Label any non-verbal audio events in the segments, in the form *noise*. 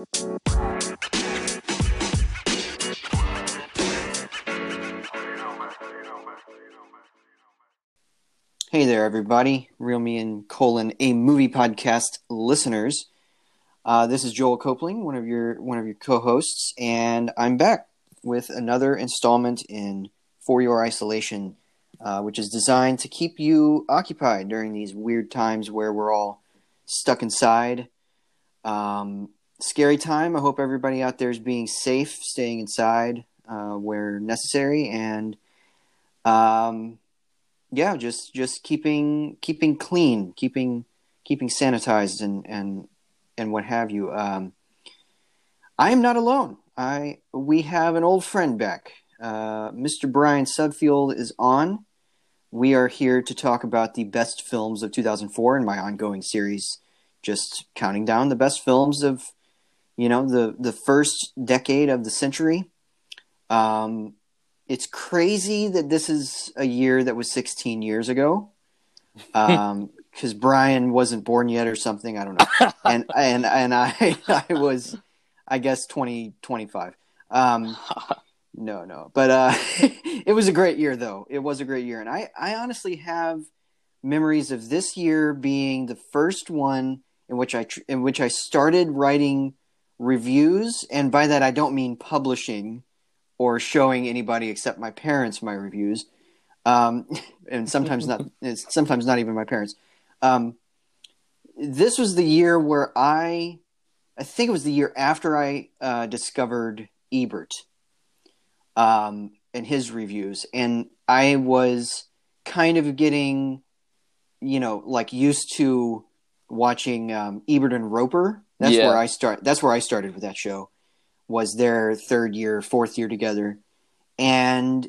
Hey there, everybody. Real Me and Colon, a movie podcast listeners. Uh, this is Joel Copling, one of your one of your co-hosts, and I'm back with another installment in For Your Isolation, uh, which is designed to keep you occupied during these weird times where we're all stuck inside. Um, scary time. I hope everybody out there is being safe, staying inside uh, where necessary, and um, yeah, just just keeping keeping clean, keeping keeping sanitized, and and and what have you. Um, I am not alone. I we have an old friend back. Uh, Mr. Brian Subfield is on. We are here to talk about the best films of 2004 in my ongoing series, just counting down the best films of, you know, the the first decade of the century. Um, it's crazy that this is a year that was 16 years ago. Um, *laughs* because Brian wasn't born yet or something. I don't know. and and and I *laughs* I was, I guess 20 25. Um, *laughs* no no, but uh, it was a great year though. It was a great year, and I I honestly have memories of this year being the first one in which I tr- in which I started writing reviews, and by that I don't mean publishing or showing anybody except my parents my reviews, um, *laughs* and sometimes not. *laughs* It's sometimes not even my parents. Um, this was the year where I, I think it was the year after I uh, discovered Ebert, um, and his reviews, and I was kind of getting, you know, like used to watching um, Ebert and Roeper. That's Yeah. where I start. That's where I started with that show. Was their third year, fourth year together, and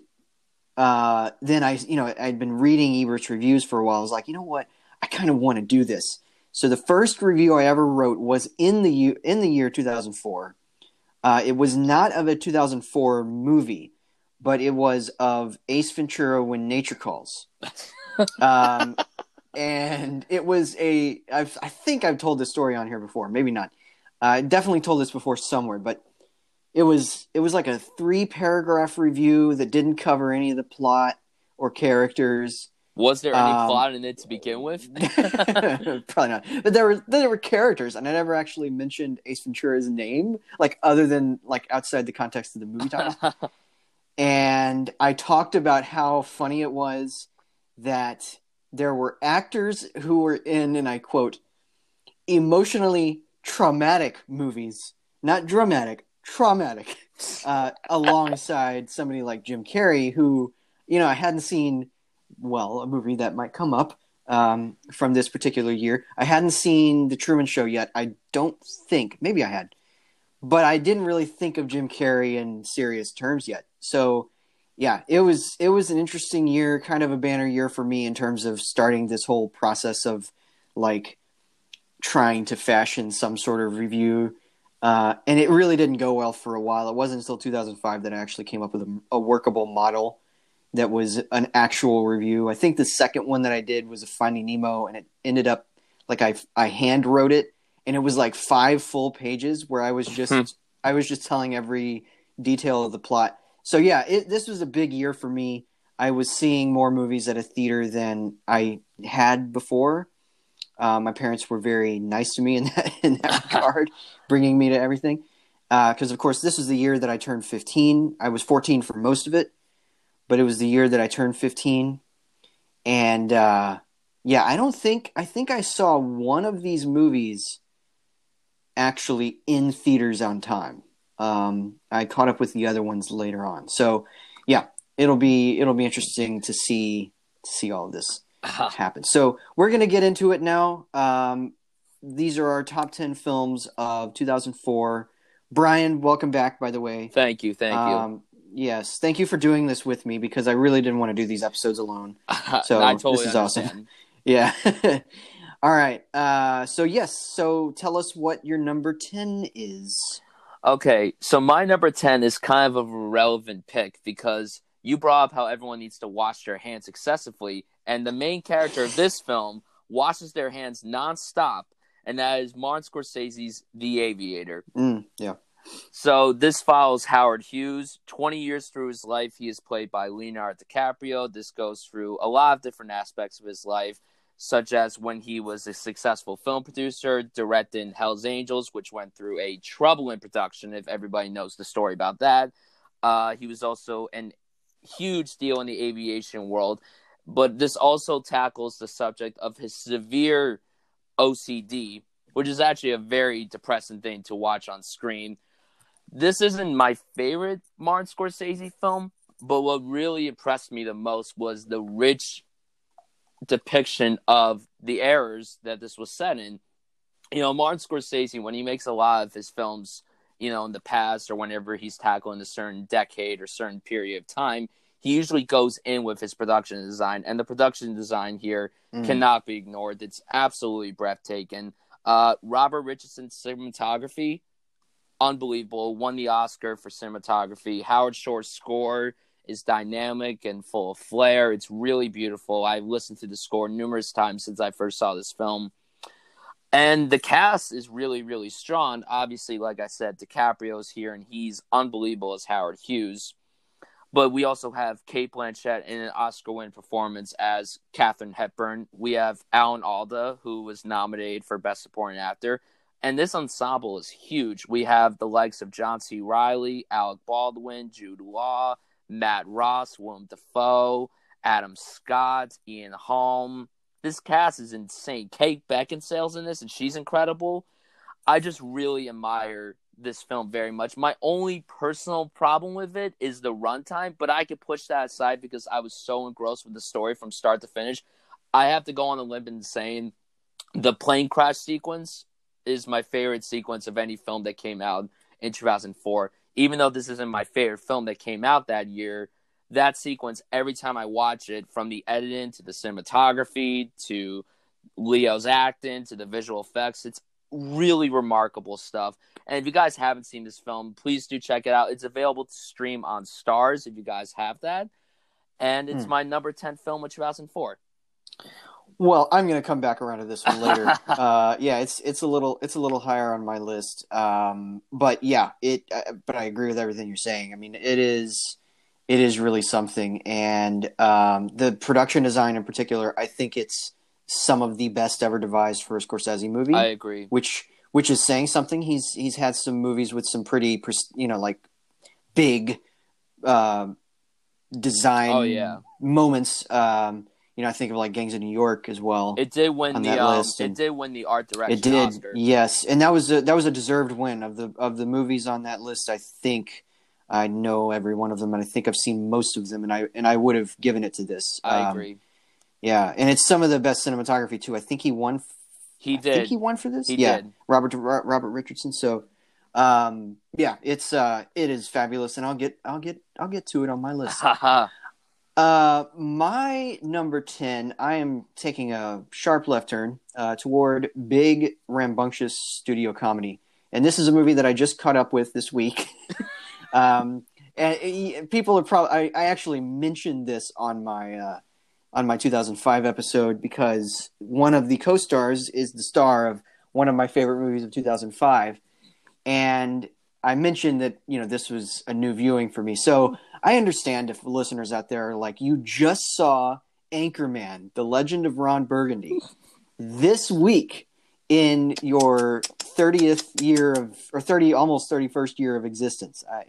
uh, then I, you know, I'd been reading Ebert's reviews for a while. I was like, you know what, I kind of want to do this. So the first review I ever wrote was in the year in the year 2004. Uh, it was not of a 2004 movie, but it was of Ace Ventura: When Nature Calls. *laughs* um, and it was a. I've, I think I've told this story on here before, maybe not. I definitely told this before somewhere, but it was it was like a three paragraph review that didn't cover any of the plot or characters. Was there any Um, plot in it to begin with? *laughs* Probably not. But there were there were characters, and I never actually mentioned Ace Ventura's name, like other than like outside the context of the movie title. *laughs* and I talked about how funny it was that there were actors who were in, and I quote, emotionally traumatic movies, not dramatic, traumatic, *laughs* uh, alongside somebody like Jim Carrey, who, you know, I hadn't seen, well, a movie that might come up um, from this particular year. I hadn't seen The Truman Show yet. I don't think, maybe I had, but I didn't really think of Jim Carrey in serious terms yet. So, yeah, it was it was an interesting year, kind of a banner year for me in terms of starting this whole process of like trying to fashion some sort of review. Uh, and it really didn't go well for a while. It wasn't until 2005 that I actually came up with a, a workable model that was an actual review. I think the second one that I did was a Finding Nemo, and it ended up like I I hand wrote it, and it was like five full pages where I was just Hmm. I was just telling every detail of the plot. So yeah, it, this was a big year for me. I was seeing more movies at a theater than I had before. Uh, my parents were very nice to me in *laughs* that in that *laughs* regard, bringing me to everything. Because of course, this was the year that I turned 15. I was 14 for most of it, but it was the year that I turned 15. And uh, yeah, I don't think I think I saw one of these movies actually in theaters on time. Um, I caught up with the other ones later on. So yeah, it'll be it'll be interesting to see to see all of this happen. So we're gonna get into it now. Um, these are our top ten films of 2004. Brian, welcome back. By the way, thank you, thank you. Um, yes, thank you for doing this with me because I really didn't want to do these episodes alone. *laughs* so totally this is awesome. *laughs* Yeah. *laughs* All right. Uh, so yes. So tell us what your number ten is. Okay, so my number 10 is kind of a relevant pick because you brought up how everyone needs to wash their hands excessively, and the main character of this film washes their hands nonstop and that is Martin Scorsese's The Aviator. Mm, yeah. So this follows Howard Hughes. 20 years through his life, he is played by Leonardo DiCaprio. This goes through a lot of different aspects of his life, such as when he was a successful film producer, directing Hell's Angels, which went through a troubling production, if everybody knows the story about that. Uh, he was also an huge deal in the aviation world, but this also tackles the subject of his severe OCD, which is actually a very depressing thing to watch on screen this isn't my favorite Martin Scorsese film, but what really impressed me the most was the rich depiction of the errors that this was set in. You know, Martin Scorsese, when he makes a lot of his films, you know, in the past or whenever he's tackling a certain decade or certain period of time, he usually goes in with his production design, and the production design here mm. cannot be ignored. It's absolutely breathtaking. Uh, Robert Richardson's cinematography unbelievable. Won the Oscar for cinematography. Howard Shore's score is dynamic and full of flair. It's really beautiful. I've listened to the score numerous times since I first saw this film. And the cast is really, really strong. Obviously, like I said, DiCaprio's here and he's unbelievable as Howard Hughes. But we also have Cate Blanchett in an Oscar winning performance as Katharine Hepburn. We have Alan Alda, who was nominated for Best Supporting Actor. And this ensemble is huge. We have the likes of John C. Reilly, Alec Baldwin, Jude Law, Matt Ross, Willem Dafoe, Adam Scott, Ian Holm. This cast is insane. Kate Beckinsale's in this, and she's incredible. I just really admire this film very much. My only personal problem with it is the runtime, but I could push that aside because I was so engrossed with the story from start to finish. I have to go on a limb and saying the plane crash sequence is my favorite sequence of any film that came out in 2004. Even though this isn't my favorite film that came out that year, that sequence, every time I watch it, from the editing to the cinematography to Leo's acting to the visual effects, it's really remarkable stuff. And if you guys haven't seen this film, please do check it out. It's available to stream on Starz if you guys have that. And it's mm. my number 10 film of 2004. Well, I'm going to come back around to this one later. *laughs* uh, yeah, it's it's a little it's a little higher on my list. Um, but yeah, it. Uh, but I agree with everything you're saying. I mean, it is it is really something, and um, the production design in particular, I think it's some of the best ever devised for a Scorsese movie. I agree. Which which is saying something. He's he's had some movies with some pretty you know like big uh, design oh, yeah. moments. Um, you know, I think of like Gangs of New York as well. It did win the um, it did win the art direction. It did, Oscar. yes, and that was a, that was a deserved win of the of the movies on that list. I think I know every one of them, and I think I've seen most of them, and I and I would have given it to this. I um, agree. Yeah, and it's some of the best cinematography too. I think he won. He I did. Think he won for this. He yeah, did. Robert Robert Richardson. So, um, yeah, it's uh, it is fabulous, and I'll get I'll get I'll get to it on my list. Uh, my number 10, I am taking a sharp left turn uh, toward big, rambunctious studio comedy. And this is a movie that I just caught up with this week. *laughs* um, and people are probably, I, I, actually mentioned this on my, uh, on my 2005 episode because one of the co stars is the star of one of my favorite movies of 2005. And I mentioned that, you know, this was a new viewing for me. So, I understand if listeners out there are like, you just saw Anchorman, The Legend of Ron Burgundy, this week in your 30th year of, or 30, almost 31st year of existence. I,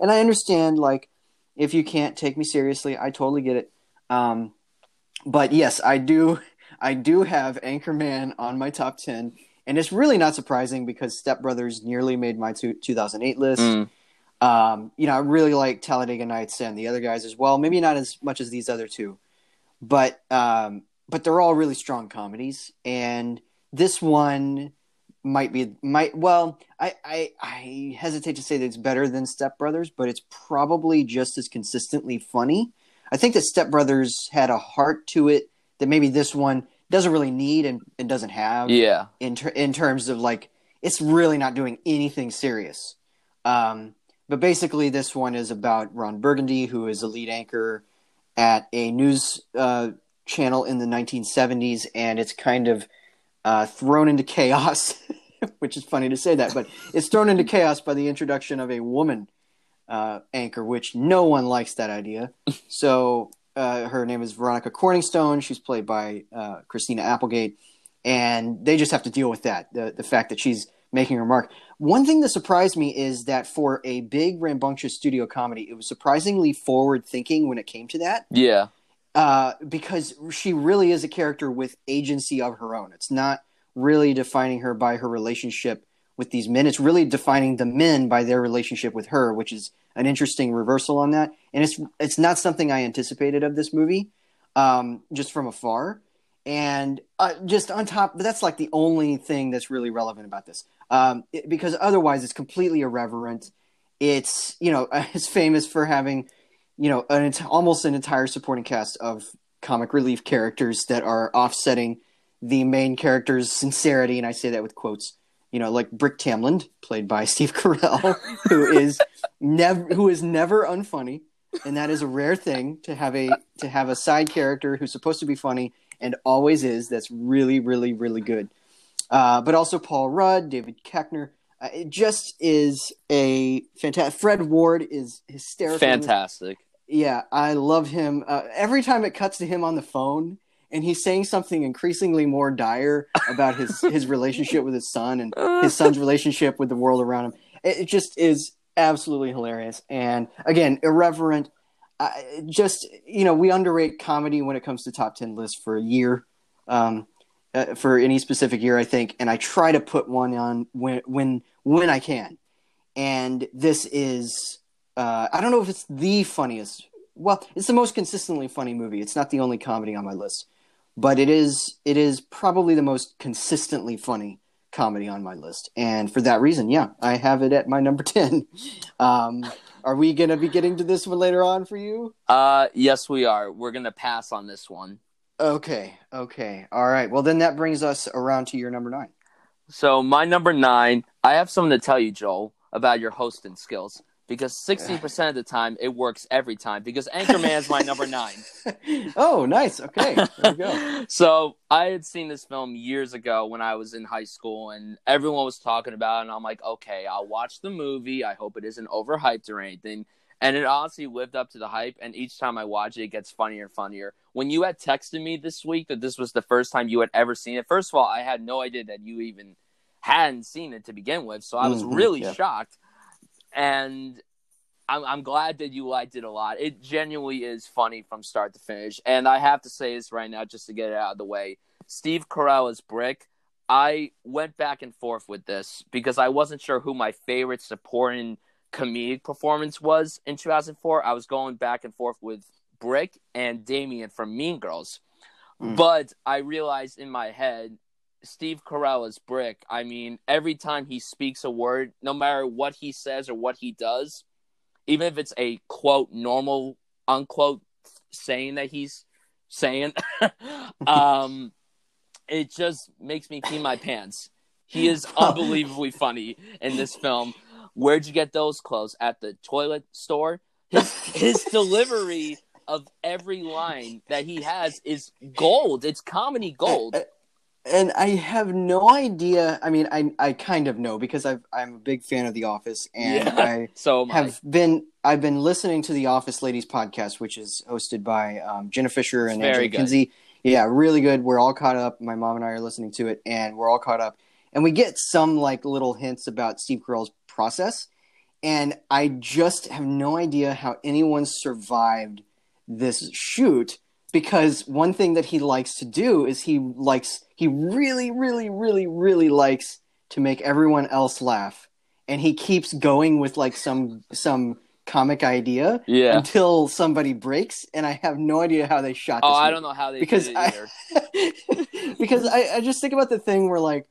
and I understand, like, if you can't take me seriously, I totally get it. Um, but yes, I do, I do have Anchorman on my top 10. And it's really not surprising because Step Brothers nearly made my two, 2008 list. Mm. Um, you know, I really like Talladega Nights and the other guys as well. Maybe not as much as these other two, but um, but they're all really strong comedies. And this one might be might well, I, I I hesitate to say that it's better than Step Brothers, but it's probably just as consistently funny. I think that Step Brothers had a heart to it that maybe this one doesn't really need and, and doesn't have. Yeah. In ter- in terms of like, it's really not doing anything serious. Um, but basically, this one is about Ron Burgundy, who is a lead anchor at a news uh, channel in the 1970s, and it's kind of uh, thrown into chaos, *laughs* which is funny to say that, but it's thrown into chaos by the introduction of a woman uh, anchor, which no one likes that idea. So uh, her name is Veronica Corningstone. She's played by uh, Christina Applegate, and they just have to deal with that the the fact that she's making her mark. One thing that surprised me is that for a big rambunctious studio comedy, it was surprisingly forward thinking when it came to that. Yeah. Uh, because she really is a character with agency of her own. It's not really defining her by her relationship with these men. It's really defining the men by their relationship with her, which is an interesting reversal on that. And it's it's not something I anticipated of this movie, um, just from afar. And uh, just on top, but that's like the only thing that's really relevant about this, um, it, because otherwise it's completely irreverent. It's you know *laughs* it's famous for having you know an almost an entire supporting cast of comic relief characters that are offsetting the main character's sincerity, and I say that with quotes. You know, like Brick Tamland, played by *laughs* Steve Carell, who is never who is never unfunny, and that is a rare thing to have a to have a side character who's supposed to be funny and always is. That's really, really, really good. Uh, but also Paul Rudd, David Koechner. Uh, it just is a fantastic. Fred Ward is hysterical. Fantastic. Yeah, I love him. Uh, every time it cuts to him on the phone and he's saying something increasingly more dire about his *laughs* his relationship with his son and *laughs* his son's relationship with the world around him. It, it just is absolutely hilarious and again irreverent. Uh, just you know, we underrate comedy when it comes to top ten lists for a year, um, uh, for any specific year, I think. And I try to put one on when when when I can. And this is uh, I don't know if it's the funniest. Well, it's the most consistently funny movie. It's not the only comedy on my list, but it is it is probably the most consistently funny comedy on my list. And for that reason, yeah, I have it at my number *laughs* ten. Um, are we gonna be getting to this one later on for you? Uh, yes, we are. We're gonna pass on this one. Okay, okay, all right. Well, then that brings us around to your number nine. So my number nine, I have something to tell you, Joel, about your hosting skills because 60% of the time it works every time because *laughs* Anchorman is my number nine. oh, nice. Okay, there we go. *laughs* so I had seen this film years ago when I was in high school and everyone was talking about it. And I'm like, okay, I'll watch the movie. I hope it isn't overhyped or anything. And it honestly lived up to the hype. And each time I watch it, it gets funnier and funnier. When you had texted me this week that this was the first time you had ever seen it, first of all, I had no idea that you even hadn't seen it to begin with. So I was Mhm, really yeah. shocked and I'm, I'm glad that you liked it a lot. It genuinely is funny from start to finish, and I have to say this right now just to get it out of the way. Steve Carell as Brick. I went back and forth with this because I wasn't sure who my favorite supporting comedic performance was in 2004. I was going back and forth with Brick and Damien from Mean Girls, Mm. but I realized in my head Steve Carell as Brick, I mean, every time he speaks a word, no matter what he says or what he does, even if it's a quote normal unquote saying that he's saying, *laughs* um, it just makes me pee my pants. He is *laughs* unbelievably funny in this film. Where'd you get those clothes? At the toilet store? His his *laughs* delivery of every line that he has is gold. It's comedy gold. And I have no idea. I mean, I I kind of know because I've, I'm a big fan of The Office, and Yeah. I *laughs* So am I. have been I've been listening to the Office Ladies podcast, which is hosted by um, Jenna Fischer and Angela. Kinsey. Yeah, really good. We're all caught up. My mom and I are listening to it, and we're all caught up. And we get some like little hints about Steve Carell's process, and I just have no idea how anyone survived this shoot because one thing that he likes to do is he likes he really really really really likes to make everyone else laugh and he keeps going with like some some comic idea yeah. until somebody breaks and i have no idea how they shot oh, this Oh, I movie. don't know how they Because did it I- either. *laughs* because I, I just think about the thing where like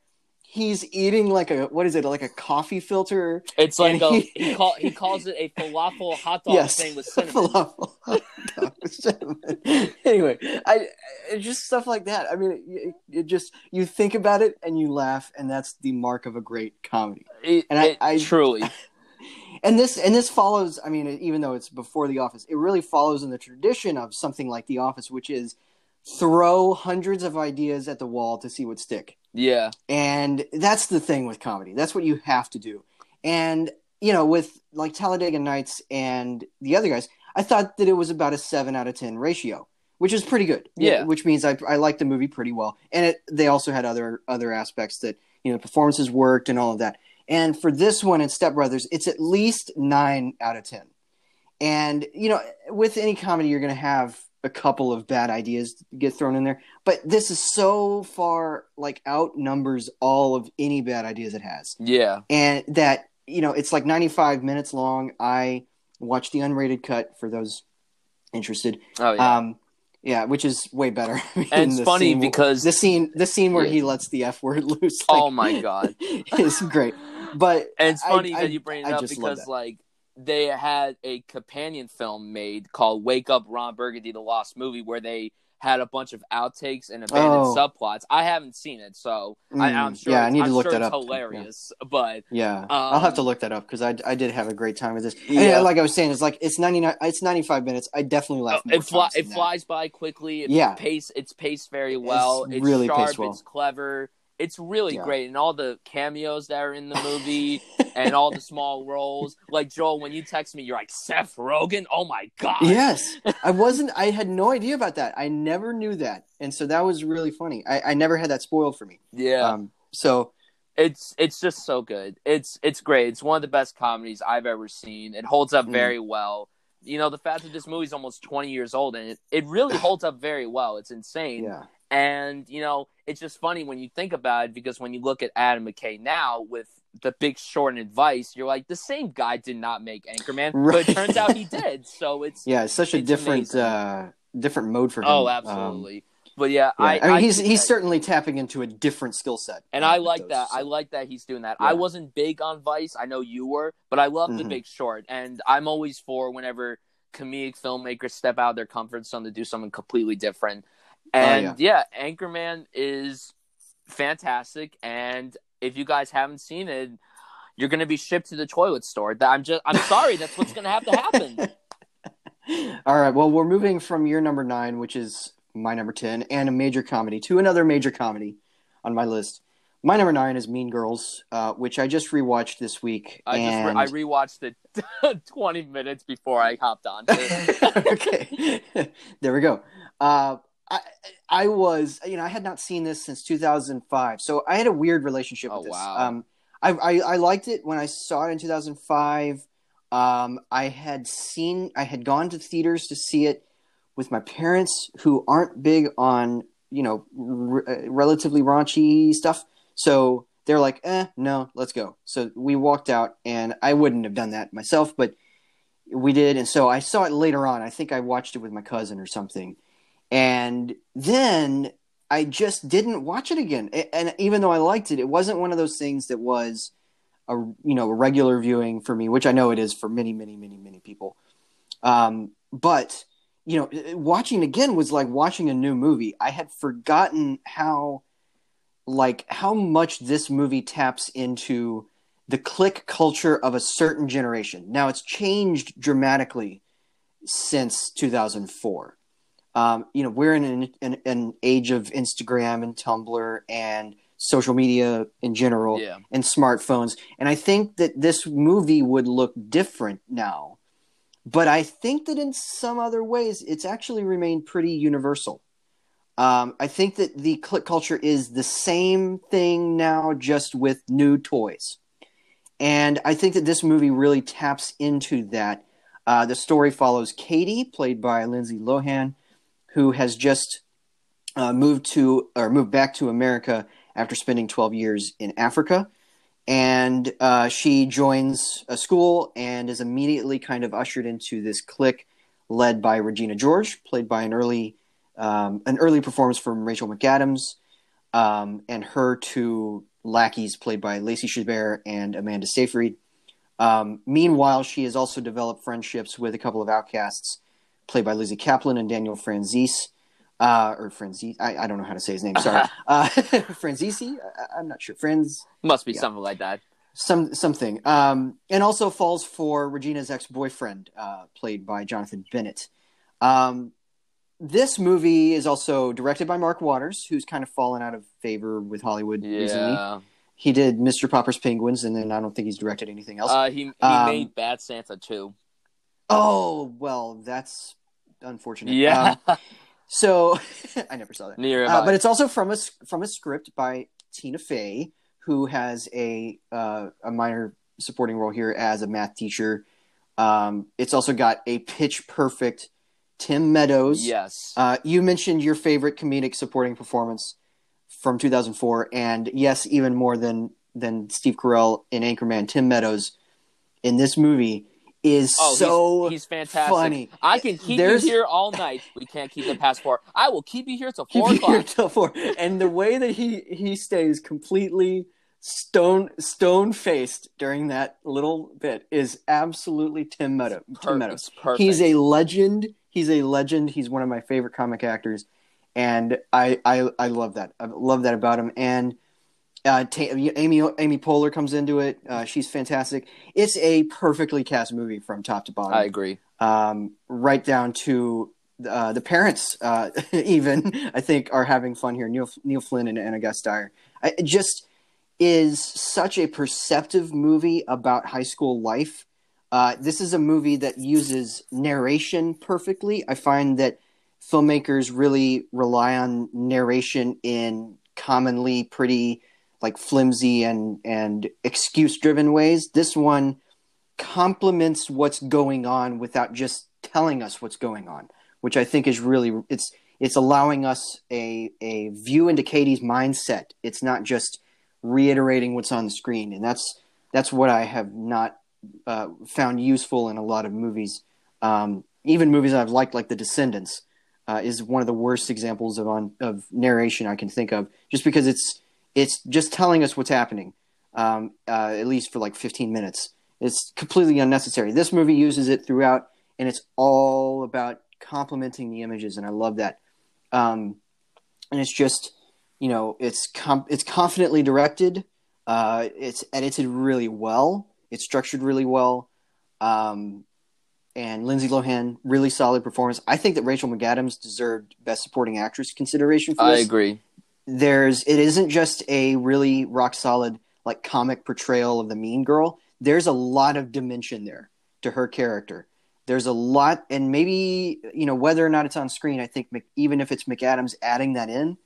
he's eating like a what is it like a coffee filter It's like a, he- he call he calls it a falafel hot dog yes thing with *laughs* cinnamon. Falafel hot dog with cinnamon. *laughs* anyway I it's just stuff like that I mean it, it just you think about it and you laugh and that's the mark of a great comedy It, And I- I- truly, *laughs* and this and this follows i mean even though it's before the office it really follows in the tradition of something like the office which is throw hundreds of ideas at the wall to see what stick. Yeah. And that's the thing with comedy. That's what you have to do. And you know, with like Talladega Nights and the other guys, I thought that it was about a seven out of ten ratio, which is pretty good. Yeah. which means I I liked the movie pretty well, and it they also had other other aspects that you know performances worked and all of that. And for this one in Step Brothers, it's at least nine out of ten. And you know, with any comedy, you're going to have a couple of bad ideas get thrown in there, but this is so far like outnumbers all of any bad ideas it has Yeah. and that you know it's like 95 minutes long i watched the unrated cut for those interested Oh yeah. um yeah which is way better *laughs* And it's funny scene- because- the scene the scene where Yeah. he lets the f word loose oh my god. *laughs* is great but And it's funny I- that you bring it I up because like they had a companion film made called Wake Up Ron Burgundy the Lost Movie where they had a bunch of outtakes and abandoned Oh. subplots. I haven't seen it, so I, Mm, I'm sure yeah, I it's- need to I'm look sure that up, too, yeah. hilarious. But yeah i'll have to Um, look that up because I, I did have a great time with this Yeah. and like i was saying it's like it's 99 it's 95 minutes i definitely laughed more it, fly, it flies by quickly. It's Yeah. pace it's paced very well. It's, really sharp, paced well. it's clever. It's really Yeah. great, and all the cameos that are in the movie, *laughs* and all the small roles. Like Joel, when you text me, you're like Seth Rogen. Oh my god! Yes, I *laughs* wasn't. I had no idea about that. I never knew that, and so that was really funny. I, I never had that spoiled for me. yeah. Um, so it's it's just so good. It's it's great. It's one of the best comedies I've ever seen. It holds up Mm. very well. You know, the fact that this movie's almost 20 years old and it, it really *laughs* holds up very well. It's insane. yeah, And, you know, it's just funny when you think about it because when you look at Adam McKay now with the big short and advice, you're like, the same guy did not make Anchorman, but it turns out he *laughs* did. So it's, yeah. It's such a different amazing. uh, different mode for him. oh, Um, absolutely. but yeah, yeah. I, I, mean, I he's he's that- certainly tapping into a different skill set, And I like those, that. so. I like that he's doing that. Yeah. I wasn't big on Vice. I know you were, but I love The Mhm. Big Short. And I'm always for whenever comedic filmmakers step out of their comfort zone to do something completely different. And Oh, yeah. yeah. Anchorman is fantastic. And if you guys haven't seen it, you're going to be shipped to the toilet store. That I'm just, I'm sorry. that's what's going to have to happen. *laughs* All right. Well, we're moving from your number nine, which is my number ten, and a major comedy to another major comedy on my list. My number nine is Mean Girls, uh, which I just rewatched this week. I just re- I rewatched it *laughs* 20 minutes before I hopped on. *laughs* okay, there we go. Uh, I I was you know I had not seen this since 2005, so I had a weird relationship Oh, with this. wow. Um, I, I I liked it when I saw it in 2005. Um, I had seen I had gone to theaters to see it with my parents, who aren't big on you know r- uh, relatively raunchy stuff. So they're like, eh, no, let's go. So we walked out, and I wouldn't have done that myself, but we did. And so I saw it later on. I think I watched it with my cousin or something. And then I just didn't watch it again. And even though I liked it, it wasn't one of those things that was a you know a regular viewing for me, which I know it is for many, many, many, many people. Um, but you know, watching again was like watching a new movie. I had forgotten how like how much this movie taps into the clique culture of a certain generation. Now it's changed dramatically since 2004. Um, you know, we're in an, an, an age of Instagram and Tumblr and social media in general yeah. and smartphones. And I think that this movie would look different now. But I think that in some other ways, it's actually remained pretty universal. Um, I think that the clique culture is the same thing now, just with new toys. And I think that this movie really taps into that. Uh, the story follows Cady, played by Lindsay Lohan, who has just uh, moved to or moved back to America after spending 12 years in Africa. And uh, she joins a school and is immediately kind of ushered into this clique led by Regina George, played by an early um, an early performance from Rachel McAdams, um, and her two lackeys, played by Lacey Chabert and Amanda Seyfried. Um, meanwhile, she has also developed friendships with a couple of outcasts, played by Lizzy Caplan and Daniel Franzese. Uh, or Franzese, I, I don't know how to say his name. Sorry, *laughs* uh, *laughs* Franzese. I, I'm not sure. Franz, Must be Yeah. something like that. some something. Um, and also falls for Regina's ex boyfriend, uh, played by Jonathan Bennett. Um, this movie is also directed by Mark Waters, who's kind of fallen out of favor with Hollywood recently. He did Mr. Popper's Penguins, and then I don't think he's directed anything else. Uh, he he Um, made Bad Santa too. oh well, that's unfortunate. Yeah. Um, *laughs* so *laughs* I never saw that. Near Uh, but it's also from a from a script by Tina Fey, who has a uh, a minor supporting role here as a math teacher. Um, it's also got a pitch perfect Tim Meadows. yes. Uh, you mentioned your favorite comedic supporting performance from 2004, and yes, even more than than Steve Carell in Anchorman. Tim Meadows in this movie is Oh, so he's, he's fantastic. funny. I can keep There's- you here all night. We can't keep the past four. I will keep you here till Keep four here o'clock. till four. And the way that he he stays completely stone stone faced during that little bit is absolutely Tim Meadows. Tim Meadows. perfect. He's a legend. He's a legend. He's one of my favorite comic actors, and I I, I love that. I love that about him. And uh, Ta- Amy Amy Poehler comes into it. Uh, she's fantastic. It's a perfectly cast movie from top to bottom I agree. um, right down to uh, the parents. Uh, *laughs* even I think are having fun here. Neil Neil Flynn and Anna. I, it just is such a perceptive movie about high school life. Uh, this is a movie that uses narration perfectly. I find that filmmakers really rely on narration in commonly pretty like flimsy and and excuse driven ways. This one complements what's going on without just telling us what's going on, which I think is really it's it's allowing us a a view into Cady's mindset. It's not just reiterating what's on the screen, and that's that's what I have not uh, found useful in a lot of movies. Um, even movies I've liked, like The Descendants, uh, is one of the worst examples of on of narration I can think of, just because it's it's just telling us what's happening, um, uh, at least for like 15 minutes. It's completely unnecessary. This movie uses it throughout, and it's all about complementing the images, and I love that. Um, and it's just, you know, it's com- it's confidently directed. Uh, it's edited really well. It's structured really well. Um, and Lindsay Lohan, really solid performance. I think that Rachel McAdams deserved Best Supporting Actress consideration for I this I agree. There's it isn't just a really rock solid like comic portrayal of the mean girl. There's a lot of dimension there to her character. There's a lot and maybe you know whether or not it's on screen i think even if it's mcadams adding that in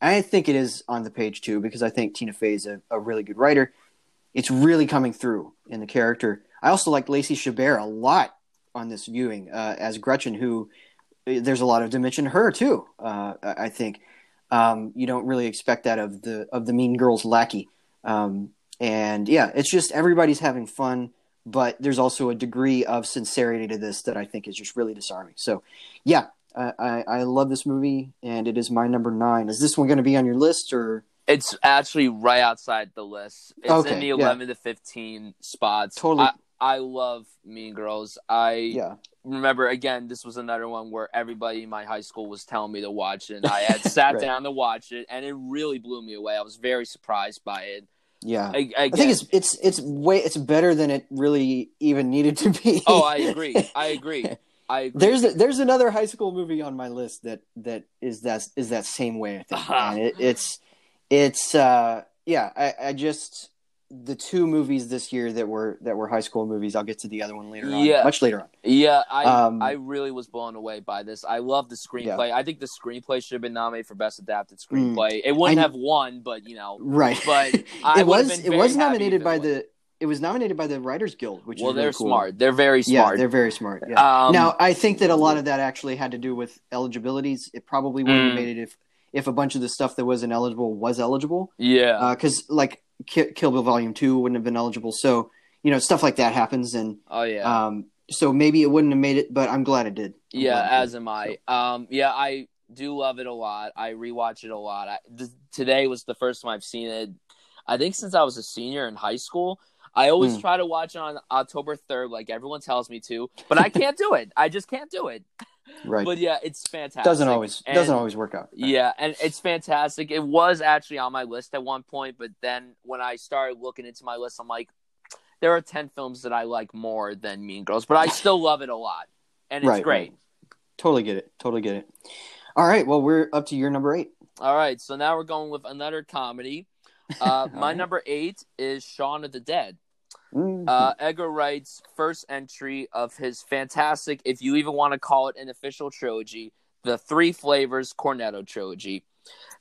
i think it is on the page too because i think tina fey is a, a really good writer. It's really coming through in the character. I also like lacey chabert a lot on this viewing uh, as gretchen who there's a lot of dimension to her too uh, I think um, you don't really expect that of the of the Mean Girls lackey. Um, and yeah, it's just everybody's having fun, but there's also a degree of sincerity to this that I think is just really disarming. So, yeah, I, I, I love this movie, and it is my number nine. Is this one going to be on your list, or It's actually right outside the list. It's Okay, in the yeah. 11 to 15 spots. Totally. I, I love Mean Girls. I yeah, remember again. This was another one where everybody in my high school was telling me to watch it. And I had *laughs* sat Right. down to watch it, and it really blew me away. I was very surprised by it. yeah? I, I think it's it's it's way it's better than it really even needed to be. Oh, I agree. *laughs* I agree. I agree. There's there's another high school movie on my list that that is that is that same way. I think, Uh-huh. *laughs* and it, it's it's uh yeah. I, I just the two movies this year that were that were high school movies. I'll get to the other one later on, Yeah. much later on. Yeah, I Um, I really was blown away by this. I love the screenplay. I think the screenplay should have been nominated for best adapted screenplay. It wouldn't Mm. I- have won, but you know, Right, But *laughs* I it was it was nominated by the it was nominated by the Writers Guild, which well, is really they're cool. smart. They're very smart. Yeah, they're very smart. Yeah. Um, now I think that a lot of that actually had to do with eligibilities. It probably wouldn't have Mm. made it if if a bunch of the stuff that wasn't eligible was eligible. yeah. because like Ki- Kill Bill Volume Two wouldn't have been eligible. So you know stuff like that happens, and oh yeah. um, so maybe it wouldn't have made it, but I'm glad it did. I'm yeah, as did. am I. Um, yeah, I do love it a lot. I rewatch it a lot. I, th- today was the first time I've seen it. I think since I was a senior in high school. I always Mm. try to watch it on October third, like everyone tells me to, but I can't do it. I just can't do it. *laughs* right. But yeah, it's fantastic. doesn't always And- doesn't always work out. Yeah, and it's fantastic. It was actually on my list at one point, but then when I started looking into my list, I'm like, there are ten films that I like more than Mean Girls, but I *laughs* still love it a lot, and it's Right, great. right. totally get it. Totally get it. All right. Well, we're up to your number eight. All right. So now we're going with another comedy. Uh, *laughs* my right. number eight is Shaun of the Dead. Mhm. Uh, Edgar Wright's first entry of his fantastic, if you even want to call it an official trilogy, the Three Flavors Cornetto trilogy.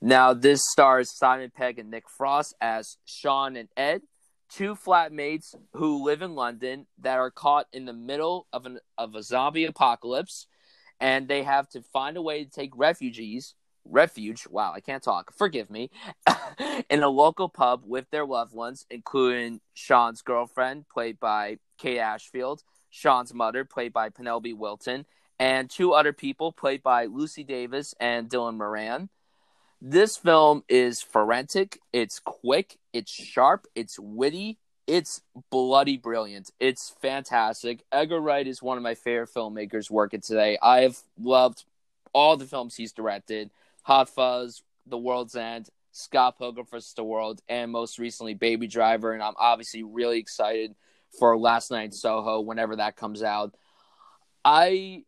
Now, this stars Simon Pegg and Nick Frost as Shaun and Ed, two flatmates who live in London that are caught in the middle of an of a zombie apocalypse, and they have to find a way to take refugees refuge. Wow, I can't talk. Forgive me. *laughs* in a local pub with their loved ones, including Shaun's girlfriend, played by Kate Ashfield, Shaun's mother, played by Penelope Wilton, and two other people, played by Lucy Davis and Dylan Moran. This film is forensic, it's quick, it's sharp, it's witty, it's bloody brilliant. It's fantastic. Edgar Wright is one of my favorite filmmakers working today. I have loved all the films he's directed. Hot Fuzz, The World's End, Scott Pilgrim vs. the World, and most recently Baby Driver. And I'm obviously really excited for Last Night in Soho whenever that comes out. I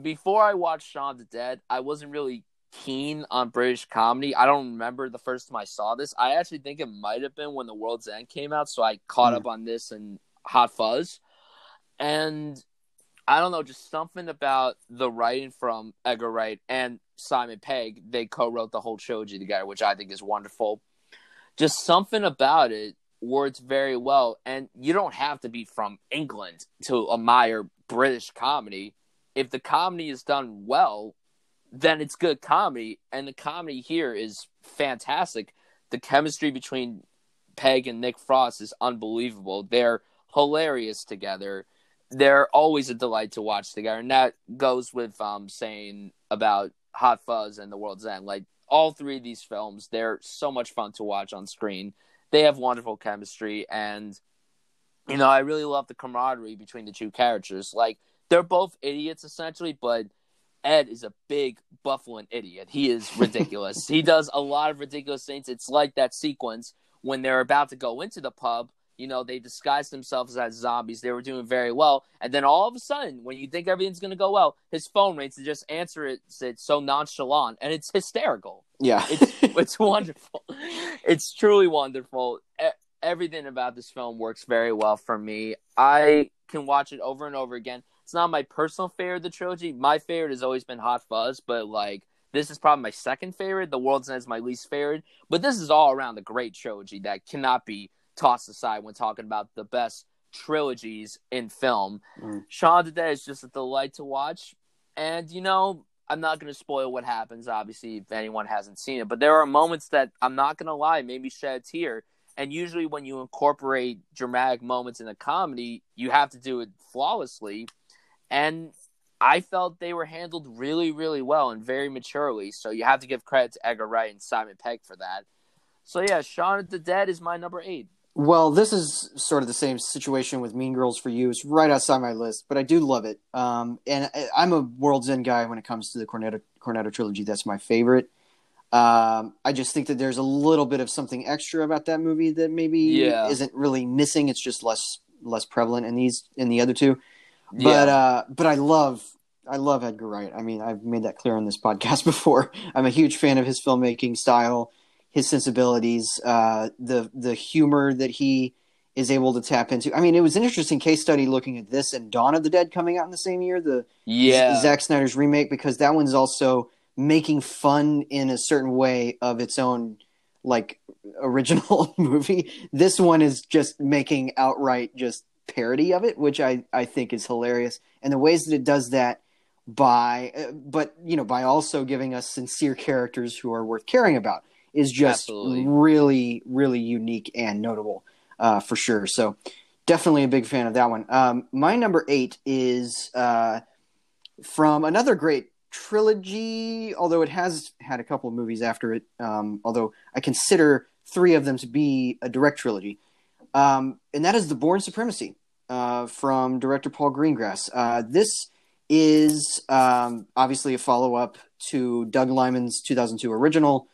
before I watched Shaun of the Dead, I wasn't really keen on British comedy. I don't remember the first time I saw this. I actually think it might have been when The World's End came out, so I caught Mm. up on this and Hot Fuzz. And I don't know, just something about the writing from Edgar Wright and Simon Pegg. They co-wrote the whole trilogy together, which I think is wonderful. Just something about it works very well, and you don't have to be from England to admire British comedy. If the comedy is done well, then it's good comedy, and the comedy here is fantastic. The chemistry between Pegg and Nick Frost is unbelievable. They're hilarious together they're always a delight to watch together, and that goes with um saying about Hot Fuzz and The World's End. Like all three of these films, they're so much fun to watch on screen. They have wonderful chemistry, and you know I really love the camaraderie between the two characters. Like they're both idiots essentially, but Ed is a big buffling idiot. He is *laughs* ridiculous. he does a lot of ridiculous things. It's like that sequence when they're about to go into the pub you know, they disguised themselves as zombies. They were doing very well. And then all of a sudden, when you think everything's going to go well, his phone rings to just answer it, it's so nonchalant. And it's hysterical. Yeah. It's, it's *laughs* wonderful. It's truly wonderful. E- everything about this film works very well for me. I can watch it over and over again. It's not my personal favorite of the trilogy. My favorite has always been Hot Fuzz, but like this is probably my second favorite. The World's End is my least favorite. But this is all around the great trilogy that cannot be tossed aside when talking about the best trilogies in film. Mm. Shaun of the Dead is just a delight to watch. And, you know, I'm not going to spoil what happens, obviously, if anyone hasn't seen it. But there are moments that I'm not going to lie, maybe shed a tear. And usually, when you incorporate dramatic moments in a comedy, you have to do it flawlessly. And I felt they were handled really, really well and very maturely. So you have to give credit to Edgar Wright and Simon Pegg for that. So yeah, Shaun of the Dead is my number eight. Well, this is sort of the same situation with Mean Girls for You. It's right outside my list, but I do love it. Um, and I, I'm a World's End guy when it comes to the Cornetto, Cornetto trilogy. That's my favorite. Um, I just think that there's a little bit of something extra about that movie that maybe Yeah. isn't really missing. It's just less less prevalent in these in the other two. But uh, but I love I love Edgar Wright. I mean, I've made that clear on this *laughs* podcast before. I'm a huge fan of his filmmaking style, his sensibilities, uh, the the humor that he is able to tap into. I mean, it was an interesting case study looking at this and Dawn of the Dead coming out in the same year, the yeah, Zack Snyder's remake, because that one's also making fun in a certain way of its own like original *laughs* movie. This one is just making outright just parody of it, which I I think is hilarious, and the ways that it does that by uh, but you know by also giving us sincere characters who are worth caring about is just Absolutely. really really unique and notable uh, for sure. So definitely a big fan of that one. Um, my number eight is uh, from another great trilogy, although it has had a couple of movies after it. Um, although I consider three of them to be a direct trilogy, um, and that is The Bourne Supremacy uh, from director Paul Greengrass. Uh, this is um, obviously a follow up to Doug Liman's 2002 original,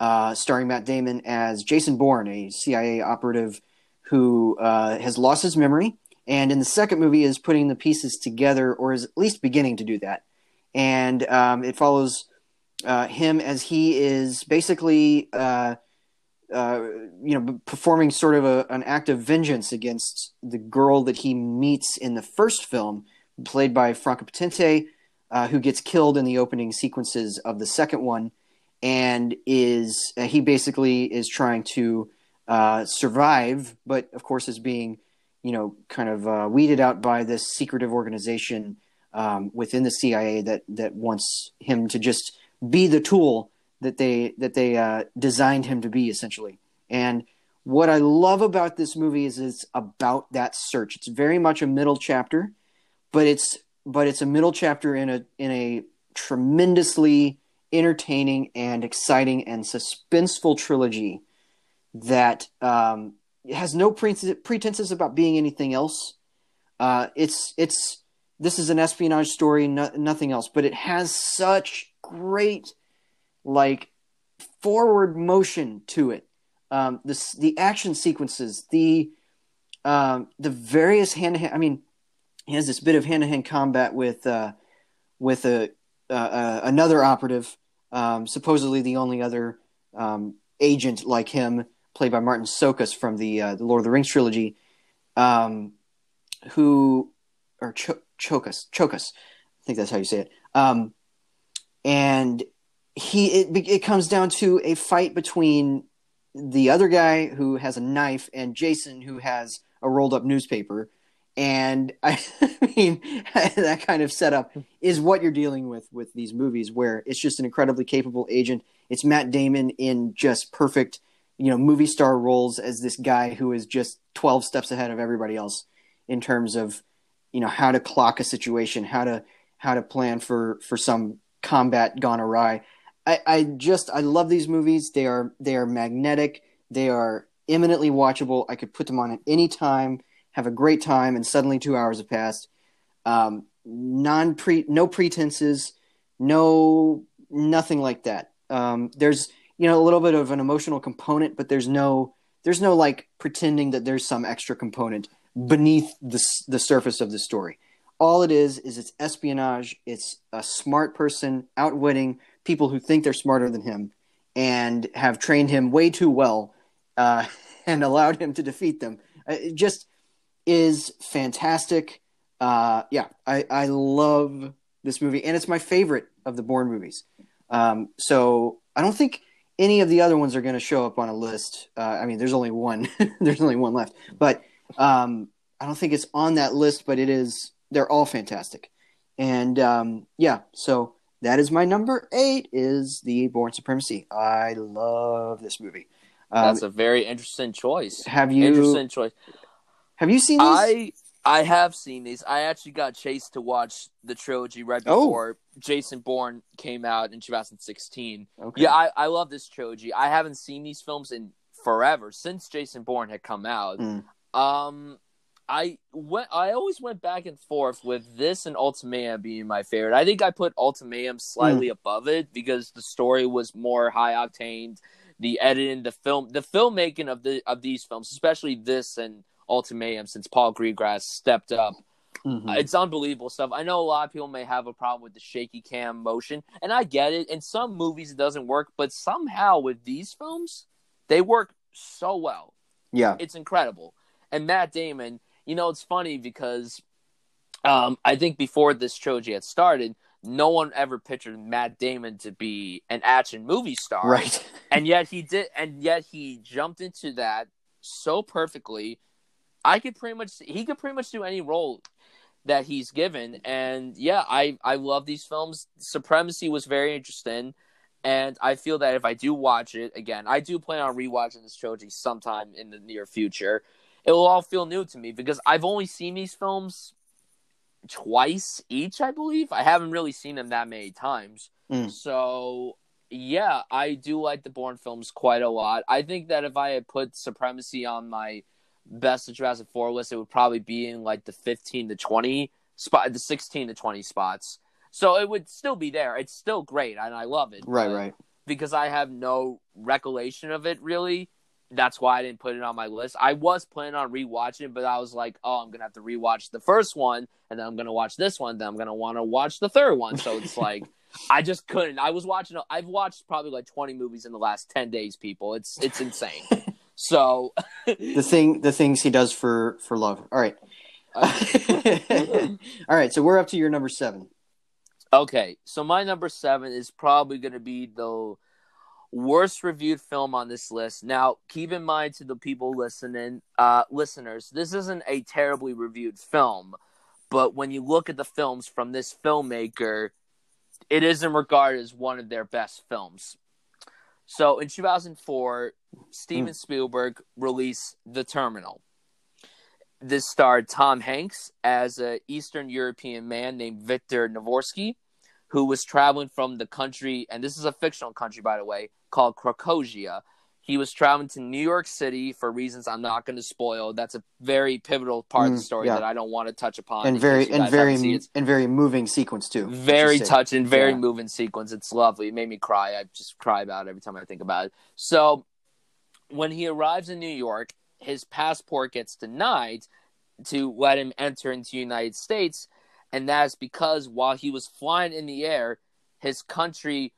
uh, starring Matt Damon as Jason Bourne, a CIA operative who uh, has lost his memory, and in the second movie is putting the pieces together, or is at least beginning to do that. and um, it follows uh, him as he is basically, uh, uh, you know, performing sort of a, an act of vengeance against the girl that he meets in the first film, played by Franka Potente, uh, who gets killed in the opening sequences of the second one, and is uh, he basically is trying to uh, survive, but of course is being, you know, kind of weeded out by this secretive organization um, within the CIA that that wants him to just be the tool that they that they uh, designed him to be essentially. And what I love about this movie is it's about that search. It's very much a middle chapter, but it's but it's a middle chapter in a in a tremendously entertaining and exciting and suspenseful trilogy that um, has no pretenses about being anything else. Uh, it's it's this is an espionage story, no, nothing else, but it has such great like forward motion to it. Um, the the action sequences, the um, the various hand to hand. I mean, he has this bit of hand to hand combat with uh, with a uh, uh, another operative, um, supposedly the only other um, agent like him, played by Martin Csokas from the uh, the Lord of the Rings trilogy, um, who or Ch- Chokas Chokas, I think that's how you say it. Um, and he it, it comes down to a fight between the other guy who has a knife and Jason who has a rolled up newspaper. And *laughs* I, mean, that kind of setup is what you're dealing with with these movies, where it's just an incredibly capable agent. It's Matt Damon in just perfect, you know, movie star roles as this guy who is just 12 steps ahead of everybody else in terms of, you know, how to clock a situation, how to how to plan for for some combat gone awry. I, I just I love these movies. They are they are magnetic. They are eminently watchable. I could put them on at any time, have a great time, and suddenly two hours have passed. Um, non pre no pretenses, no nothing like that. Um, there's you know a little bit of an emotional component, but there's no there's no like pretending that there's some extra component beneath the the surface of the story all it is is it's espionage. It's a smart person outwitting people who think they're smarter than him and have trained him way too well uh, *laughs* and allowed him to defeat them. Uh, just is fantastic. Uh, yeah, I, I love this movie, and it's my favorite of the Bourne movies. Um, so I don't think any of the other ones are going to show up on a list. Uh, I mean, there's only one. *laughs* there's only one left, but um, I don't think it's on that list. But it is they're all fantastic. And um, yeah, so that is my number eight is the Bourne Supremacy. I love this movie. Um, That's a very interesting choice. Have you interesting choice? Have you seen these? I I have seen these. I actually got chased to watch the trilogy right oh. before oh. Jason Bourne came out in 2016. Okay. Yeah, I, I love this trilogy. I haven't seen these films in forever since Jason Bourne had come out. Mm. Um, I went. I always went back and forth with this and Ultimatum being my favorite. I think I put Ultimatum slightly mm. above it because the story was more high octane. The editing, the film, the filmmaking of the of these films, especially this and Ultimatum, since Paul Greengrass stepped up, mm-hmm. uh, it's unbelievable stuff. I know a lot of people may have a problem with the shaky cam motion, and I get it. In some movies, it doesn't work, but somehow with these films, they work so well. Yeah, it's incredible. And Matt Damon you know, it's funny because um, I think before this trilogy had started, no one ever pictured Matt Damon to be an action movie star. Right. and yet he did and yet he jumped into that so perfectly. I could pretty much he could pretty much do any role that he's given. And yeah, I I love these films. Supremacy was very interesting. And I feel that if I do watch it again, I do plan on rewatching this trilogy sometime in the near future it will all feel new to me because I've only seen these films twice each, I believe. I haven't really seen them that many times. Mm. So, yeah, I do like the Bourne films quite a lot. I think that if I had put Supremacy on my best of Jurassic 4 list, it would probably be in like the 15 to 20 spot, the 16 to 20 spots. So it would still be there. It's still great and I love it. Right, right. Because I have no recollection of it really that's why I didn't put it on my list. I was planning on rewatching, it, but I was like, oh, I'm gonna have to rewatch the first one, and then I'm gonna watch this one, then I'm gonna want to watch the third one. So it's *laughs* like. I just couldn't. I was watching. I've watched probably like 20 movies in the last 10 days. People, it's it's insane. *laughs* so *laughs* the thing, the things he does for for love. All right, *laughs* all right. So we're up to your number seven. Okay, so my number seven is probably going to be the worst reviewed film on this list. Now, keep in mind to the people listening, uh, listeners, this isn't a terribly reviewed film, but when you look at the films from this filmmaker, it isn't regarded as one of their best films. So in 2004, Steven mm. Spielberg released The Terminal. This starred Tom Hanks as an Eastern European man named Victor Navorsky, who was traveling from the country, and this is a fictional country, by the way, called Krakozhia. He was traveling to New York City for reasons I'm not going to spoil. That's a very pivotal part mm, of the mm, story yeah. that I don't want to touch upon. And very and very and very moving sequence too. Very touching, very yeah. moving sequence. It's lovely. It made me cry. I just cry about it every time I think about it. So when he arrives in New York, his passport gets denied to let him enter into the United States, and that's because while he was flying in the air, his country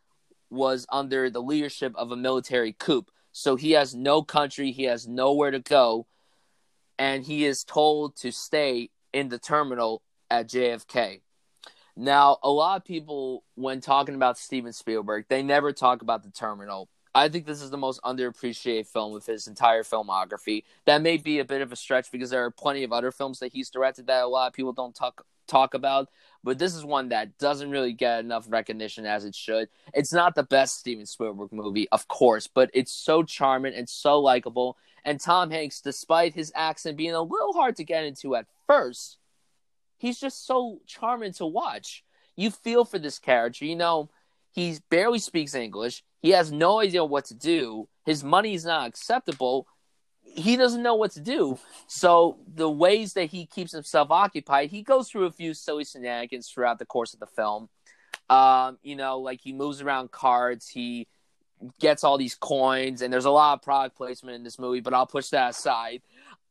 was under the leadership of a military coup. So he has no country, he has nowhere to go, and he is told to stay in the terminal at JFK. Now, a lot of people, when talking about Steven Spielberg, they never talk about the terminal I think this is the most underappreciated film of his entire filmography. That may be a bit of a stretch because there are plenty of other films that he's directed that a lot of people don't talk talk about, but this is one that doesn't really get enough recognition as it should. It's not the best Steven Spielberg movie, of course, but it's so charming and so likable. And Tom Hanks, despite his accent being a little hard to get into at first, he's just so charming to watch. You feel for this character, you know he barely speaks English. He has no idea what to do. His money is not acceptable. He doesn't know what to do. So the ways that he keeps himself occupied, he goes through a few silly shenanigans throughout the course of the film. Um, you know, like he moves around cards, he gets all these coins, and there's a lot of product placement in this movie, but I'll push that aside.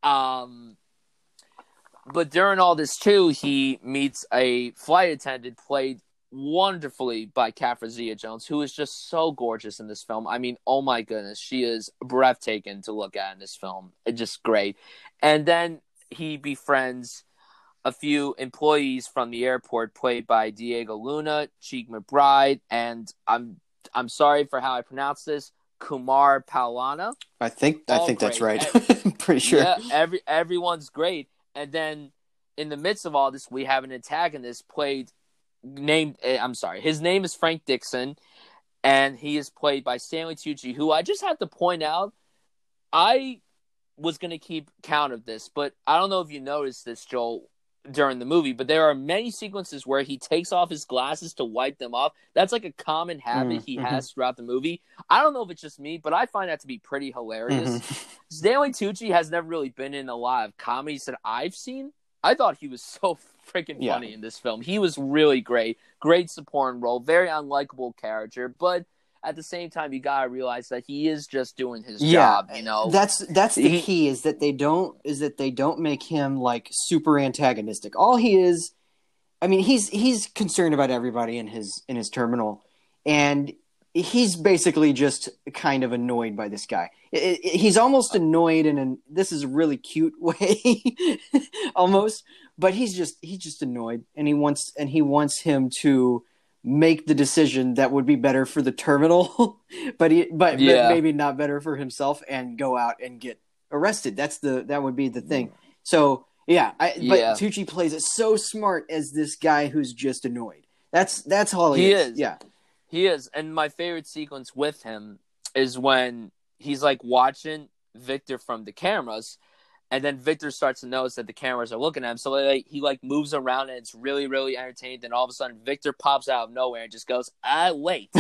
Um, but during all this too, he meets a flight attendant played wonderfully by Catherine Zeta-Jones, who is just so gorgeous in this film. I mean, oh my goodness, she is breathtaking to look at in this film. It's just great. And then he befriends a few employees from the airport, played by Diego Luna, Chi McBride, and I'm I'm sorry for how I pronounce this, Kumar Pallana. I think I think great. that's right. *laughs* I'm pretty sure. Yeah, every everyone's great. And then in the midst of all this, we have an antagonist played named eh, I'm sorry, his name is Frank Dixon, and he is played by Stanley Tucci, who I just have to point out, I was gonna keep count of this, but I don't know if you noticed this, Joel, during the movie, but there are many sequences where he takes off his glasses to wipe them off. That's like a common habit mm, he mm-hmm. has throughout the movie. I don't know if it's just me, but I find that to be pretty hilarious. Mm-hmm. Stanley Tucci has never really been in a lot of comedies that I've seen. I thought he was *laughs* so freaking yeah. funny in this film. He was really great. Great supporting role, very unlikable character, but at the same time you gotta realize that he is just doing his yeah, job, you know. That's that's the he, key is that they don't is that they don't make him like super antagonistic. All he is I mean he's he's concerned about everybody in his in his terminal and he's basically just kind of annoyed by this guy. It, it, he's almost annoyed in an this is a really cute *laughs* way, almost. But he's just he's just annoyed, and he wants and he wants him to make the decision that would be better for the terminal, *laughs* but he but, yeah. but maybe not better for himself, and go out and get arrested. That's the that would be the thing. So yeah, I, but yeah. Tucci plays it so smart as this guy who's just annoyed. That's that's all he, he is. is. Yeah. He is, and my favorite sequence with him is when he's like watching Victor from the cameras, and then Victor starts to notice that the cameras are looking at him. So like, he like moves around, and it's really really entertaining. Then all of a sudden, Victor pops out of nowhere and just goes, "I wait." *laughs*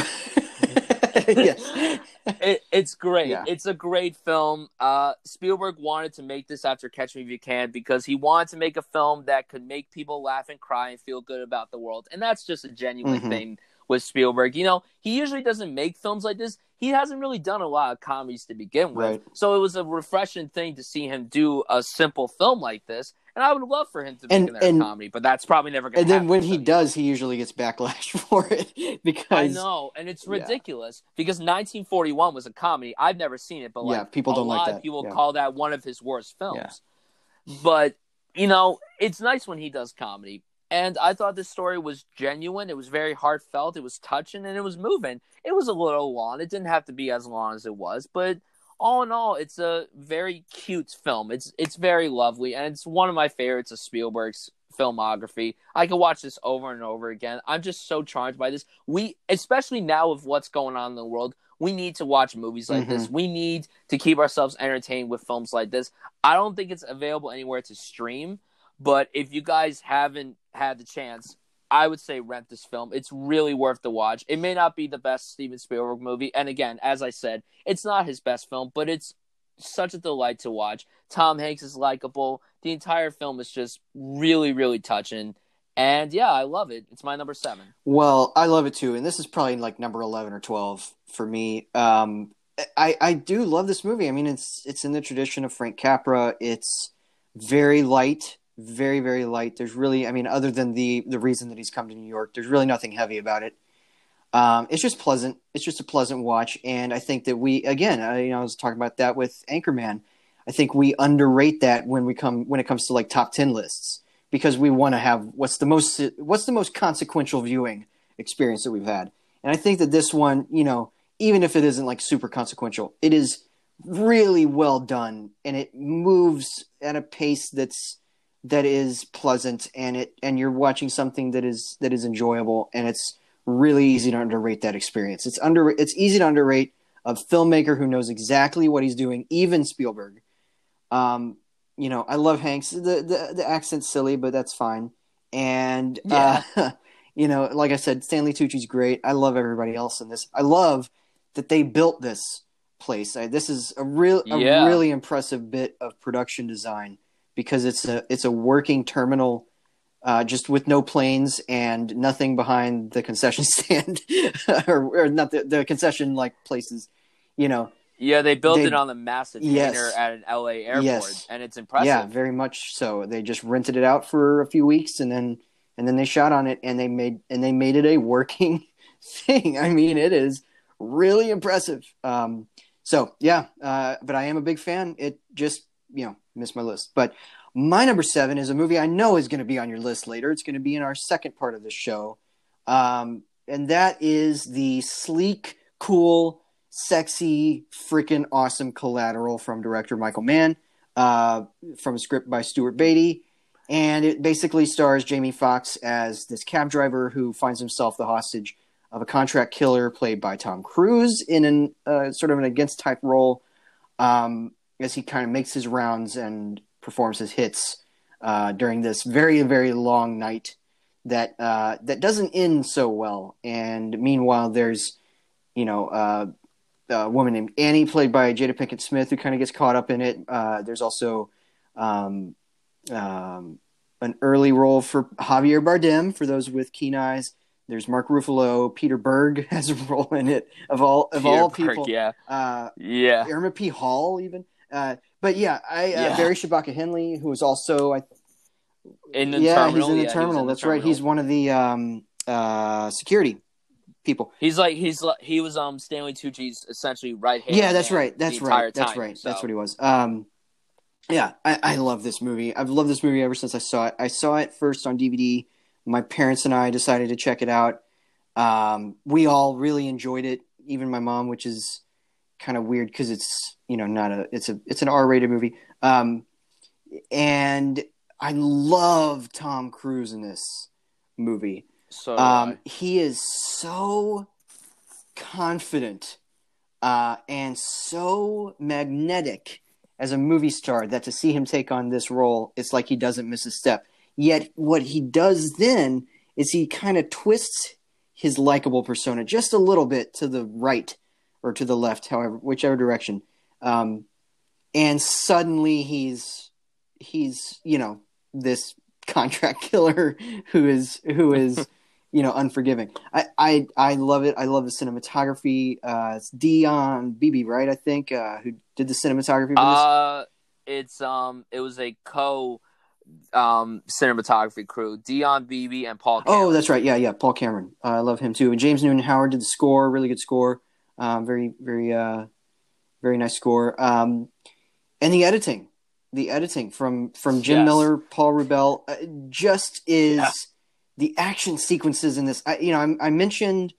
*laughs* it, it's great. Yeah. It's a great film. Uh, Spielberg wanted to make this after Catch Me If You Can because he wanted to make a film that could make people laugh and cry and feel good about the world, and that's just a genuine mm-hmm. thing with Spielberg. You know, he usually doesn't make films like this. He hasn't really done a lot of comedies to begin with. Right. So it was a refreshing thing to see him do a simple film like this. And I would love for him to make And- another and- comedy, but that's probably never going to happen. And then when he so- does, he usually gets backlash *laughs* for it because I know, and it's Yeah. ridiculous because 1941 was a comedy. I've never seen it, but like Yeah, people a don't like lot that. of people Yeah. call that one of his worst films. But you know, it's nice when he does comedy. And I thought this story was genuine. It was very heartfelt. It was touching, and it was moving. It was a little long. It didn't have to be as long as it was, but all in all, it's a very cute film. It's it's very lovely, and it's one of my favorites of Spielberg's filmography. I could watch this over and over again. I'm just so charmed by this. We, especially now with what's going on in the world, we need to watch movies like this. Mm-hmm. We need to keep ourselves entertained with films like this. I don't think it's available anywhere to stream, but if you guys haven't had the chance, I would say rent this film. It's really worth the watch. It may not be the best Steven Spielberg movie, and again, as I said, it's not his best film, but it's such a delight to watch. Tom Hanks is likable. The entire film is just really, really touching. And yeah, I love it. It's my number seven. Well, I love it too, and this is probably like number eleven or twelve for me. Um, I I do love this movie. I mean, it's it's in the tradition of Frank Capra. It's very light, very very light. There's really, I mean, other than the the reason that he's come to New York, there's really nothing heavy about it. Um, it's just pleasant. It's just a pleasant watch, and I think that we again, I, you know, I was talking about that with Anchorman. I think we underrate that when we come when it comes to like top ten lists because we want to have what's the most what's the most consequential viewing experience that we've had. And I think that this one, you know, even if it isn't like super consequential, it is really well done and it moves at a pace that's that is pleasant and it and you're watching something that is that is enjoyable and it's really easy to underrate that experience. It's under it's easy to underrate a filmmaker who knows exactly what he's doing, even Spielberg. Um, you know, I love Hanks. The the, the accent's silly, but that's fine. And uh, *laughs* you know, like I said, Stanley Tucci's great. I love everybody else in this. I love that they built this place. I, this is a real a Yeah. really impressive bit of production design because it's a it's a working terminal uh, just with no planes and nothing behind the concession *laughs* stand or, or not the, the concession like places you know Yeah, they built They- it on the massive Yes. hangar at an LA airport, Yes. and it's impressive. yeah very much so they just rented it out for a few weeks and then and then they shot on it and they made and they made it a working *laughs* thing i mean it is really impressive um so yeah uh but i am a big fan it just you know missed my list. But my number seven is a movie i know is going to be on your list later. It's going to be in our second part of the show. Um and that is the sleek cool sexy freaking awesome collateral from director michael mann uh, from a script by Stuart Beattie, and it basically stars Jamie Foxx as this cab driver who finds himself the hostage of a contract killer played by Tom Cruise in an uh, sort of an against type role. Um, as he kind of makes his rounds and performs his hits uh, during this very very long night that uh, that doesn't end so well. And meanwhile, there's you know. Uh, a woman named Annie, played by Jada Pinkett Smith, who kind of gets caught up in it. Uh, there's also um, um, an early role for Javier Bardem for those with keen eyes. There's Mark Ruffalo. Peter Berg *laughs* has a role in it. Of all of Peter all Berg, people, yeah, uh, yeah, Irma P. Hall even. Uh, but yeah, I uh, Barry Shabaka Henley, who is also I in the yeah terminal. he's in the yeah, terminal. in the That's right. He's one of the um, uh, security people. He's like he's like he was um Stanley Tucci's essentially right hand. Yeah, that's right. That's right. That's time, right. so- That's what he was. Um, yeah, I, I love this movie. I've loved this movie ever since I saw it. I saw it first on DVD. My parents and I decided to check it out. Um, we all really enjoyed it. Even my mom, which is kind of weird because it's you know not a it's a it's an R-rated movie. Um, and I love Tom Cruise in this movie. So Um, he is so confident uh, and so magnetic as a movie star that to see him take on this role, it's like he doesn't miss a step. Yet, what he does then is he kind of twists his likable persona just a little bit to the right or to the left, however, whichever direction. Um, and suddenly he's he's you know this *laughs* contract killer who is who is *laughs* you know, unforgiving. I, I, I love it. I love the cinematography. Uh, it's Dion Beebe, right? I think uh, who did the cinematography. For this? Uh, it's um, it was a co um cinematography crew, Dion Beebe and Paul. Cameron. Oh, that's right. Yeah, yeah. Paul Cameron. Uh, I love him too. And James Newton Howard did the score. Really good score. Um, very, very, uh, very nice score. Um, and the editing, the editing from from Jim Yes. Miller, Paul Rubell, uh, just is Yeah. the action sequences in this. I, you know, I, I mentioned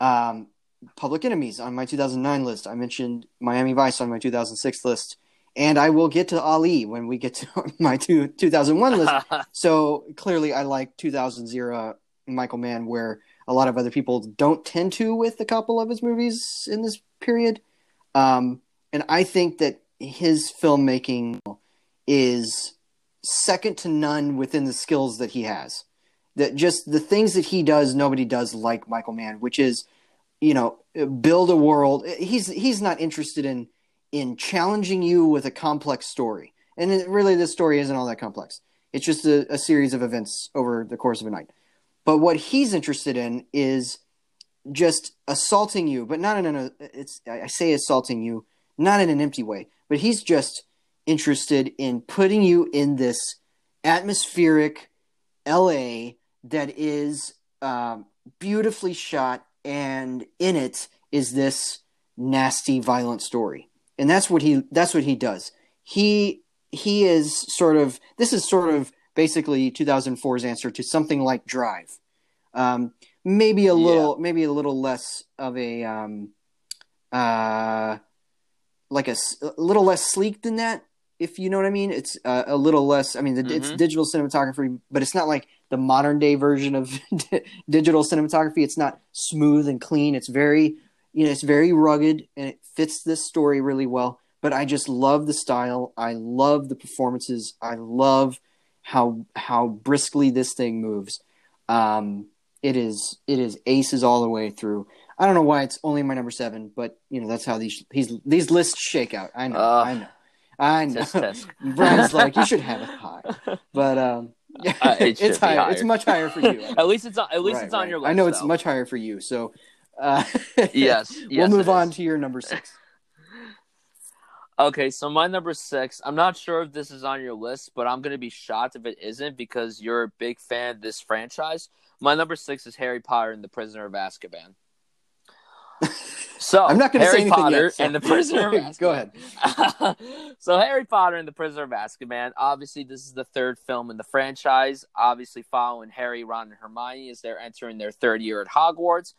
um, Public Enemies on my 2009 list. I mentioned Miami Vice on my 2006 list, and I will get to Ali when we get to *laughs* my two, 2001 list. *laughs* So clearly, I like 2000 era Michael Mann, where a lot of other people don't tend to with a couple of his movies in this period. Um, and I think that his filmmaking is second to none within the skills that he has. That just the things that he does, nobody does like Michael Mann, which is, you know, build a world. He's he's not interested in in challenging you with a complex story, and it, really, this story isn't all that complex. It's just a, a series of events over the course of a night. But what he's interested in is just assaulting you, but not in an it's I say assaulting you, not in an empty way, but he's just interested in putting you in this atmospheric LA that is um, beautifully shot, and in it is this nasty, violent story, and that's what he that's what he does. He he is sort of this is sort of basically 2004's answer to something like Drive. Um, maybe a little maybe a little less of a um, uh, like a, a little less sleek than that if you know what i mean. It's uh, a little less i mean the, it's Mhm. digital cinematography but it's not like the modern day version of *laughs* digital cinematography. It's not smooth and clean. It's very you know it's very rugged and it fits this story really well. But i just love the style. I love the performances. I love how how briskly this thing moves um it is it is aces all the way through I don't know why it's only my number seven, but you know that's how these these these lists shake out. I know, Ugh. I know, I know. *laughs* Brian's like you should have it *laughs* high, but um, Uh, it *laughs* it's higher. higher. It's much higher for you. at least it's on. At least Right, it's on right. your list. I know it's though. much higher for you. So, uh, Yes. we'll move on is. to your number six. Okay, so my number six. I'm not sure if this is on your list, but I'm gonna be shocked if it isn't because you're a big fan of this franchise. My number six is Harry Potter and the Prisoner of Azkaban. *laughs* So I'm not going to say anything Potter yet. so- and the Prisoner of *laughs* Azkaban. Go ahead. *laughs* so Harry Potter and the Prisoner of Azkaban. Obviously, this is the third film in the franchise. Obviously, following Harry, Ron, and Hermione as they're entering their third year at Hogwarts.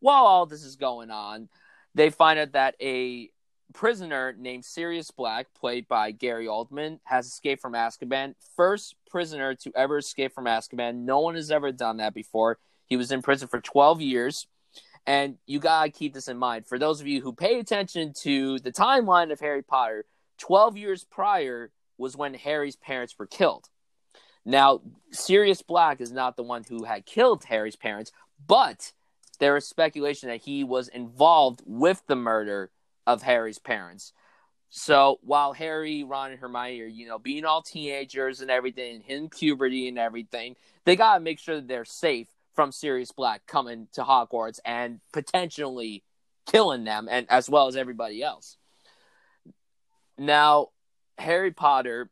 While all this is going on, they find out that a prisoner named Sirius Black, played by Gary Oldman, has escaped from Azkaban. First prisoner to ever escape from Azkaban. No one has ever done that before. He was in prison for 12 years. And you gotta keep this in mind. For those of you who pay attention to the timeline of Harry Potter, 12 years prior was when Harry's parents were killed. Now, Sirius Black is not the one who had killed Harry's parents, but there is speculation that he was involved with the murder of Harry's parents. So while Harry, Ron, and Hermione are, you know, being all teenagers and everything, in puberty and everything, they gotta make sure that they're safe from Sirius Black coming to Hogwarts and potentially killing them, and as well as everybody else. Now, Harry Potter,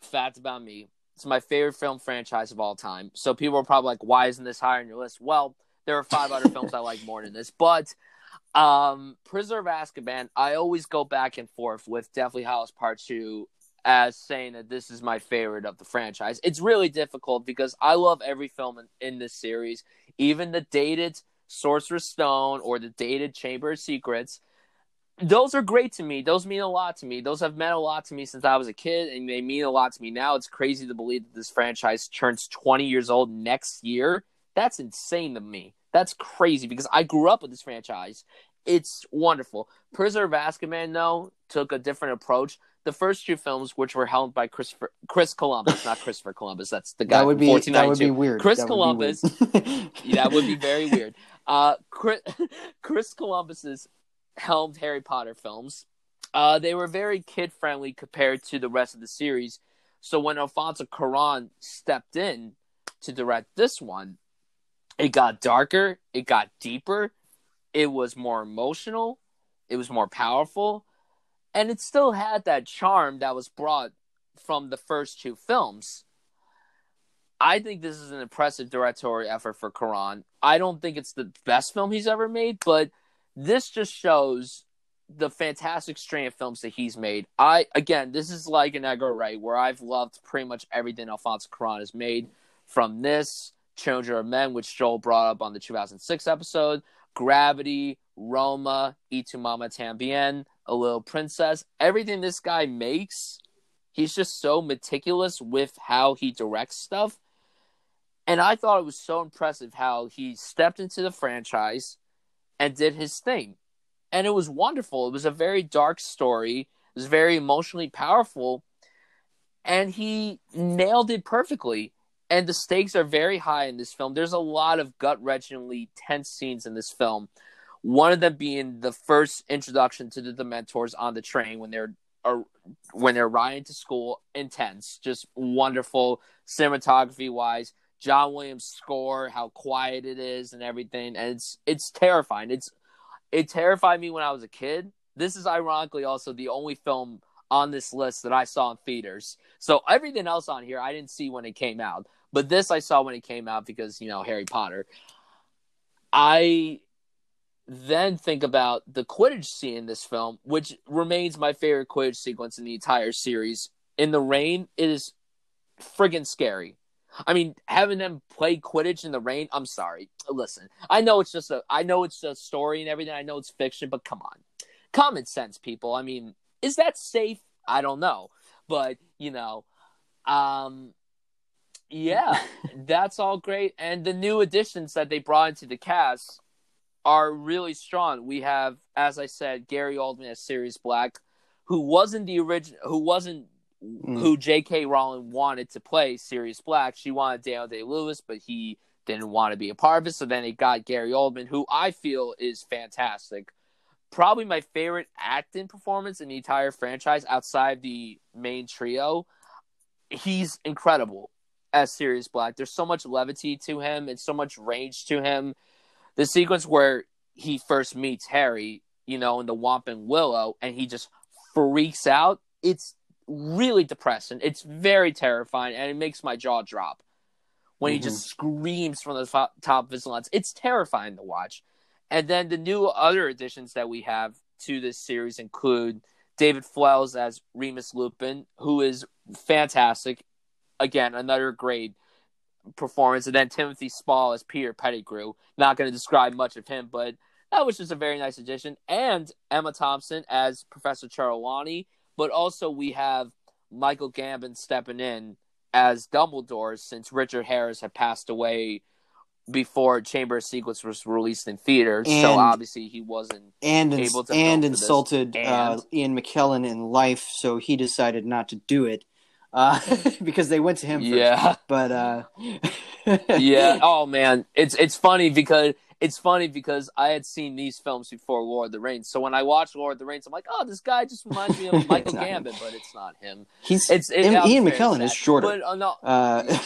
fact about me, it's my favorite film franchise of all time. So people are probably like, why isn't this higher on your list? Well, there are five other films I like more than this, but um, Prisoner of Azkaban, I always go back and forth with Deathly Hallows Part Two as saying that this is my favorite of the franchise. It's really difficult because I love every film in, in this series, even the dated Sorcerer's Stone or the dated Chamber of Secrets. Those are great to me. Those mean a lot to me. Those have meant a lot to me since I was a kid, and they mean a lot to me now. It's crazy to believe that this franchise turns 20 years old next year. That's insane to me. That's crazy because I grew up with this franchise. It's wonderful. Prisoner of Azkaban, though, took a different approach. The first two films, which were helmed by Christopher, Chris Columbus, not Christopher Columbus, that's the guy That would be that would be weird. Chris That would Columbus. weird. That would be *laughs* very weird. Uh, Chris, *laughs* Chris Columbus's helmed Harry Potter films. Uh, they were very kid friendly compared to the rest of the series. So when Alfonso Cuarón stepped in to direct this one, It got darker, it got deeper, it was more emotional, it was more powerful, and it still had that charm that was brought from the first two films. I think this is an impressive directorial effort for Cuarón. I don't think it's the best film he's ever made, but this just shows the fantastic strain of films that he's made. I again, this is like an Edgar Wright, where I've loved pretty much everything Alfonso Cuarón has made. From this, Children of Men, which Joel brought up on the 2006 episode, Gravity, Roma, Y Tu Mama Tambien, A Little Princess. Everything this guy makes, he's just so meticulous with how he directs stuff. And I thought it was so impressive how he stepped into the franchise and did his thing and it was wonderful. It was a very dark story. It was very emotionally powerful, and he nailed it perfectly. And the stakes are very high in this film. There's a lot of gut wrenchingly tense scenes in this film. One of them being the first introduction to the Dementors on the train when they're are, when they're riding to school. Intense, just wonderful cinematography wise. John Williams' score, how quiet it is, and everything, and it's it's terrifying. It's it terrified me when I was a kid. This is ironically also the only film on this list that I saw in theaters. So everything else on here I didn't see when it came out, but this I saw when it came out because you know Harry Potter. I then think about the Quidditch scene in this film, which remains my favorite Quidditch sequence in the entire series. In the rain, it is friggin' scary. I mean, having them play Quidditch in the rain. I'm sorry. Listen, I know it's just a, I know it's a story and everything. I know it's fiction, but come on, common sense, people. I mean, is that safe? I don't know, but you know, um, yeah, that's all great. And the new additions that they brought into the cast are really strong. We have, as I said, Gary Oldman as Sirius Black, who wasn't the original, who wasn't mm. who J.K. Rowling wanted to play Sirius Black. She wanted Daniel Day Lewis, but he didn't want to be a part of it. So then it got Gary Oldman, who I feel is fantastic. Probably my favorite acting performance in the entire franchise outside the main trio. He's incredible as Sirius Black. There's so much levity to him and so much range to him. The sequence where he first meets Harry, you know, in the Whomping Willow, and he just freaks out. It's really depressing. It's very terrifying, and it makes my jaw drop when mm-hmm. he just screams from the top of his lungs. It's terrifying to watch. And then the new other additions that we have to this series include David Thewlis as Remus Lupin, who is fantastic. Again, another great performance. And then Timothy Spall as Peter Pettigrew. Not going to describe much of him, but that was just a very nice addition. And Emma Thompson as Professor Trelawney but also we have Michael Gambon stepping in as Dumbledore since Richard Harris had passed away before Chamber of Secrets was released in theaters. And, so obviously he wasn't and able to and insulted uh, Ian McKellen in life, so he decided not to do it. Uh, *laughs* because they went to him first. Yeah. But uh... *laughs* yeah. Oh man, it's it's funny because it's funny because I had seen these films before Lord of the Rings. So when I watched Lord of the Rings, I'm like, oh, this guy just reminds me of *laughs* Michael Gambon, but it's not him. He's it's it, Ian, Ian McKellen is shorter. But, uh, no. uh,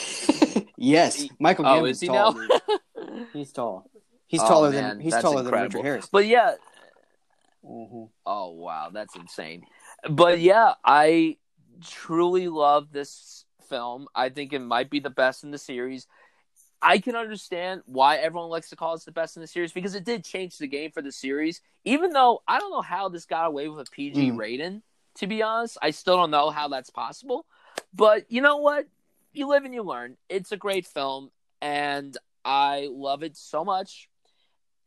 yes, Michael Gambon oh, is he tall. he's tall. He's oh, taller man, than he's taller incredible. than Richard Harris. But yeah. Mm-hmm. Oh wow, that's insane. But yeah, I truly love this film. I think it might be the best in the series. I can understand why everyone likes to call it the best in the series because it did change the game for the series. Even though I don't know how this got away with a PG mm. rating, to be honest, I still don't know how that's possible. But you know what? You live and you learn. It's a great film, and I love it so much.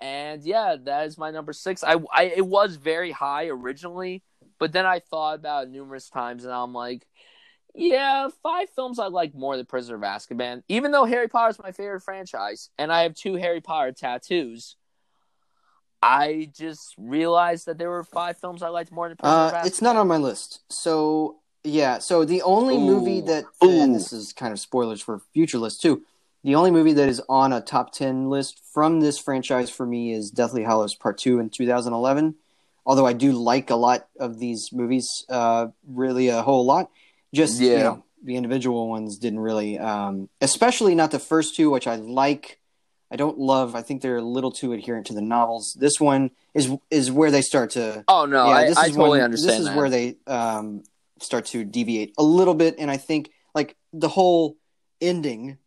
And yeah, that is my number six. I, I it was very high originally, but then I thought about it numerous times, and I'm like, yeah, five films I like more than Prisoner of Azkaban. Even though Harry Potter is my favorite franchise, and I have two Harry Potter tattoos, I just realized that there were five films I liked more than Prisoner uh, of Azkaban. It's not on my list. So yeah, so the only Ooh. movie that, and this is kind of spoilers for future lists too. The only movie that is on a top ten list from this franchise for me is Deathly Hallows Part Two in 2011. Although I do like a lot of these movies, uh, really a whole lot just yeah. you know, the individual ones didn't really, um, especially not the first two, which I like. I don't love. I think they're a little too adherent to the novels. This one is is where they start to. Oh no, yeah, I, this I is totally when- understand. This is that. where they um, start to deviate a little bit, and I think like the whole ending,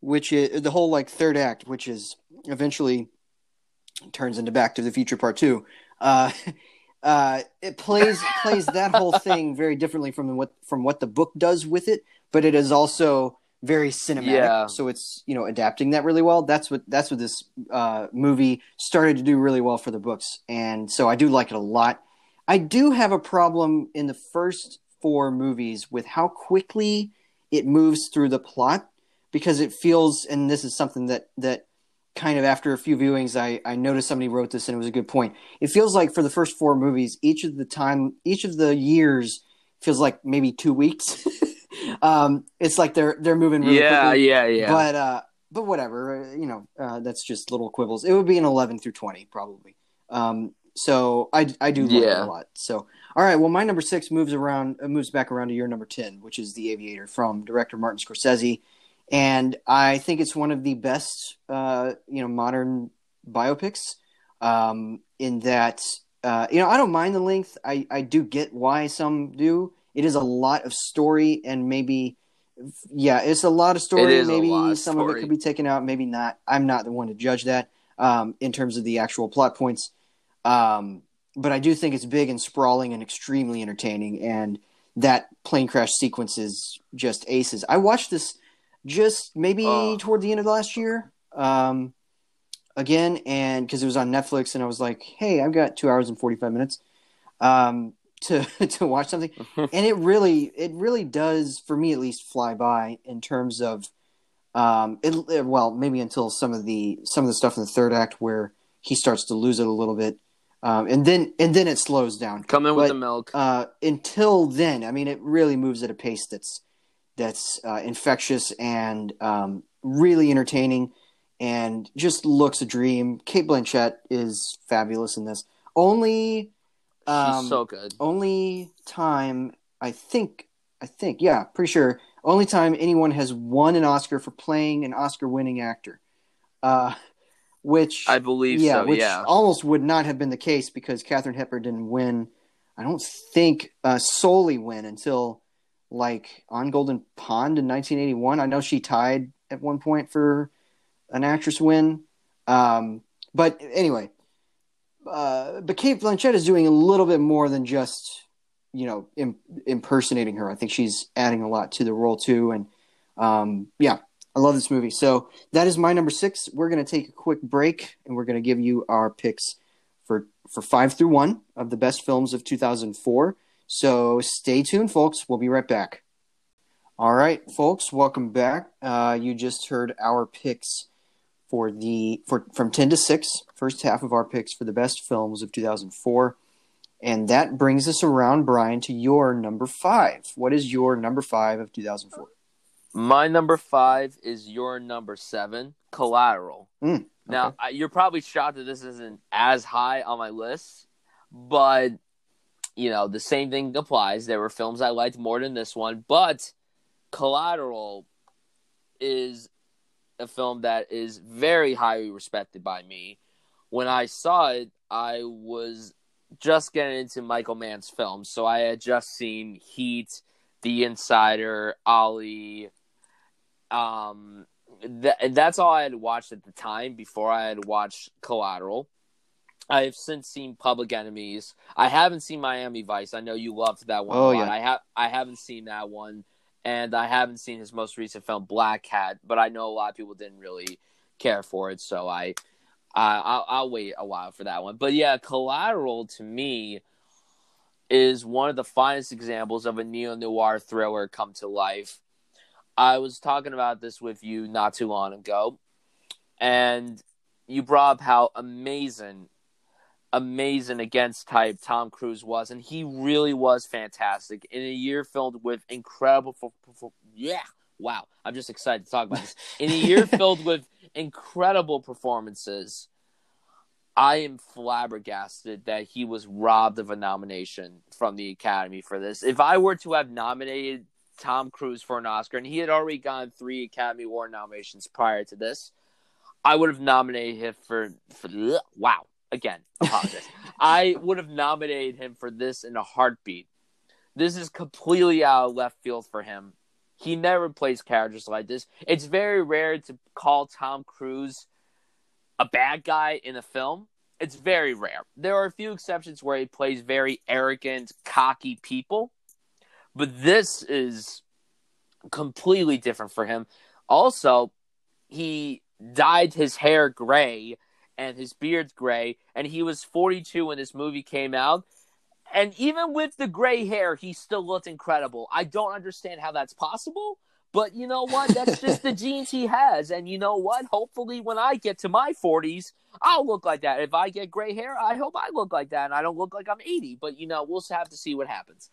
which is the whole like third act, which is eventually turns into Back to the Future Part Two. Uh, *laughs* uh, it plays plays that whole thing very differently from what from what the book does with it, but it is also very cinematic. Yeah. So it's you know adapting that really well. That's what that's what this uh, movie started to do really well for the books, and so I do like it a lot. I do have a problem in the first four movies with how quickly it moves through the plot because it feels, and this is something that that kind of after a few viewings, I I noticed somebody wrote this and it was a good point. It feels like for the first four movies, each of the time, each of the years feels like maybe two weeks. *laughs* um, it's like they're they're moving really yeah, quickly. yeah, yeah. But uh, but whatever, uh, you know, uh, that's just little quibbles. It would be an eleven through twenty probably. Um, so I I do love it Yeah. a lot. So all right, well, my number six moves around uh, moves back around to your number ten, which is The Aviator from director Martin Scorsese, and I think it's one of the best uh, you know modern biopics. Um, in that uh, you know I don't mind the length. I I do get why some do. It is a lot of story and maybe yeah, it's a lot of story. It is a maybe of some of it could be taken out, maybe not. I'm not the one to judge that um, in terms of the actual plot points. Um, but I do think it's big and sprawling and extremely entertaining. And that plane crash sequence is just aces. I watched this just maybe Oh. toward the end of last year um, again, and because it was on Netflix, and I was like, hey, I've got two hours and 45 minutes um, *laughs* to, to watch something *laughs* and it really it really does for me at least fly by in terms of um it, it- well maybe until some of the some of the stuff in the third act where he starts to lose it a little bit um and then and then it slows down Come in with the milk. uh until then i mean it really moves at a pace that's that's uh, infectious and um really entertaining and just looks a dream Cate Blanchett is fabulous in this only um, so good. only time I think I think yeah, pretty sure only time anyone has won an Oscar for playing an Oscar-winning actor. Uh, which I believe yeah, so. which yeah. almost would not have been the case because Katharine Hepburn didn't win. I don't think uh, solely win until like on Golden Pond in 1981. I know she tied at one point for an actress win. Um, but anyway, uh, but Cate Blanchett is doing a little bit more than just you know Im- impersonating her. I think she's adding a lot to the role too, and um, yeah, I love this movie. So that is my number six. We're gonna take a quick break, and we're gonna give you our picks for for five through one of the best films of 2004. So stay tuned, folks. We'll be right back. All right, folks, welcome back. Uh, you just heard our picks for the for from 10 to 6 first half of our picks for the best films of 2004 and that brings us around brian to your number five what is your number five of 2004 My number five is your number seven, Collateral. Mm, Now. I, you're probably shocked that this isn't as high on my list, but you know the same thing applies. There were films I liked more than this one, but Collateral is a film that is very highly respected by me. When I saw it, I was just getting into Michael Mann's films, so I had just seen Heat, The Insider, Ali. Um, th- that's all I had watched at the time before I had watched Collateral. I have since seen Public Enemies. I haven't seen Miami Vice. I know you loved that one. Oh, a lot. yeah. I have. I haven't seen that one, and I haven't seen his most recent film Blackhat. But I know a lot of people didn't really care for it, so I, I I'll, I'll wait a while for that one. But yeah, Collateral to me is one of the finest examples of a neo noir thriller come to life. I was talking about this with you not too long ago, and you brought up how amazing, amazing against type Tom Cruise was, and he really was fantastic in a year filled with incredible. Yeah, wow! I'm just excited to talk about this. In a year *laughs* filled with incredible performances, I am flabbergasted that he was robbed of a nomination from the Academy for this. If I were to have nominated Tom Cruise for an Oscar, and he had already gotten three Academy Award nominations prior to this, I would have nominated him for for wow again. Apologize. I would have nominated him for this in a heartbeat. This is completely out of left field for him. He never plays characters like this. It's very rare to call Tom Cruise a bad guy in a film. It's very rare. There are a few exceptions where he plays very arrogant, cocky people, but this is completely different for him. Also, he dyed his hair gray and his beard's gray, and he was 42 when this movie came out. And even with the gray hair, he still looked incredible. I don't understand how that's possible, but you know what? That's just the *laughs* genes he has. And you know what? Hopefully, when I get to my 40s, I'll look like that. If I get gray hair, I hope I look like that and I don't look like I'm 80. But you know, we'll have to see what happens.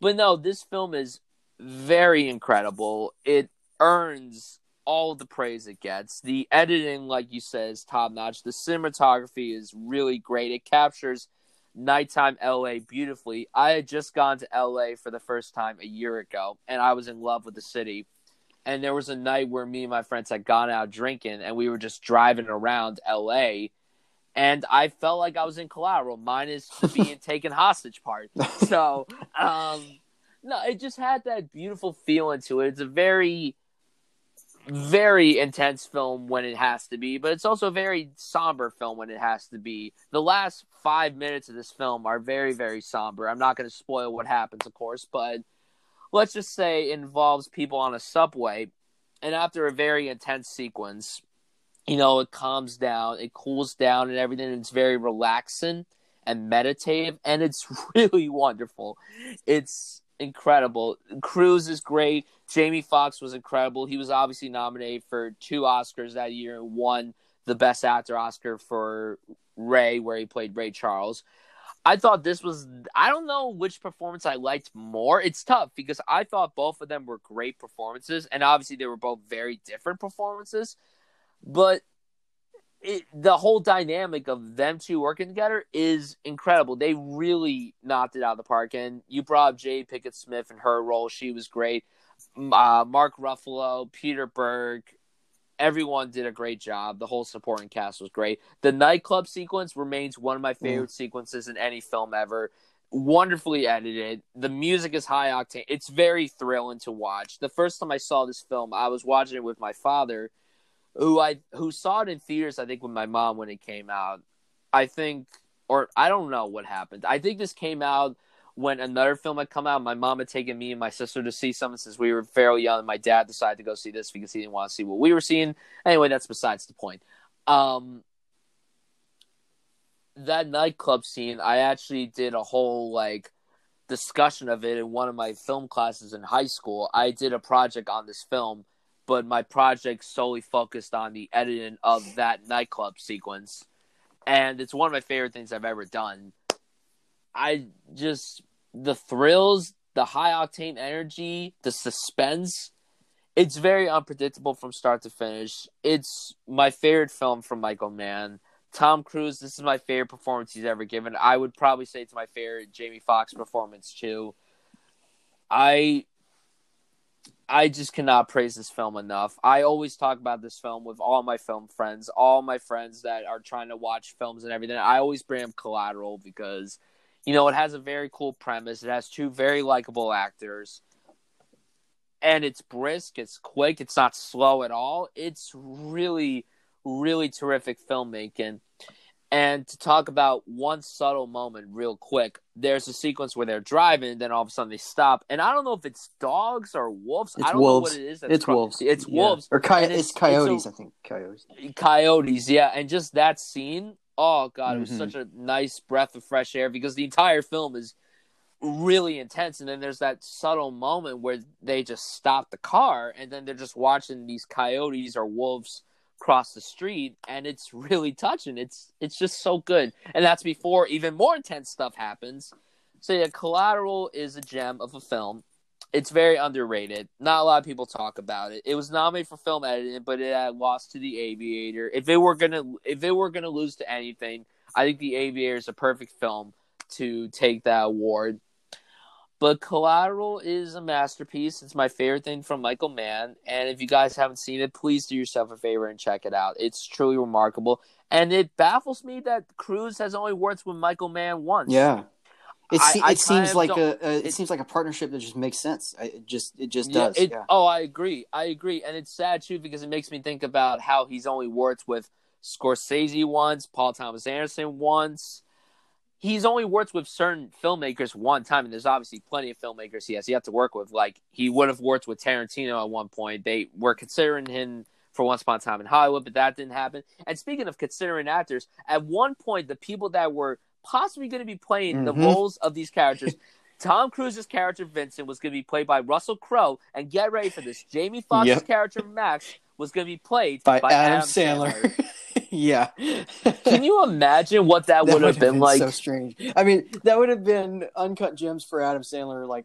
But no, this film is very incredible. It earns all the praise it gets. The editing, like you said, is top notch. The cinematography is really great. It captures nighttime LA beautifully. I had just gone to LA for the first time a year ago, and I was in love with the city. And there was a night where me and my friends had gone out drinking, and we were just driving around LA. And I felt like I was in collateral, minus the *laughs* being taken hostage part. So, *laughs* um, no, it just had that beautiful feeling to it. It's a very very intense film when it has to be, but it's also a very somber film when it has to be. The last five minutes of this film are very, very somber. I'm not going to spoil what happens, of course, but let's just say involves people on a subway, and after a very intense sequence, you know, it calms down, it cools down, and everything. It's very relaxing and meditative, and it's *laughs* really wonderful. It's incredible. Cruise is great. Jamie Foxx was incredible. He was obviously nominated for two Oscars that year and won the Best Actor Oscar for Ray, where he played Ray Charles. I thought this was I don't know which performance I liked more. It's tough because I thought both of them were great performances and obviously they were both very different performances. But it, the whole dynamic of them two working together is incredible. They really knocked it out of the park. And you brought up Jada Pinkett Smith and her role; she was great. Uh, Mark Ruffalo, Peter Berg, everyone did a great job. The whole supporting cast was great. The nightclub sequence remains one of my favorite mm. sequences in any film ever. Wonderfully edited. The music is high octane. It's very thrilling to watch. The first time I saw this film, I was watching it with my father who I who saw it in theaters. I think with my mom when it came out. I think, or I don't know what happened. I think this came out when another film had come out. My mom had taken me and my sister to see something since we were fairly young. And my dad decided to go see this because he didn't want to see what we were seeing. Anyway, that's besides the point. Um, that nightclub scene, I actually did a whole like discussion of it in one of my film classes in high school. I did a project on this film but my project solely focused on the editing of that nightclub sequence. And it's one of my favorite things I've ever done. I just the thrills, the high octane energy, the suspense. It's very unpredictable from start to finish. It's my favorite film from Michael Mann. Tom Cruise, this is my favorite performance he's ever given. I would probably say it's my favorite Jamie Foxx performance too. I I just cannot praise this film enough. I always talk about this film with all my film friends, all my friends that are trying to watch films and everything. I always bring up Collateral because, you know, it has a very cool premise. It has two very likable actors. And it's brisk, it's quick, it's not slow at all. It's really, really terrific filmmaking. And to talk about one subtle moment real quick, there's a sequence where they're driving, and then all of a sudden they stop. And I don't know if it's dogs or wolves. It's I don't wolves. know what it is. It's wolves. It's yeah. wolves. Or coy- it's, it's, coyotes, it's a, I think. Coyotes. Coyotes, yeah. And just that scene, oh, God, mm-hmm. it was Mm-hmm. such a nice breath of fresh air because the entire film is really intense. And then there's that subtle moment where they just stop the car, and then they're just watching these coyotes or wolves cross the street and it's really touching. It's it's just so good. And that's before even more intense stuff happens. So yeah collateral is a gem of a film. It's very underrated. Not a lot of people talk about it. It was nominated for film editing but it had lost to the aviator. If it were gonna if it were gonna lose to anything i think the aviator is a perfect film to take that award But Collateral is a masterpiece. It's my favorite thing from Michael Mann. And if you guys haven't seen it, please do yourself a favor and check it out. It's truly remarkable. And it baffles me that Cruise has only worked with Michael Mann once. Yeah. It, se- I it seems like a, a it, it- seems like a partnership that just makes sense. It just it just Yeah, does. it- yeah. Oh, I agree. I agree. And it's sad too because it makes me think about how he's only worked with Scorsese once, Paul Thomas Anderson once. He's only worked with certain filmmakers one time, and there's obviously plenty of filmmakers he has yet to work with. Like he would have worked with Tarantino at one point. They were considering him for Once Upon a Time in Hollywood, but that didn't happen. And speaking of considering actors, at one point the people that were possibly going to be playing the Mhm. roles of these characters *laughs* Tom Cruise's character Vincent was going to be played by Russell Crowe, and get ready for this: Jamie Foxx's Yep. character Max was going to be played By, by, Adam, Sandler. *laughs* yeah. Can you imagine what that, *laughs* would have been, like? so strange. I mean, that would have been uncut gems for Adam Sandler, like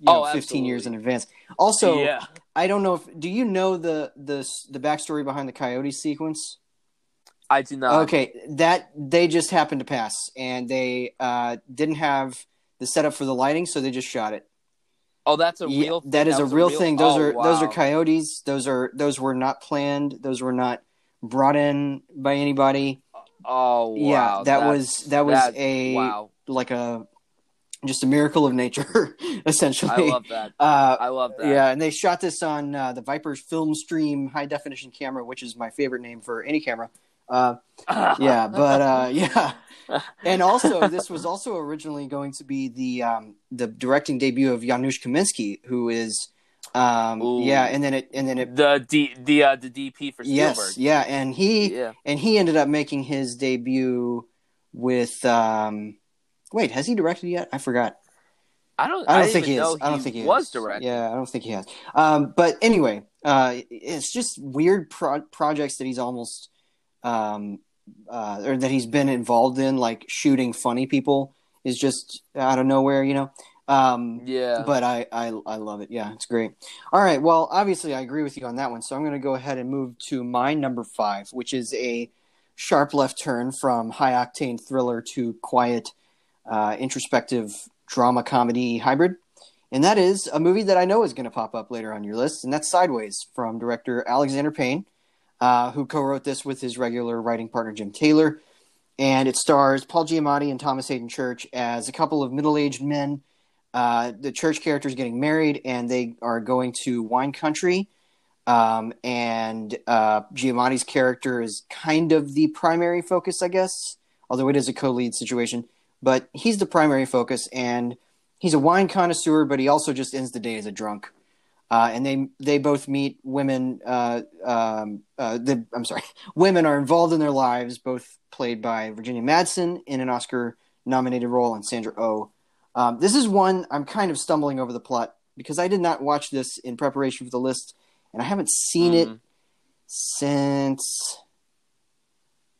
you know, Oh, 15 years in advance. Also, yeah, I don't know if do you know the the the backstory behind the Coyote sequence? I do not. okay, that they just happened to pass, and they uh, didn't have the setup for the lighting, so they just shot it. Oh, that's a Yeah, real. that is that a was real, thing. Those oh, are those are coyotes. Those are those were not planned. Those were not brought in by anybody. Oh, wow. Yeah, that That's- was that was a wow. like a just a miracle of nature, *laughs* essentially. I love that. Uh, I love that. yeah, and they shot this on uh, the Viper's Film Stream high definition camera, which is my favorite name for any camera. Uh, *laughs* yeah, but uh, *laughs* yeah, and also this was also originally going to be the um, the directing debut of Janusz Kaminski, who is um, Ooh. yeah, and then it and then it the D, the uh, the DP for Spielberg. yes, yeah, and he Yeah. and he ended up making his debut with um, wait, has he directed yet? I forgot. I don't. I don't didn't think he is. I don't he think he was is. direct. Yeah, I don't think he has. Um, but anyway, uh, it's just weird pro- projects that he's almost, um, uh, or that he's been involved in, like shooting funny people, is just out of nowhere, you know. Um, Yeah. but I, I I love it. Yeah, it's great. All right. Well, obviously, I agree with you on that one. So I'm going to go ahead and move to my number five, which is a sharp left turn from high octane thriller to quiet, uh, introspective drama comedy hybrid, and that is a movie that I know is going to pop up later on your list, and that's Sideways from director Alexander Payne, uh, who co-wrote this with his regular writing partner Jim Taylor. And it stars Paul Giamatti and Thomas Hayden Church as a couple of middle-aged men uh, the church character is getting married and they are going to wine country. Um, and uh, giamatti's character is kind of the primary focus i guess although it is a co-lead situation. But he's the primary focus and he's a wine connoisseur but he also just ends the day as a drunk. Uh, and they they both meet women uh, um, uh, the, i'm sorry *laughs* women are involved in their lives both played by virginia madsen in an oscar nominated role and sandra oh um, this is one I'm kind of stumbling over the plot because I did not watch this in preparation for the list, and I haven't seen it Mhm. since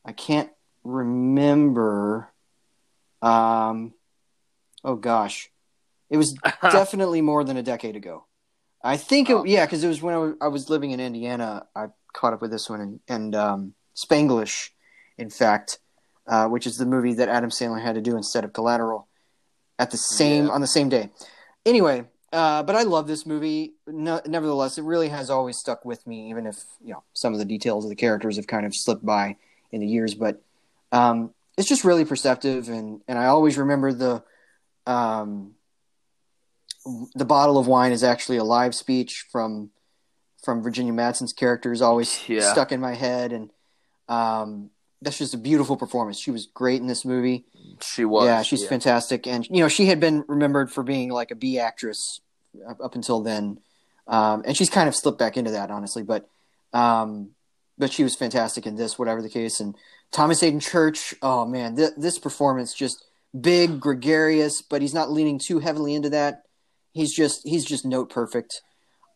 I can't remember. Um, oh gosh, it was *laughs* definitely more than a decade ago. I think, it, Oh. yeah, because it was when I was, I was living in Indiana. I caught up with this one, and, and um, Spanglish, in fact, uh, which is the movie that Adam Sandler had to do instead of Collateral, at the same Yeah. on the same day. Anyway, uh, but I love this movie. No, nevertheless, it really has always stuck with me, even if you know some of the details of the characters have kind of slipped by in the years. But um, it's just really perceptive, and and I always remember the um, the bottle of wine is actually a live speech from from Virginia Madsen's character is always Yeah. stuck in my head, and um, that's just a beautiful performance. She was great in this movie. She was. yeah, she's fantastic, and you know she had been remembered for being like a B actress up, up until then, um, and she's kind of slipped back into that honestly, but um, but she was fantastic in this, whatever the case. And Thomas Hayden Church, oh man, th- this performance just big, gregarious, but he's not leaning too heavily into that. He's just he's just note perfect.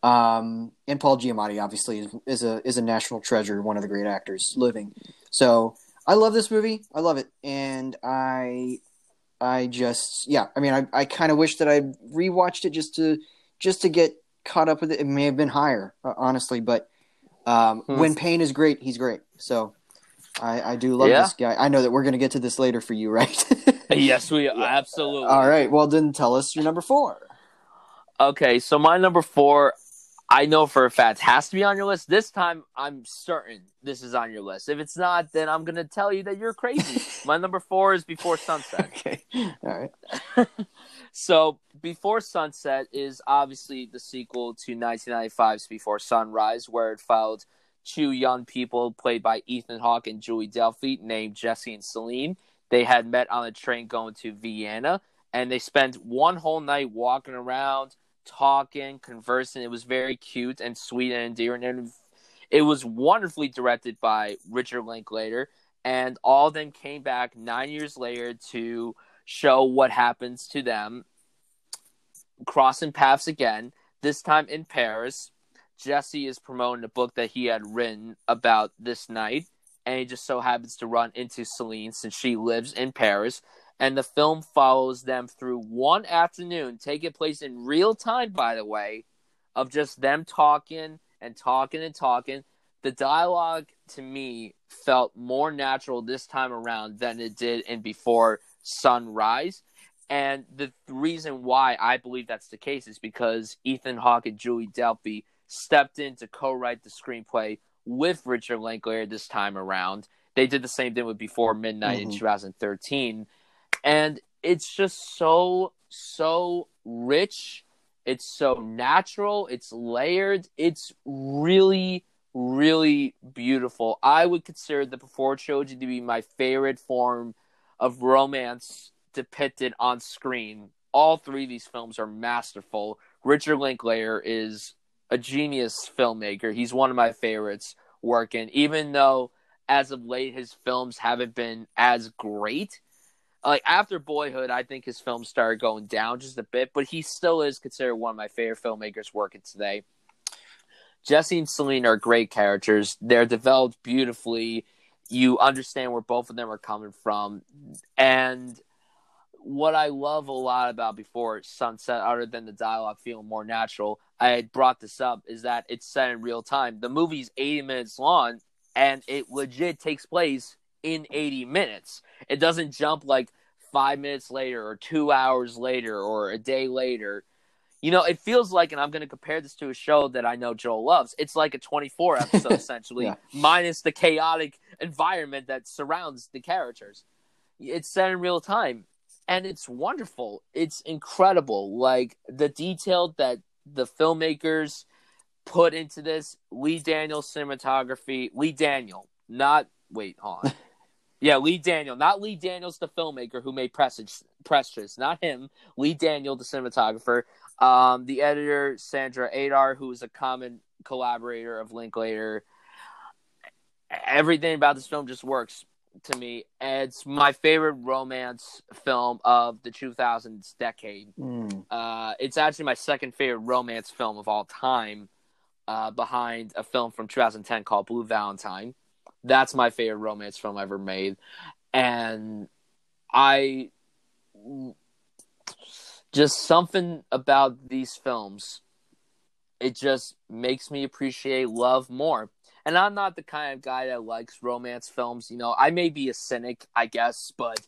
Um, and Paul Giamatti obviously is, is a is a national treasure, one of the great actors living. So I love this movie. I love it, and I I just yeah. I mean, I I kind of wish that I rewatched it just to just to get caught up with it. It may have been higher, uh, honestly, but um, Hmm. when Payne is great, he's great. So I I do love Yeah. this guy. I know that we're gonna get to this later for you, *laughs* right? *laughs* Yes, we absolutely. All right. Well, then tell us your number four. Okay, so my number four, I know for a fact has to be on your list. This time, I'm certain this is on your list. If it's not, then I'm gonna tell you that you're crazy. *laughs* my number four is Before Sunset. *laughs* Okay. All right. *laughs* So, Before Sunset is obviously the sequel to 1995's Before Sunrise, where it followed two young people played by Ethan Hawke and Julie Delpy named Jesse and Celine. They had met on a train going to Vienna, and they spent one whole night walking around, talking, conversing. It was very cute and sweet and endearing, and it was wonderfully directed by Richard Linklater. And all of them came back nine years later to show what happens to them crossing paths again, this time in Paris. Jesse is promoting a book that he had written about this night, and he just so happens to run into Celine since she lives in Paris. And the film follows them through one afternoon, taking place in real time, by the way, of just them talking and talking and talking. The dialogue to me felt more natural this time around than it did in Before Sunrise. And the reason why I believe that's the case is because Ethan Hawke and Julie Delpy stepped in to co-write the screenplay with Richard Linklater this time around. They did the same thing with Before Midnight Mhm. in 2013. And it's just so so rich. It's so natural, it's layered. It's really really beautiful. I would consider the Before trilogy to be my favorite form of romance depicted on screen. All three of these films are masterful. Richard Linklater is a genius filmmaker. He's one of my favorites working, even though as of late his films haven't been as great. Like after Boyhood, I think his films started going down just a bit, but he still is considered one of my favorite filmmakers working today. Jesse and Celine are great characters. They're developed beautifully. You understand where both of them are coming from. And what I love a lot about Before Sunset, other than the dialogue feeling more natural, I had brought this up, is that it's set in real time. The movie's 80 minutes long, and it legit takes place in 80 minutes. It doesn't jump like five minutes later, or two hours later, or a day later. You know, it feels like, and I'm going to compare this to a show that I know Joel loves. It's like a 24 episode, *laughs* essentially, Yeah. minus the chaotic environment that surrounds the characters. It's set in real time and it's wonderful. It's incredible. Like the detail that the filmmakers put into this. Lee Daniel cinematography. Lee Daniel, not wait, on. Yeah, Lee Daniel, not Lee Daniels, the filmmaker who made Prestige, not him. Lee Daniel, the cinematographer. Um, the editor Sandra Adair, who is a common collaborator of Linklater. Everything about this film just works to me. It's my favorite romance film of the 2000s decade. Mm. Uh, it's actually my second favorite romance film of all time, uh, behind a film from 2010 called Blue Valentine. That's my favorite romance film ever made, and I just something about these films. It just makes me appreciate love more. And I'm not the kind of guy that likes romance films. You know, I may be a cynic, I guess, but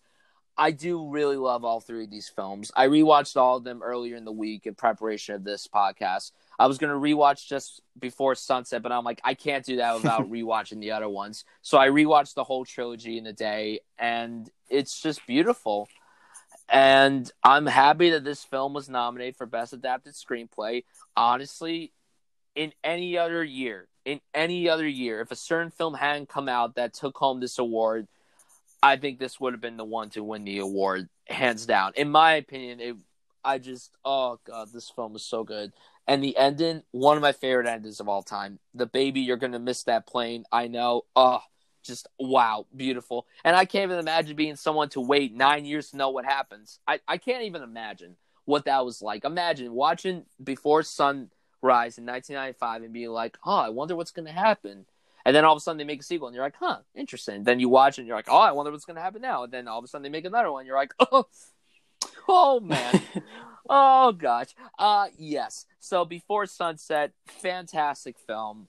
I do really love all three of these films. I rewatched all of them earlier in the week in preparation of this podcast. I was going to rewatch just before sunset, but I'm like, I can't do that without *laughs* rewatching the other ones. So I rewatched the whole trilogy in a day, and it's just beautiful. And I'm happy that this film was nominated for Best Adapted Screenplay. Honestly, in any other year, in any other year, if a certain film hadn't come out that took home this award, I think this would have been the one to win the award, hands down. In my opinion, it. I just, oh god, this film is so good. And the ending, one of my favorite endings of all time. The baby, you're gonna miss that plane. I know. Oh, just wow, beautiful. And I can't even imagine being someone to wait nine years to know what happens. I, I can't even imagine what that was like. Imagine watching Before Sunrise in 1995 and being like, oh, I wonder what's gonna happen. And then all of a sudden they make a sequel, and you're like, huh, interesting. Then you watch it, and you're like, oh, I wonder what's going to happen now. And then all of a sudden they make another one, you're like, *laughs* oh, *laughs* oh man, oh gosh. Uh, yes. So Before Sunset, fantastic film,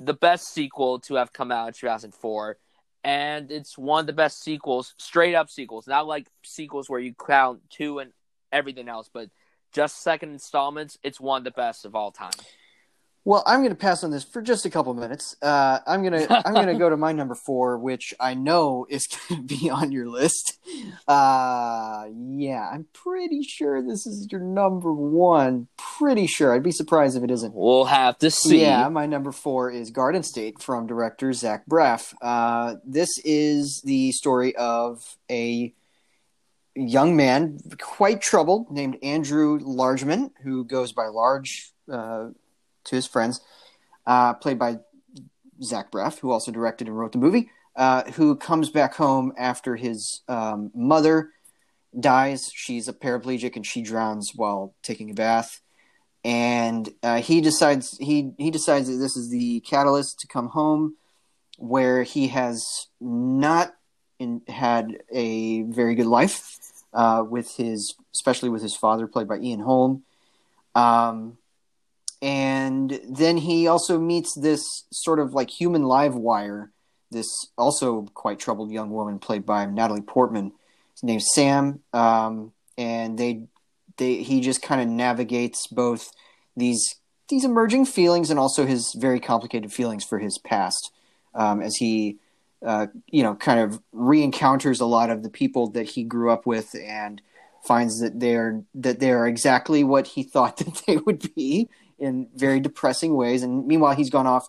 the best sequel to have come out in 2004, and it's one of the best sequels, straight up sequels, not like sequels where you count two and everything else, but just second installments, it's one of the best of all time. Well, I'm going to pass on this for just a couple minutes. Uh, I'm going to I'm going to go to my number four, which I know is *laughs* going to be on your list. Uh, yeah, I'm pretty sure this is your number one. Pretty sure. I'd be surprised if it isn't. We'll have to see. Yeah, my number four is Garden State from director Zach Braff. Uh, this is the story of a young man, quite troubled, named Andrew Largeman, who goes by Large uh, to his friends, uh, played by Zach Braff, who also directed and wrote the movie, uh, who comes back home after his um, mother dies. She's a paraplegic and she drowns while taking a bath. And uh, he decides he he decides that this is the catalyst to come home, where he has not in, had a very good life uh, with his, especially with his father, played by Ian Holm. Um, and then he also meets this sort of like human live wire, this also quite troubled young woman played by Natalie Portman. His name's Sam, um, and they they he just kind of navigates both these these emerging feelings and also his very complicated feelings for his past um, as he uh, you know kind of re-encounters a lot of the people that he grew up with and finds that they're that they're exactly what he *laughs* thought that they would be in very depressing ways. And meanwhile, he's gone off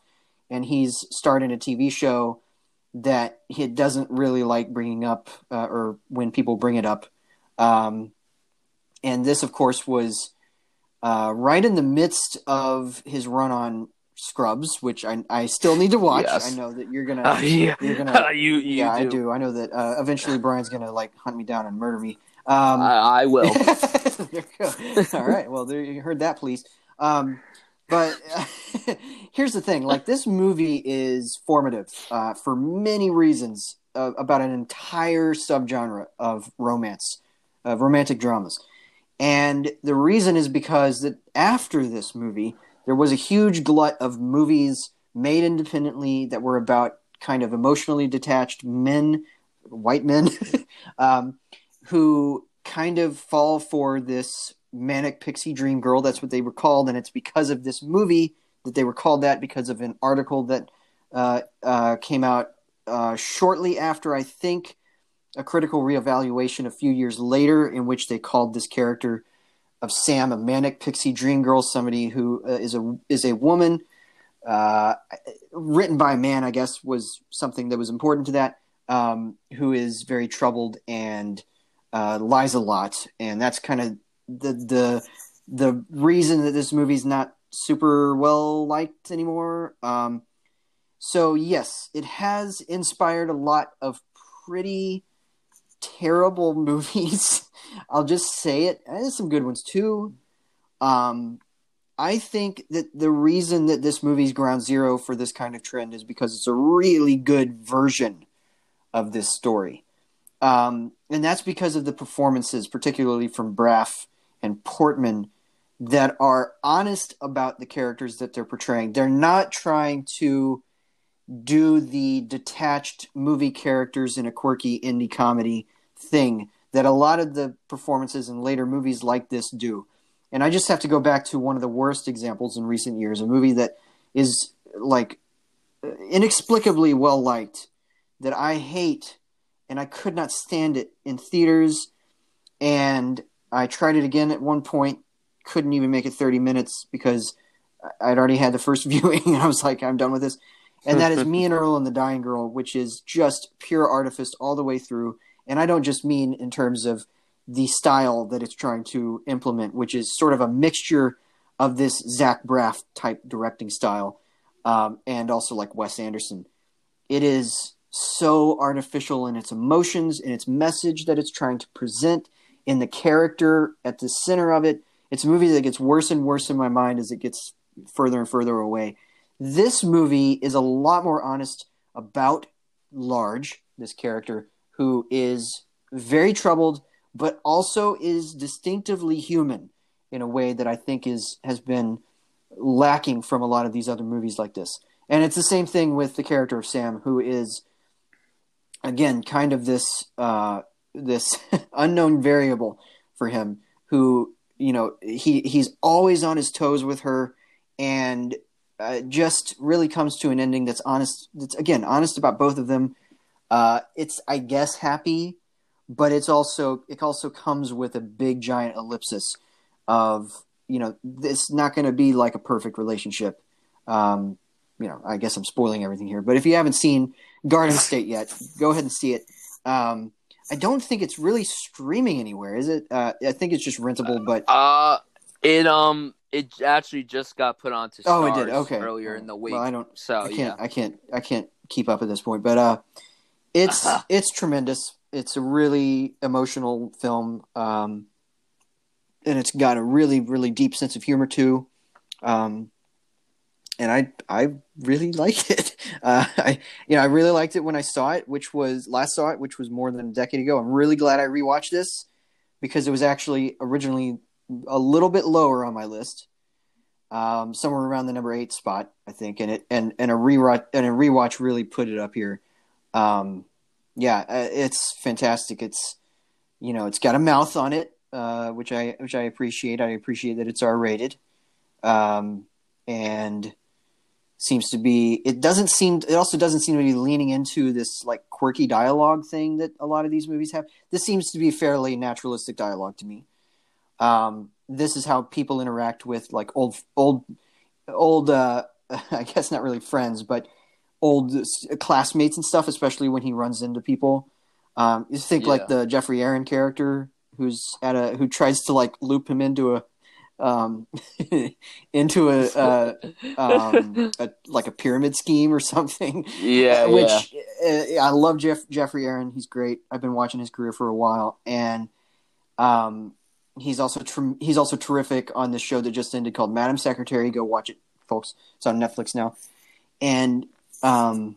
and he's started a TV show that he doesn't really like bringing up uh, or when people bring it up. Um, and this, of course, was uh, right in the midst of his run on Scrubs, which I, I still need to watch. Yes. I know that you're gonna, uh, yeah. you're gonna, *laughs* you, you yeah, do. I do. I know that uh, eventually Brian's gonna like hunt me down and murder me. Um, I, I will. *laughs* All right. Well, there you heard that, please. Um, but *laughs* here's the thing: like this movie is formative uh, for many reasons uh, about an entire subgenre of romance, of romantic dramas, and the reason is because that after this movie, there was a huge glut of movies made independently that were about kind of emotionally detached men, white men, *laughs* um, who kind of fall for this manic pixie dream girl. That's what they were called, and it's because of this movie that they were called that because of an article that uh, uh, came out uh, shortly after I think a critical reevaluation a few years later, in which they called this character of Sam a manic pixie dream girl, somebody who uh, is a is a woman. Uh, written by a man, I guess, was something that was important to that. Um, who is very troubled and uh, lies a lot, and that's kind of the the the reason that this movie's not super well liked anymore. Um, so yes, it has inspired a lot of pretty terrible *laughs* movies. I'll just say it. There's some good ones too. Um, I think that the reason that this movie's ground zero for this kind of trend is because it's a really good version of this story. Um, and that's because of the performances, particularly from Braff and Portman that are honest about the characters that they're portraying. They're not trying to do the detached movie characters in a quirky indie comedy thing that a lot of the performances in later movies like this do. And I just have to go back to one of the worst examples in recent years, a movie that is like inexplicably well liked that I hate and I could not stand it in theaters and I tried it again at one point, couldn't even make it 30 minutes because I'd already had the first *laughs* viewing and I was like, I'm done with this. And that is Me and Earl and the Dying Girl, which is just pure artifice all the way through. And I don't just mean in terms of the style that it's trying to implement, which is sort of a mixture of this Zach Braff type directing style um, and also like Wes Anderson. It is so artificial in its emotions, in its message that it's trying to present in the character at the center of it. It's a movie that gets worse and worse in my mind as it gets further and further away. This movie is a lot more honest about Large, this character, who is very troubled, but also is distinctively human in a way that I think is has been lacking from a lot of these other movies like this. And it's the same thing with the character of Sam, who is again kind of this uh, this *laughs* unknown variable for him who you know, he he's always on his toes with her, and uh, just really comes to an ending that's honest. That's again honest about both of them. Uh, it's I guess happy, but it's also it also comes with a big giant ellipsis of you know it's not going to be like a perfect relationship. Um, you know, I guess I'm spoiling everything here, but if you haven't seen Garden State yet, go ahead and see it. Um, I don't think it's really streaming anywhere, is it? Uh, I think it's just rentable, but uh, it um it actually just got put onto oh, it did. Okay, earlier in the week. Well, I don't. So I can't. yeah, I can't. I can't keep up at this point, but uh, it's Uh-huh. *laughs* it's tremendous. It's a really emotional film, um, and it's got a really really deep sense of humor too. Um, and I I really *laughs* like it. Uh, I you know I really liked it when I saw it, which was last saw it, which was more than a decade ago. I'm really glad I rewatched this because it was actually originally a little bit lower on my list, um, somewhere around the number eight spot, I think. And it and and a rewatch and a rewatch really put it up here. Um, yeah, uh, it's fantastic. It's you know it's got a mouth on it, uh, which I which I appreciate. I appreciate that it's R rated, um, and seems to be. It doesn't seem. It also doesn't seem to be leaning into this like quirky dialogue thing that a lot of these movies have. This seems to be fairly naturalistic dialogue to me. Um, this is how people interact with like old old old. Uh, *laughs* I guess not really friends, but old classmates and stuff. Especially when he runs into people. Um, you think like the Geoffrey Arend character who's at a who tries to like loop him into a um *laughs* into a, uh, um, a like a pyramid scheme or something. yeah, *laughs* which yeah. uh, I love Jeff Geoffrey Arend. He's great. I've been watching his career for a while, and um, he's also tr- he's also terrific on this show that just ended called Madam Secretary. Go watch it, folks. It's on Netflix now. And um,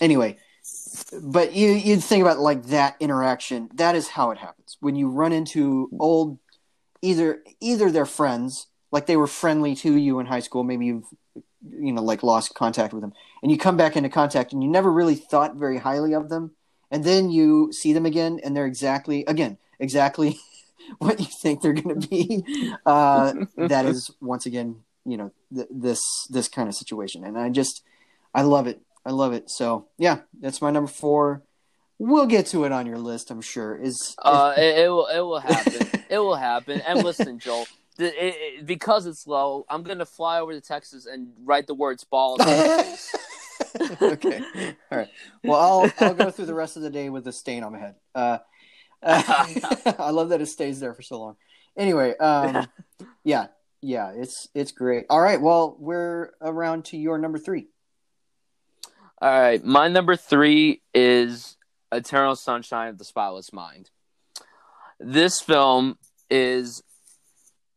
anyway, but you you'd think about like that interaction. That is how it happens when you run into old either either they're friends like they were friendly to you in high school maybe you've you know like lost contact with them and you come back into contact and you never really thought very highly of them and then you see them again and they're exactly again exactly *laughs* what you think they're going to be *laughs* uh, that is once again you know th- this this kind of situation and i just i love it. I love it. So yeah that's my number four we'll get to it on your list i'm sure is Uh, it, it will. It will happen. it will happen. And *laughs* listen, Joel, the, it, it, because it's low, I'm gonna fly over to Texas and write the words balls. on your *laughs* face. okay. All right. Well, I'll I'll go through the rest of the day with a stain on my head. Uh, *laughs* I love that it stays there for so long. Anyway, um, yeah, yeah, it's it's great. All right. Well, we're around to your number three. All right, my number three is Eternal Sunshine of the Spotless Mind. This film is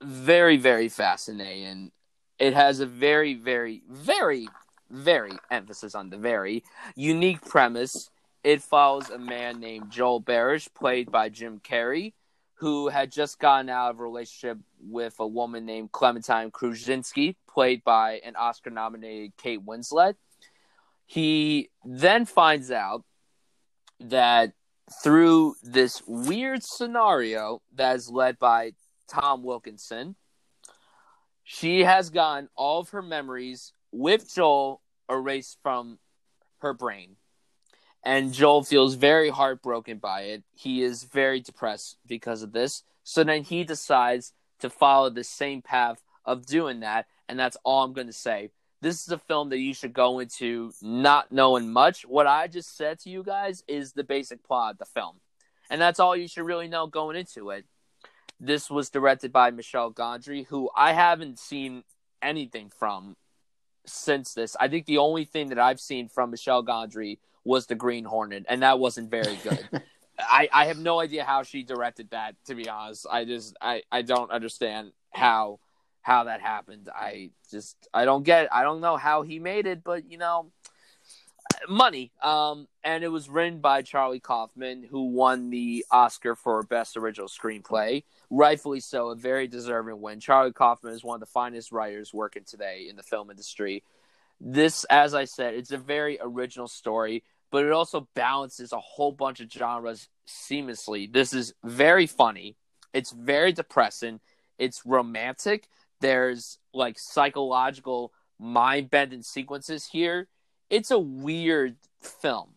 very, very fascinating. It has a very, very, very, very emphasis on the very unique premise. It follows a man named Joel Barish, played by Jim Carrey, who had just gotten out of a relationship with a woman named Clementine Kruczynski, played by an Oscar nominated Kate Winslet he then finds out that through this weird scenario that is led by Tom Wilkinson, she has gotten all of her memories with Joel erased from her brain. And Joel feels very heartbroken by it. He is very depressed because of this. So then he decides to follow the same path of doing that. And that's all I'm going to say this is a film that you should go into not knowing much. What I just said to you guys is the basic plot of the film. And that's all you should really know going into it. This was directed by Michelle Gondry, who I haven't seen anything from since this. I think the only thing that I've seen from Michelle Gondry was The Green Hornet, and that wasn't very good. *laughs* I, I have no idea how she directed that, to be honest. I just I, I don't understand how how that happened. I just I don't get it. I don't know how he made it, but you know, money. Um, and it was written by Charlie Kaufman, who won the Oscar for Best Original Screenplay, rightfully so, a very deserving win. Charlie Kaufman is one of the finest writers working today in the film industry. This, as I said, it's a very original story, but it also balances a whole bunch of genres seamlessly. This is very funny. It's very depressing It's romantic. There's like psychological mind bending sequences here. It's a weird film,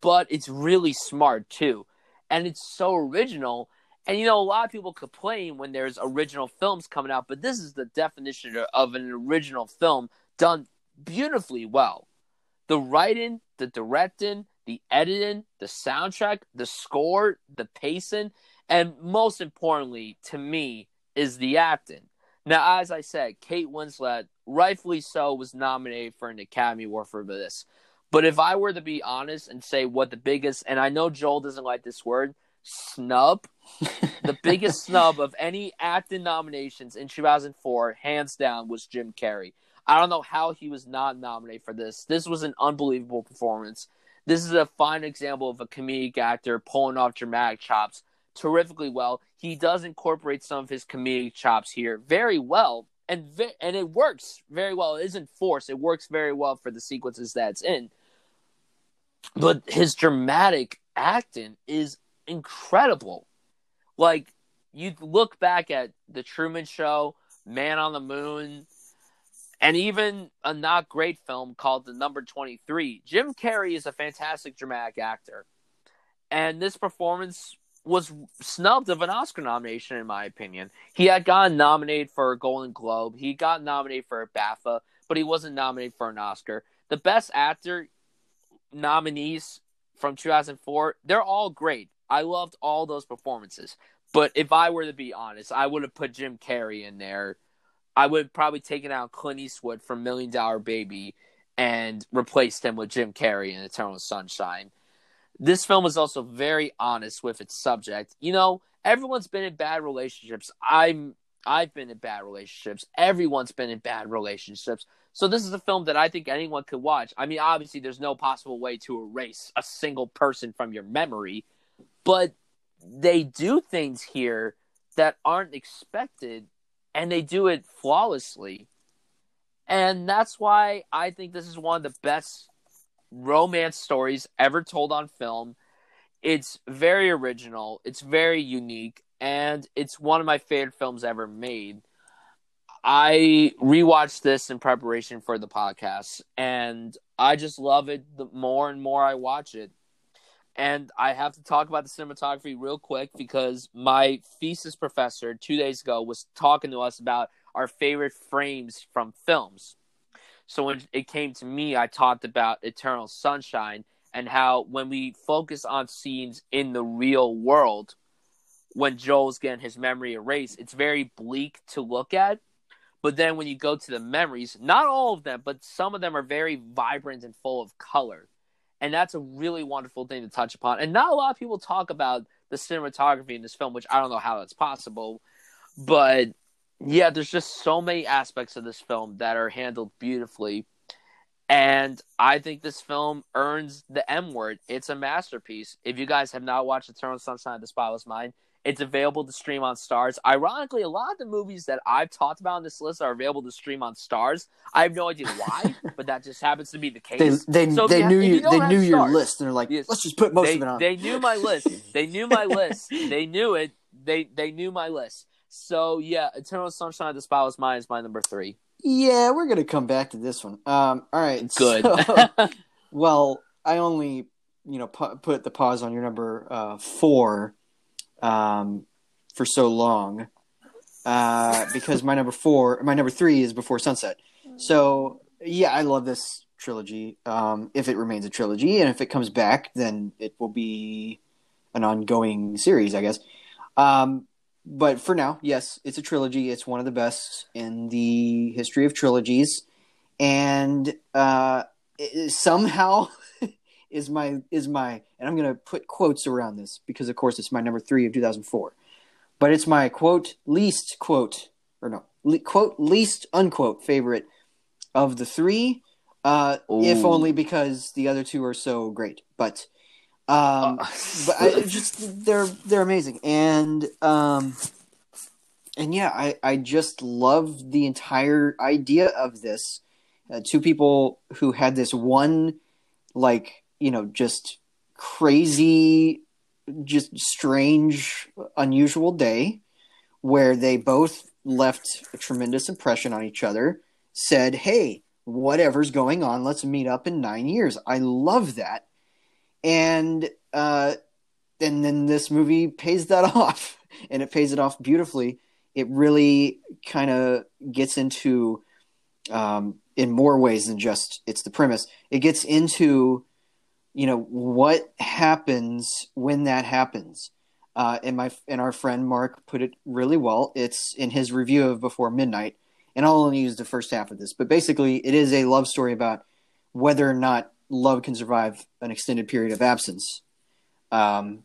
but it's really smart too. And it's so original. And you know, a lot of people complain when there's original films coming out, but this is the definition of an original film done beautifully well. The writing, the directing, the editing, the soundtrack, the score, the pacing, and most importantly to me is the acting. Now, as I said, Kate Winslet, rightfully so, was nominated for an Academy Award for this. But if I were to be honest and say what the biggest, and I know Joel doesn't like this word, snub, *laughs* the biggest snub of any acting nominations in 2004, hands down, was Jim Carrey. I don't know how he was not nominated for this. This was an unbelievable performance. This is a fine example of a comedic actor pulling off dramatic chops terrifically well. He does incorporate some of his comedic chops here very well, and vi- and it works very well. It isn't forced. It works very well for the sequences that's in. But his dramatic acting is incredible. Like you look back at the Truman Show, Man on the Moon, and even a not great film called The Number 23. Jim Carrey is a fantastic dramatic actor. And this performance was snubbed of an Oscar nomination, in my opinion. He had gotten nominated for a Golden Globe, he got nominated for a BAFTA, but he wasn't nominated for an Oscar. The best actor nominees from 2004, they're all great. I loved all those performances. But if I were to be honest, I would have put Jim Carrey in there. I would have probably taken out Clint Eastwood from Million Dollar Baby and replaced him with Jim Carrey in Eternal Sunshine. This film is also very honest with its subject. You know, everyone's been in bad relationships. I'm I've been in bad relationships. Everyone's been in bad relationships. So this is a film that I think anyone could watch. I mean, obviously there's no possible way to erase a single person from your memory, but they do things here that aren't expected and they do it flawlessly. And that's why I think this is one of the best romance stories ever told on film. It's very original, it's very unique, and it's one of my favorite films ever made. I rewatched this in preparation for the podcast, and I just love it the more and more I watch it. And I have to talk about the cinematography real quick because my thesis professor two days ago was talking to us about our favorite frames from films. So when it came to me, I talked about Eternal Sunshine and how when we focus on scenes in the real world, when Joel's getting his memory erased, it's very bleak to look at. But then when you go to the memories, not all of them, but some of them are very vibrant and full of color. And that's a really wonderful thing to touch upon. And not a lot of people talk about the cinematography in this film, which I don't know how that's possible. But yeah, there's just so many aspects of this film that are handled beautifully. And I think this film earns the M word. It's a masterpiece. If you guys have not watched Eternal Sunshine of the Spotless Mind, it's available to stream on Starz. Ironically, a lot of the movies that I've talked about on this list are available to stream on Starz. I have no idea why, *laughs* but that just happens to be the case. They they, So they you knew if you, you they have knew your list and they're like, Yes. let's just put most they, of it on. they knew my list. They knew my list. *laughs* They knew it. They they knew my list. So yeah, Eternal Sunshine of the Spotless Mind is my number three. Yeah, we're gonna come back to this one. Um, all right, Good. so- *laughs* *laughs* well, I only you know pu- put the pause on your number uh, four um, for so long uh, *laughs* because my number four, my number three is Before Sunset. So yeah, I love this trilogy. Um, if it remains a trilogy, and if it comes back, then it will be an ongoing series, I guess. Um, but for now, yes, it's a trilogy. It's one of the best in the history of trilogies, and uh, somehow *laughs* is my is my and I'm gonna put quotes around this because of course it's my number three of 2004, but it's my quote least quote or no le- quote least unquote favorite of the three, uh, if only because the other two are so great. But um, Uh, *laughs* but I just they're they're amazing and um and yeah I I just love the entire idea of this uh, two people who had this one like you know just crazy just strange unusual day where they both left a tremendous impression on each other. Said, "Hey, whatever's going on, let's meet up in nine years." I love that, and uh, and then this movie pays that *laughs* off, and it pays it off beautifully. It really kind of gets into, um, in more ways than just it's the premise. It gets into, you know, what happens when that happens. Uh, and my and our friend Mark put it really well. It's in his review of Before Midnight, and I'll only use the first half of this. But basically, it is a love story about whether or not love can survive an extended period of absence. Um,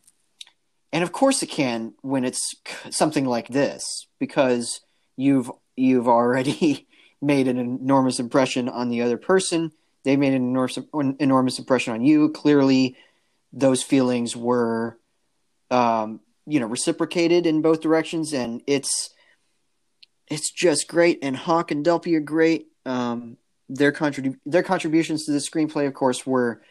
and of course it can when it's something like this because you've you've already *laughs* made an enormous impression on the other person. They made an enormous enormous impression on you. Clearly those feelings were um, you know reciprocated in both directions and it's it's just great and Hawke and delpy are great. Um, their contrib- their contributions to the screenplay of course were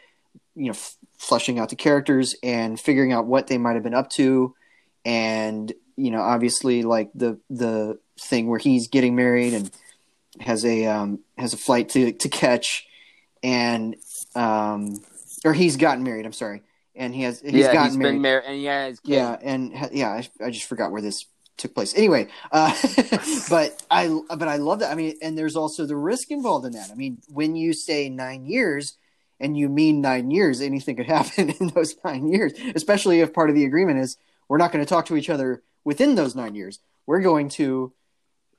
you know f- fleshing out the characters and figuring out what they might have been up to. And you know obviously like the the thing where he's getting married and has a um, has a flight to to catch and um or he's gotten married i'm sorry. And he has he's yeah, gotten he's married been married, and yeah, yeah and ha- yeah I, I just forgot where this took place anyway uh *laughs* but i but i love that i mean and there's also the risk involved in that i mean when you say nine years and you mean nine years, anything could *laughs* happen in those nine years, especially if part of the agreement is we're not going to talk to each other within those nine years. We're going to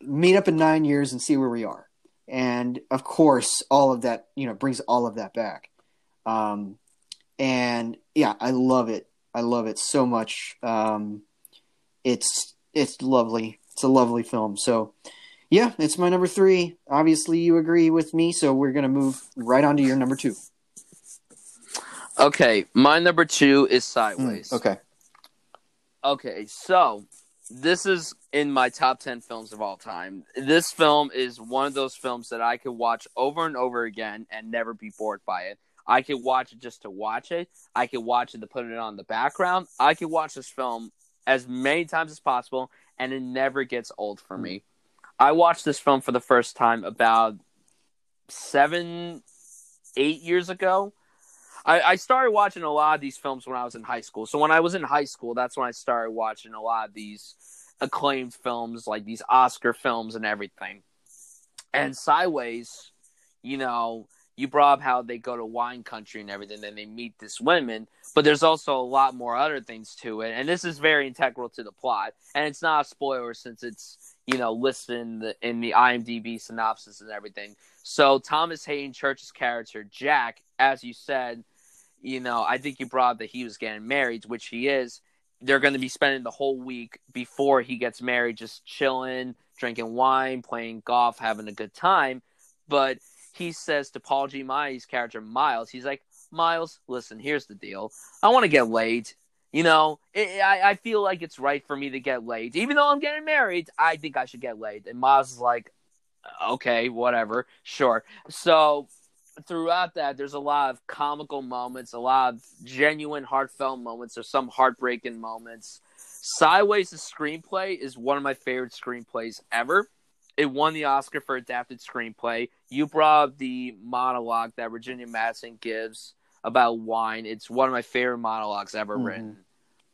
meet up in nine years and see where we are. And of course, all of that, you know, brings all of that back. Um, and yeah, I love it. I love it so much. Um, it's it's lovely. It's a lovely film. So, yeah, it's my number three. Obviously, you agree with me, so we're gonna move right on to your number two. Okay, my number two is Sideways. Mm, okay. Okay, so this is in my top 10 films of all time. This film is one of those films that I could watch over and over again and never be bored by it. I could watch it just to watch it. I could watch it to put it on the background. I could watch this film as many times as possible and it never gets old for hmm. me. I watched this film for the first time about seven, eight years ago. I, I started watching a lot of these films when I was in high school. So when I was in high school, that's when I started watching a lot of these acclaimed films, like these Oscar films and everything. And Sideways, you know, you brought up how they go to wine country and everything, then they meet this woman, but there's also a lot more other things to it. And this is very integral to the plot. And it's not a spoiler since it's, you know, listed in the in the IMDb synopsis and everything. So Thomas Haden Church's character, Jack, as you said, you know, I think you brought up that he was getting married, which he is. They're going to be spending the whole week before he gets married just chilling, drinking wine, playing golf, having a good time. But he says to Paul G. Giamatti's character, Miles, he's like, Miles, listen, here's the deal. I want to get laid. You know, it, I, I feel like it's right for me to get laid. Even though I'm getting married, I think I should get laid. And Miles is like, okay, whatever, sure. So throughout that, there's a lot of comical moments, a lot of genuine, heartfelt moments. There's some heartbreaking moments. Sideways' screenplay is one of my favorite screenplays ever. It won the Oscar for adapted screenplay. You brought up the monologue that Virginia Madsen gives about wine. It's one of my favorite monologues ever mm-hmm. written.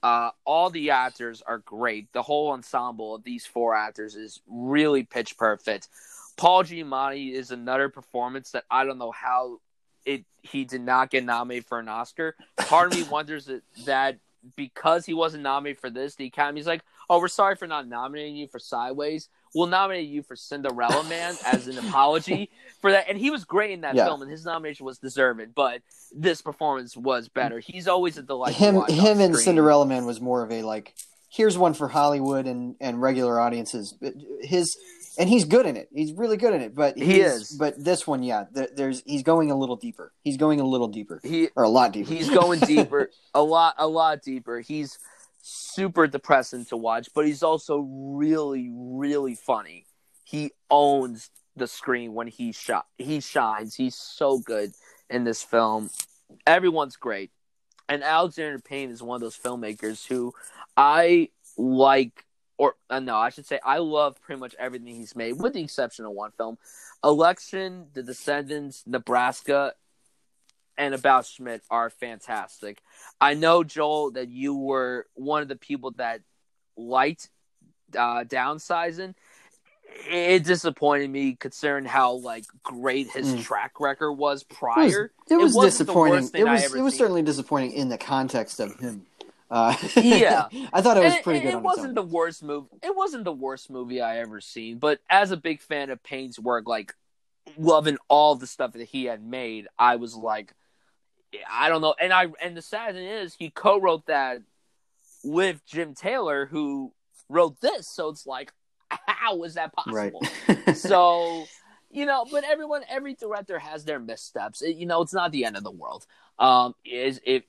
Uh, all the actors are great. The whole ensemble of these four actors is really pitch perfect. Paul Giamatti is another performance that I don't know how it he did not get nominated for an Oscar. Part of me *laughs* wonders that, that because he wasn't nominated for this, the Academy's like, "Oh, we're sorry for not nominating you for Sideways. We'll nominate you for Cinderella Man as an apology for that." And he was great in that yeah. film, and his nomination was deserved. But this performance was better. He's always a delight. Him, him, and Cinderella Man was more of a like. Here's one for Hollywood and, and regular audiences. His and he's good in it. He's really good in it. But he is. But this one, yeah, there's he's going a little deeper. He's going a little deeper. He or a lot deeper. He's going deeper, *laughs* a lot, a lot deeper. He's super depressing to watch, but he's also really, really funny. He owns the screen when he shot. He shines. He's so good in this film. Everyone's great, and Alexander Payne is one of those filmmakers who I like or uh, no, I should say I love pretty much everything he's made, with the exception of one film. Election, The Descendants, Nebraska, and About Schmidt are fantastic. I know Joel that you were one of the people that liked uh, downsizing. It disappointed me considering how like great his Mm. track record was prior. It was, wasn't the disappointing. It was it was seen. certainly disappointing in the context of him. Uh, Yeah. *laughs* I thought it was And pretty it, good. It wasn't the worst movie. It wasn't the worst movie I ever seen. But as a big fan of Payne's work, like loving all the stuff that he had made, I was like, I don't know. And I and the sad thing is, he co-wrote that with Jim Taylor, who wrote this. So it's like, how is that right. possible? *laughs* so you know but everyone every director has their missteps It- you know it's not the end of the world um is it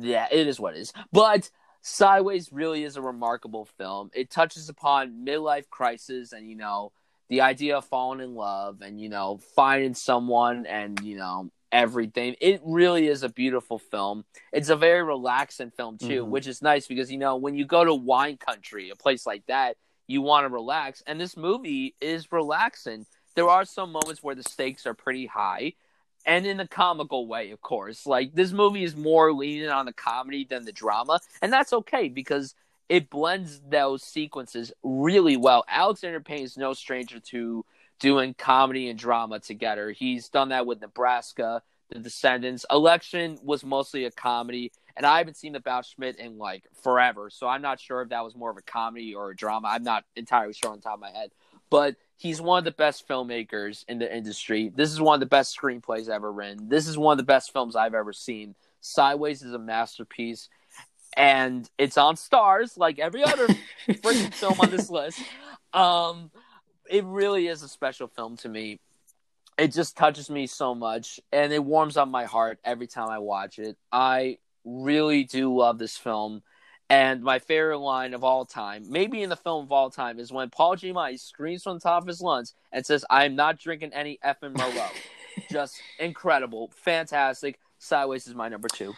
yeah it is what it is but sideways really is a remarkable film it touches upon midlife crisis and you know the idea of falling in love and you know finding someone and you know everything. It really is a beautiful film. It's a very relaxing film too Mhm. which is nice because you know when you go to wine country a place like that you want to relax. And this movie is relaxing. There are some moments where the stakes are pretty high and in a comical way of course. Like this movie is more leaning on the comedy than the drama and that's okay because it blends those sequences really well. Alexander payne is no stranger to doing comedy and drama together he's done that with nebraska the descendants election was mostly a comedy and I haven't seen About Schmidt in like forever, so I'm not sure if that was more of a comedy or a drama. I'm not entirely sure on top of my head, but he's one of the best filmmakers in the industry. This is one of the best screenplays ever written. This is one of the best films I've ever seen. Sideways is a masterpiece, and it's on Starz like every other *laughs* freaking film on this list. Um, it really is a special film to me. It just touches me so much, and it warms up my heart every time I watch it. I really do love this film. And my favorite line of all time, maybe in the film of all time, is when Paul Giamatti screams from the top of his lungs and says, "I am not drinking any effing Merlot." *laughs* Just incredible, fantastic. Sideways is my number two.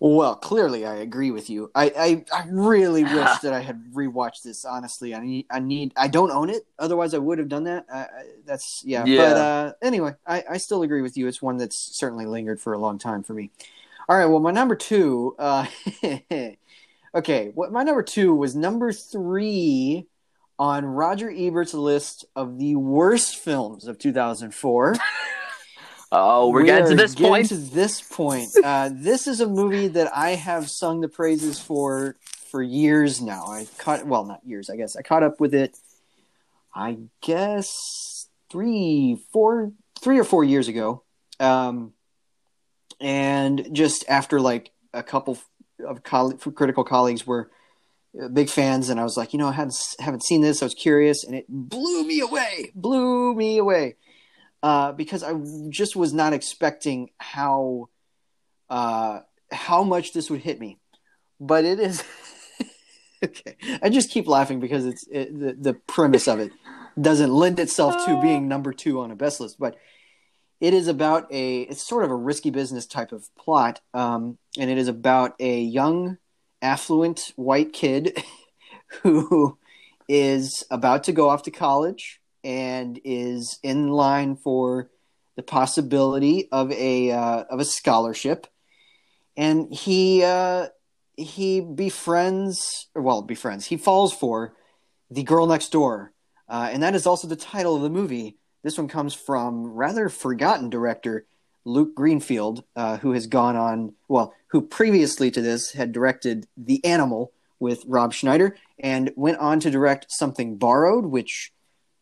Well, clearly, I agree with you. I, I, I really *laughs* wish that I had rewatched this. Honestly, I need, I need, I don't own it. Otherwise, I would have done that. I, I, that's yeah. Yeah. But uh, anyway, I, I still agree with you. It's one that's certainly lingered for a long time for me. All right. Well, my number two. Uh, *laughs* okay. What my number two was number three on Roger Ebert's list of the worst films of 2004. *laughs* Oh, we're We getting to this getting point. To this point, uh, this is a movie that I have sung the praises for for years now. I caught well, not years, I guess. I caught up with it. I guess three, four, three or four years ago, um, and just after like a couple of coll- critical colleagues were uh, big fans, and I was like, you know, I hadn't haven't seen this. I was curious, and it blew me away. Blew me away uh, because I just was not expecting how uh, how much this would hit me. But it is *laughs* okay. I just keep laughing because it's it, the the premise of it doesn't lend itself to being number two on a best list, but. It is about a. It's sort of a risky business type of plot, um, and it is about a young, affluent white kid *laughs* who is about to go off to college and is in line for the possibility of a uh, of a scholarship, and he uh, he befriends or well befriends he falls for the girl next door, uh, and that is also the title of the movie. This one comes from rather forgotten director Luke Greenfield, uh, who has gone on well, who previously to this had directed The Animal with Rob Schneider and went on to direct Something Borrowed, which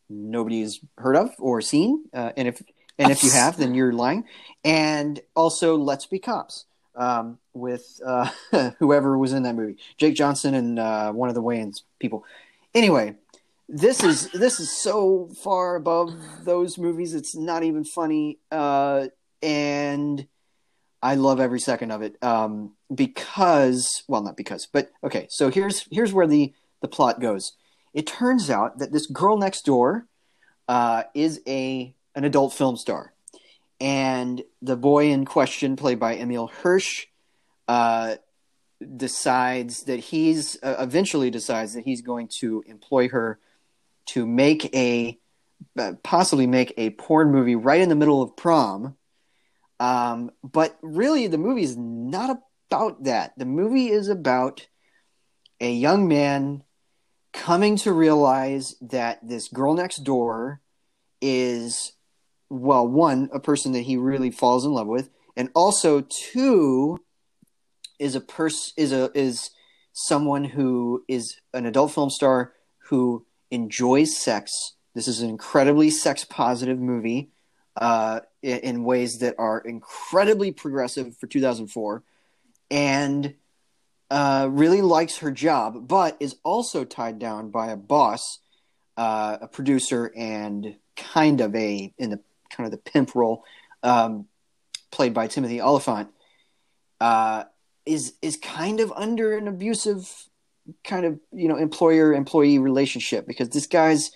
nobody's heard of or seen. Uh, and if and if you *laughs* have, then you're lying. And also Let's Be Cops um, with uh, *laughs* whoever was in that movie, Jake Johnson and uh, one of the Wayans people. Anyway, this is this is so far above those movies. It's not even funny, uh, and I love every second of it um, because, well, not because, but okay. So here's here's where the the plot goes. It turns out that this girl next door uh, is a an adult film star, and the boy in question, played by Emile Hirsch, uh, decides that he's uh, eventually decides that he's going to employ her to make a uh, possibly make a porn movie right in the middle of prom. Um, but really, the movie is not about that. The movie is about a young man coming to realize that this girl next door is, well, one, a person that he really falls in love with, and also two, is a person is a is someone who is an adult film star who enjoys sex. This is an incredibly sex positive movie uh, in, ways that are incredibly progressive for 2004, and uh, really likes her job, but is also tied down by a boss, uh, a producer, and kind of a in the kind of the pimp role, um, played by Timothy Olyphant, Uh, is is kind of under an abusive kind of you know employer employee relationship because this guy's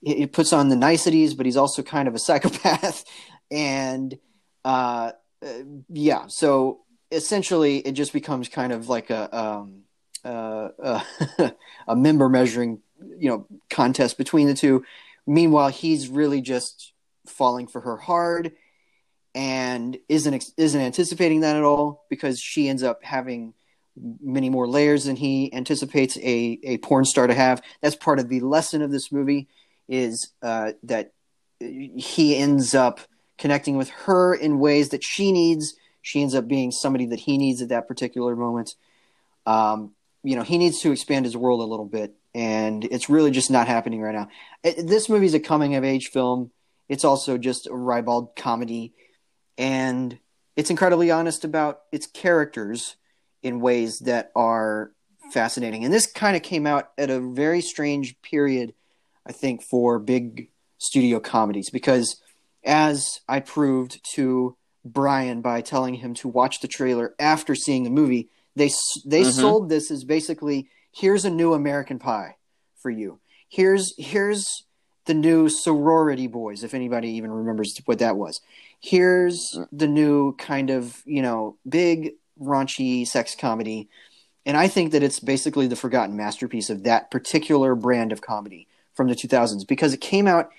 he puts on the niceties but he's also kind of a *laughs* psychopath. And uh, uh, yeah so essentially it just becomes kind of like a um, uh, uh *laughs* a member measuring you know contest between the two meanwhile he's really just falling for her hard and isn't isn't anticipating that at all because she ends up having many more layers than he anticipates a, a porn star to have. That's part of the lesson of this movie is uh, that he ends up connecting with her in ways that she needs. She ends up being somebody that he needs at that particular moment. Um, you know, he needs to expand his world a little bit, and it's really just not happening right now. It, this is a coming of age film. It's also just a ribald comedy and it's incredibly honest about its characters in ways that are fascinating. And this kind of came out at a very strange period, I think, for big studio comedies because as I proved to Brian by telling him to watch the trailer after seeing the movie, they they mm-hmm. sold this as basically here's a new American Pie for you. Here's here's the new sorority boys, if anybody even remembers what that was here's the new kind of you know big raunchy sex comedy and i think that it's basically the forgotten masterpiece of that particular brand of comedy from the 2000s because it came out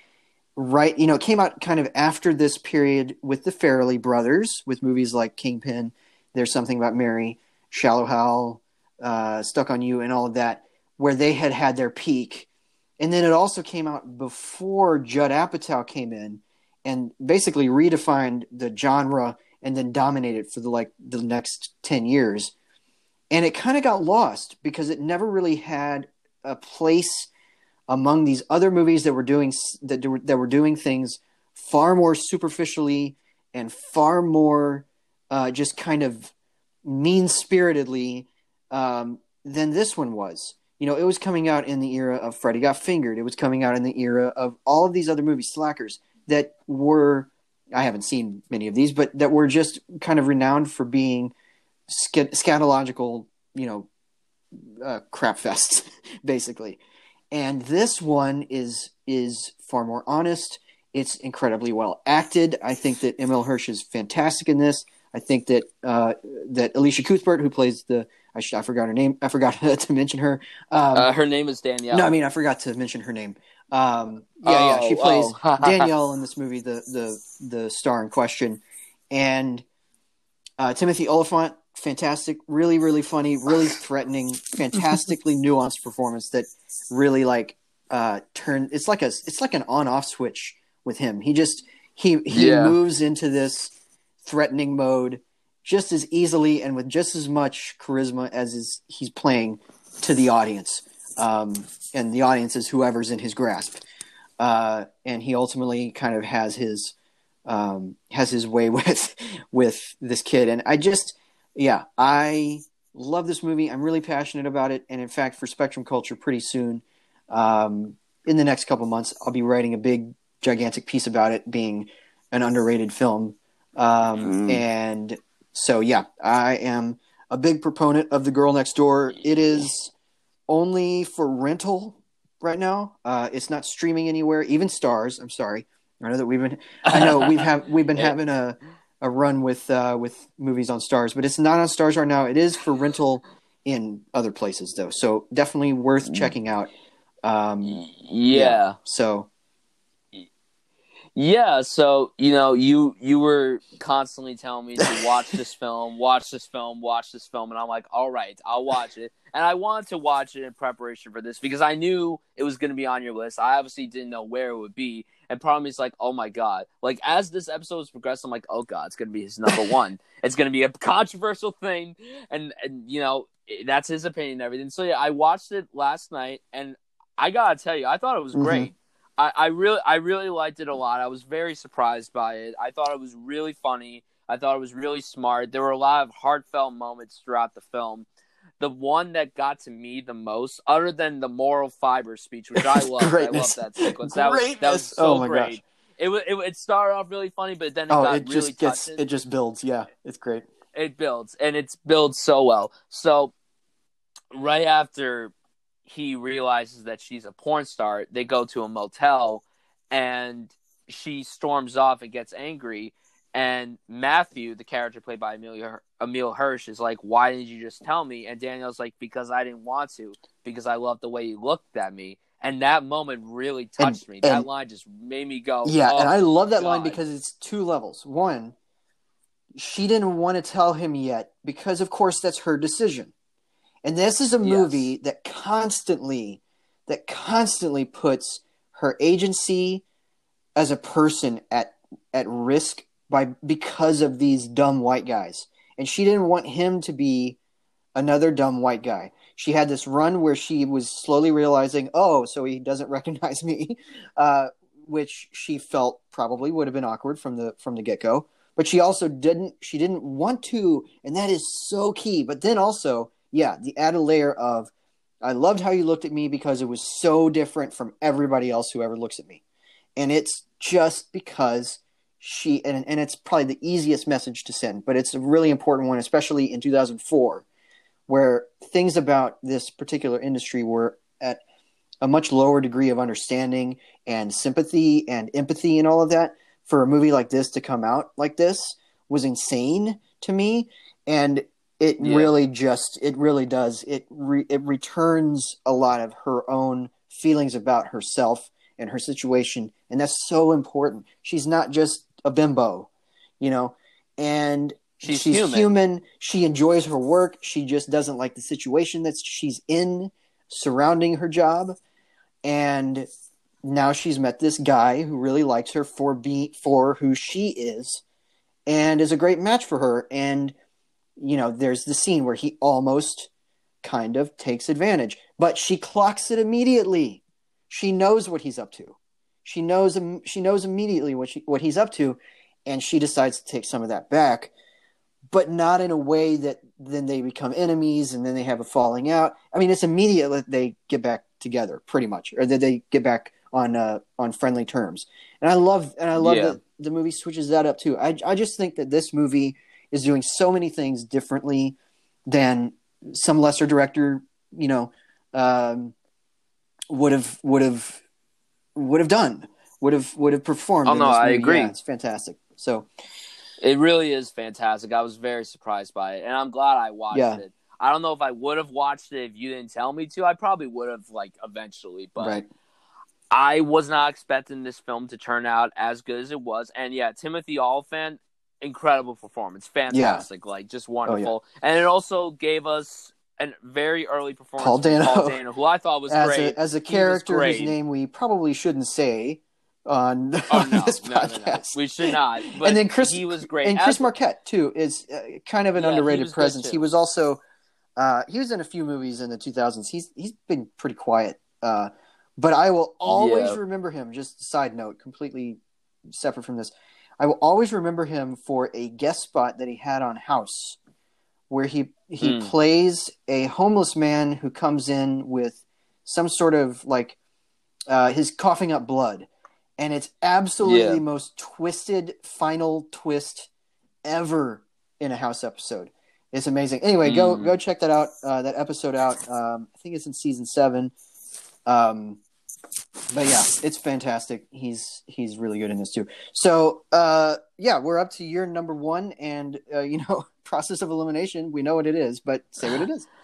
right you know it came out kind of after this period with the farrelly brothers with movies like kingpin there's something about mary shallow hal uh, stuck on you and all of that where they had had their peak. And then it also came out before judd apatow came in and basically redefined the genre and then dominated for the like the next 10 years. And it kind of got lost because it never really had a place among these other movies that were doing that that were doing things far more superficially and far more uh, just kind of mean spiritedly um, than this one was. You know, it was coming out in the era of Freddy Got Fingered. It was coming out in the era of all of these other movies, Slackers that were I haven't seen many of these, but that were just kind of renowned for being sc- scatological, you know, uh, crap fests, *laughs* basically. And this one is is far more honest. It's incredibly well acted. I think that Emile Hirsch is fantastic in this. I think that uh, that Elisha Cuthbert, who plays the I, sh- I forgot her name. I forgot *laughs* to mention her. Um, uh, her name is Danielle. No, I mean I forgot to mention her name. Um, yeah, oh, yeah, she plays oh. *laughs* Danielle in this movie, the the the star in question, and uh, Timothy Olyphant, fantastic, really, really funny, really threatening, fantastically *laughs* nuanced performance that really like uh, turn. It's like a it's like an on off switch with him. He just he he yeah. moves into this threatening mode just as easily and with just as much charisma as is, he's playing to the audience um, and the audience is whoever's in his grasp. Uh, and he ultimately kind of has his um, has his way *laughs* with with this kid. And I just, yeah, I love this movie. I'm really passionate about it. And in fact, for Spectrum Culture, pretty soon, um, in the next couple months, I'll be writing a big, gigantic piece about it being an underrated film. Um, mm. And so, yeah, I am a big proponent of The Girl Next Door. It is only for rental right now. Uh, it's not streaming anywhere, even Starz. I'm sorry. I know that we've been. I know we've *laughs* have we've been having a a run with uh, with movies on Starz, but it's not on Starz right now. It is for rental in other places though, so definitely worth Mm. checking out. Um, yeah. So Yeah, so you know, you you were constantly telling me to watch this *laughs* film, watch this film, watch this film, and I'm like, all right, I'll watch it. And I wanted to watch it in preparation for this because I knew it was going to be on your list. I obviously didn't know where it would be, and part of me is like, oh my god! Like as this episode is progressing, I'm like, oh god, it's going to be his number one. *laughs* it's going to be a controversial thing, and and you know that's his opinion and everything. So yeah, I watched it last night, and I gotta tell you, I thought it was Mhm. great. I, I really I really liked it a lot. I was very surprised by it. I thought it was really funny. I thought it was really smart. There were a lot of heartfelt moments throughout the film. The one that got to me the most, other than the moral fiber speech, which I *laughs* loved, I loved that sequence. That was, that was oh so Oh great. gosh. It, it it started off really funny, but then it oh, got it really just gets touching it just builds. Yeah, it's great. it builds and it's builds so well. So right after he realizes that she's a porn star, they go to a motel and she storms off and gets angry. And Matthew, the character played by Emilio, Emile Hirsch, is like, "Why didn't you just tell me?" And Danielle's like, "Because I didn't want to. Because I loved the way you looked at me." And that moment really touched And- me. That line just made me go, Yeah, oh, and I oh love that line because it's two levels. One, she didn't want to tell him yet because, of course, that's her decision. And this is a Yes. movie that constantly, that constantly puts her agency as a person at at risk by because of these dumb white guys. And she didn't want him to be another dumb white guy. She had this run where she was slowly realizing, oh, so he doesn't *laughs* recognize me, *laughs* uh, which she felt probably would have been awkward from the from the get go. But she also didn't. She didn't want to, and that is so key. But then also, yeah, the added layer of, I loved how you looked at me because it was so different from everybody else who ever looks at me, and it's just because she and and it's probably the easiest message to send, but it's a really important one, especially in 2004 where things about this particular industry were at a much lower degree of understanding and sympathy and empathy and all of that for a movie like this to come out like this was insane to me. And it Yeah. really just it really does it re, it returns a lot of her own feelings about herself and her situation and that's so important she's not just a bimbo you know and She's she's human. human. She enjoys her work. She just doesn't like the situation that she's in surrounding her job. And now she's met this guy who really likes her for be for who she is and is a great match for her. And you know, there's the scene where he almost kind of takes advantage, but she clocks it immediately. She knows what he's up to. She knows she knows immediately what she, what he's up to, and she decides to take some of that back but not in a way that then they become enemies and then they have a falling out. I mean, it's immediate that they get back together, pretty much, or that they get back on uh, on friendly terms. And I love and I love Yeah. that the movie switches that up too. I I just think that this movie is doing so many things differently than some lesser director, you know, um, would have would have would have done, would have would have performed. Oh, no, I agree. Yeah, it's fantastic. So It really is fantastic. I was very surprised by it, and I'm glad I watched Yeah. it. I don't know if I would have watched it if you didn't tell me to. I probably would have, like, eventually, but right, I was not expecting this film to turn out as good as it was. And yeah, Timothy Olyphant, incredible performance, fantastic, like just wonderful. And it also gave us a very early performance Paul Dano. Paul Dano, who I thought was as great. a as a character whose name we probably shouldn't say on, *laughs* Oh on no, this no, no, podcast. no, we should not. But and then Chris he was great. and Chris As- Marquette too is uh, kind of an Yeah, underrated good, presence. He was also uh, he was in a few movies in the 2000s. He's he's been pretty quiet, uh, but I will always Yeah. remember him. Just a side note, completely separate from this. I will always remember him for a guest spot that he had on House, where he he Hmm. plays a homeless man who comes in with some sort of like uh, his coughing up blood, and it's absolutely Yeah. the most twisted final twist ever in a House episode. It's amazing. Anyway, go Mm. go check that out. Uh, that episode out. Um, I think it's in season seven. Um, but yeah, it's fantastic. He's he's really good in this too. So uh, yeah, we're up to year number one, and uh, you know, *laughs* process of elimination. We know what it is, but say what it is. *laughs*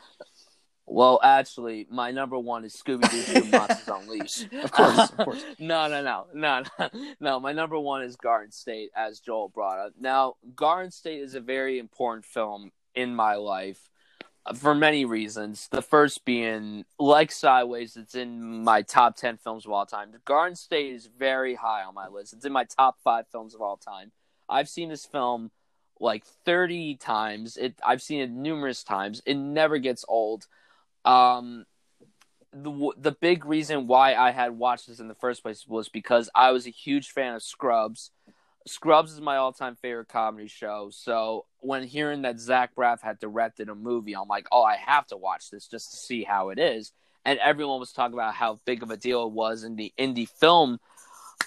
Well, actually, my number one is Scooby Doo Monsters Unleashed. *laughs* Of course, of course. no, no, no, no, no, no. My number one is Garden State, as Joel brought up. Now, Garden State is a very important film in my life for many reasons. The first being, like Sideways, it's in my top 10 films of all time. Garden State is very high on my list. It's in my top five films of all time. I've seen this film like 30 times. It I've seen it numerous times. It never gets old. Um, the the big reason why I had watched this in the first place was because I was a huge fan of Scrubs. Scrubs is my all time favorite comedy show. So when hearing that Zach Braff had directed a movie, I'm like, oh, I have to watch this just to see how it is. And everyone was talking about how big of a deal it was in the indie film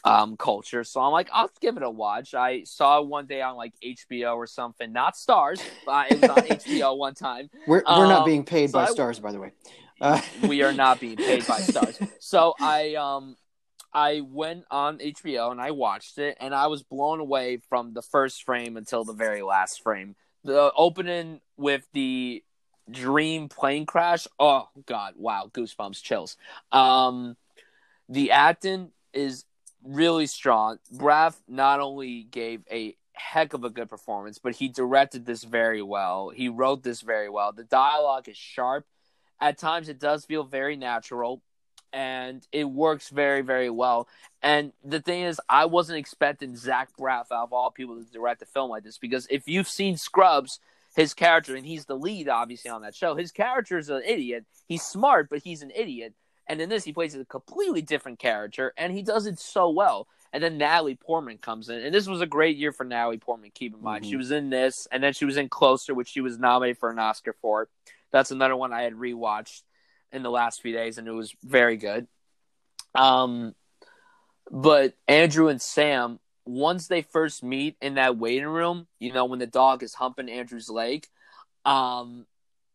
um, culture. So I'm like, I'll give it a watch. I saw one day on like HBO or something, not Starz, but it was on *laughs* HBO one time. We're we're Um, not being paid so by I- Starz, by the way. Uh, we are not being paid by *laughs* Starz. So I um I went on HBO and I watched it and I was blown away from the first frame until the very last frame. The opening with the dream plane crash. Oh god, wow, goosebumps, chills. Um the acting is really strong. Braff not only gave a heck of a good performance, but he directed this very well. He wrote this very well. The dialogue is sharp. At times, it does feel very natural, and it works very, very well. And the thing is, I wasn't expecting Zach Braff out of all people to direct a film like this because if you've seen Scrubs, his character, and he's the lead, obviously, on that show, his character is an idiot. He's smart, but he's an idiot. And in this, he plays a completely different character, and he does it so well. And then Natalie Portman comes in, and this was a great year for Natalie Portman. Keep in mind, Mhm. she was in this, and then she was in Closer, which she was nominated for an Oscar for. That's another one I had rewatched in the last few days, and it was very good. Um, but Andrew and Sam, once they first meet in that waiting room, you know, when the dog is humping Andrew's leg, um,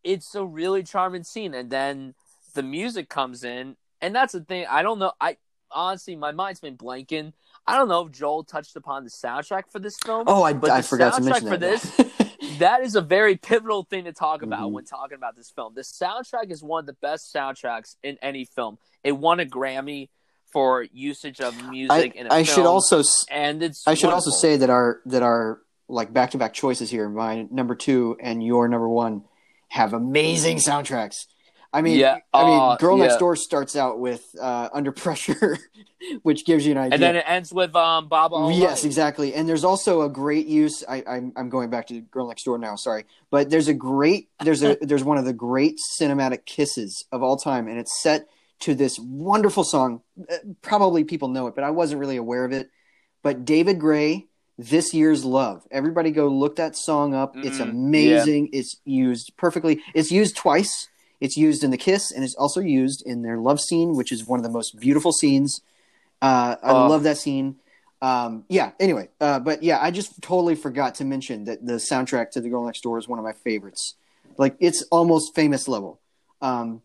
it's a really charming scene. And then the music comes in, and that's the thing. I don't know. I honestly, my mind's been blanking. I don't know if Joel touched upon the soundtrack for this film. oh, I, I the forgot to soundtrack mention for that. *laughs* that is a very pivotal thing to talk about Mhm. when talking about this film. The soundtrack is one of the best soundtracks in any film. It won a Grammy for usage of I, music in a I film, should also and it's I should also say that our that our like back to back choices here, my number two and your number one, have amazing soundtracks. I mean, Yeah, I mean, uh, Girl Next yeah. Door starts out with uh, Under Pressure, *laughs* which gives you an idea. and then it ends with um Baba. Yes, exactly. And there's also a great use. I, I'm I'm going back to Girl Next Door now. Sorry, but there's a great there's a there's one of the great cinematic kisses of all time, and it's set to this wonderful song. Uh, Probably people know it, but I wasn't really aware of it. But David Gray, "This Year's Love." Everybody go look that song up. It's Mm, amazing. It's used perfectly. It's used twice. It's used in the kiss, and it's also used in their love scene, which is one of the most beautiful scenes. Uh, I Oh. love that scene. Um, yeah. Anyway, uh, but yeah, I just totally forgot to mention that the soundtrack to The Girl Next Door is one of my favorites. Like it's almost famous level. Um,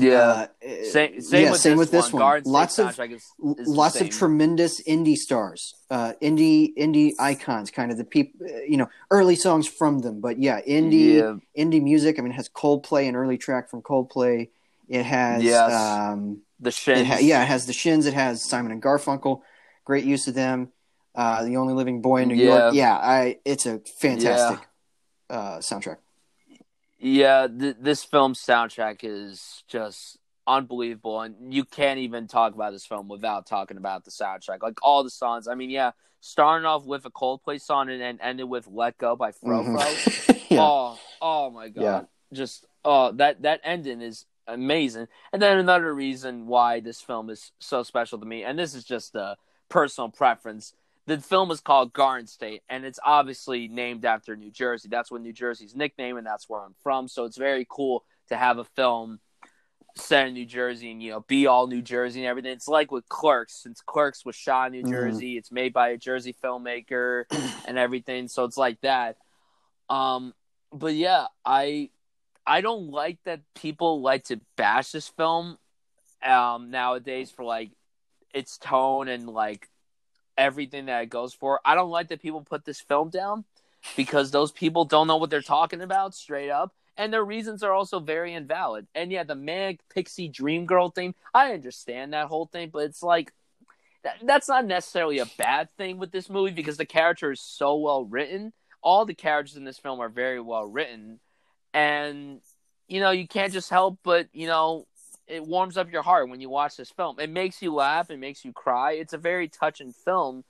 yeah. uh, Same, same yeah, with same this with this one. one. Lots of is, is lots of tremendous indie stars, uh, indie indie icons, kind of the people, you know, early songs from them. But yeah, indie Yeah, indie music. I mean, it has Coldplay, an early track from Coldplay. It has, Yes. um, the it shins. ha- yeah, it has the Shins. It has Simon and Garfunkel. Great use of them. Uh, the Only Living Boy in New Yeah. York. Yeah, I. It's a fantastic uh, soundtrack. Yeah, th- this film's soundtrack is just unbelievable, and you can't even talk about this film without talking about the soundtrack. Like all the songs. I mean, yeah, starting off with a Coldplay song and then ended with "Let Go" by Frou Frou. Mhm. yeah. Oh, oh my god! Yeah. Just oh, that that ending is amazing. And then another reason why this film is so special to me, and this is just a personal preference. The film is called Garden State, and it's obviously named after New Jersey. That's what New Jersey's nickname, and that's where I'm from. So it's very cool to have a film set in New Jersey and you know be all New Jersey and everything. It's like with Clerks, since Clerks was shot in New Mhm. Jersey, it's made by a Jersey filmmaker *clears throat* and everything. So it's like that. Um, but yeah, I I don't like that people like to bash this film um nowadays for like its tone and like everything that it goes for. I don't like that people put this film down because those people don't know what they're talking about straight up. And their reasons are also very invalid. And yeah, the manic pixie dream girl thing, I understand that whole thing, but it's like that, that's not necessarily a bad thing with this movie because the character is so well written. All the characters in this film are very well written. And, you know, you can't just help but, you know, it warms up your heart when you watch this film. It makes you laugh, it makes you cry. It's a very touching film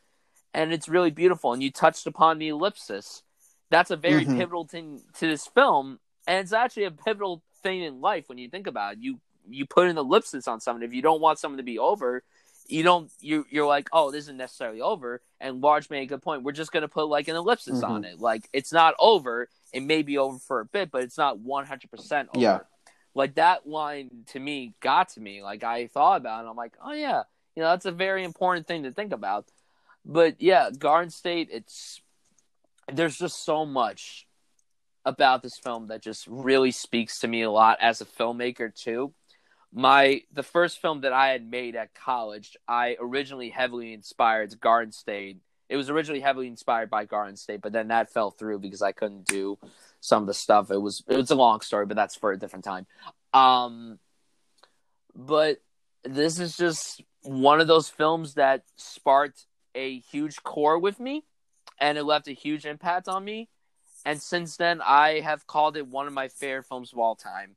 and it's really beautiful. And you touched upon the ellipsis. That's a very mm-hmm. pivotal thing to this film, and it's actually a pivotal thing in life when you think about it. You you put an ellipsis on something. If you don't want someone to be over, you don't you you're like, oh, this isn't necessarily over. And Large made a good point. We're just gonna put like an ellipsis mm-hmm. on it. Like it's not over. It may be over for a bit, but it's not one hundred percent over. Yeah. Like that line to me got to me. Like I thought about it I'm like, oh yeah, you know, that's a very important thing to think about. But yeah, Garden State, it's there's just so much about this film that just really speaks to me a lot as a filmmaker too. My the first film that I had made at college, I originally heavily inspired Garden State. It was originally heavily inspired by Garden State, but then that fell through because I couldn't do some of the stuff. It was it was a long story, but that's for a different time. Um, but this is just one of those films that sparked a huge core with me and it left a huge impact on me. And since then, I have called it one of my favorite films of all time.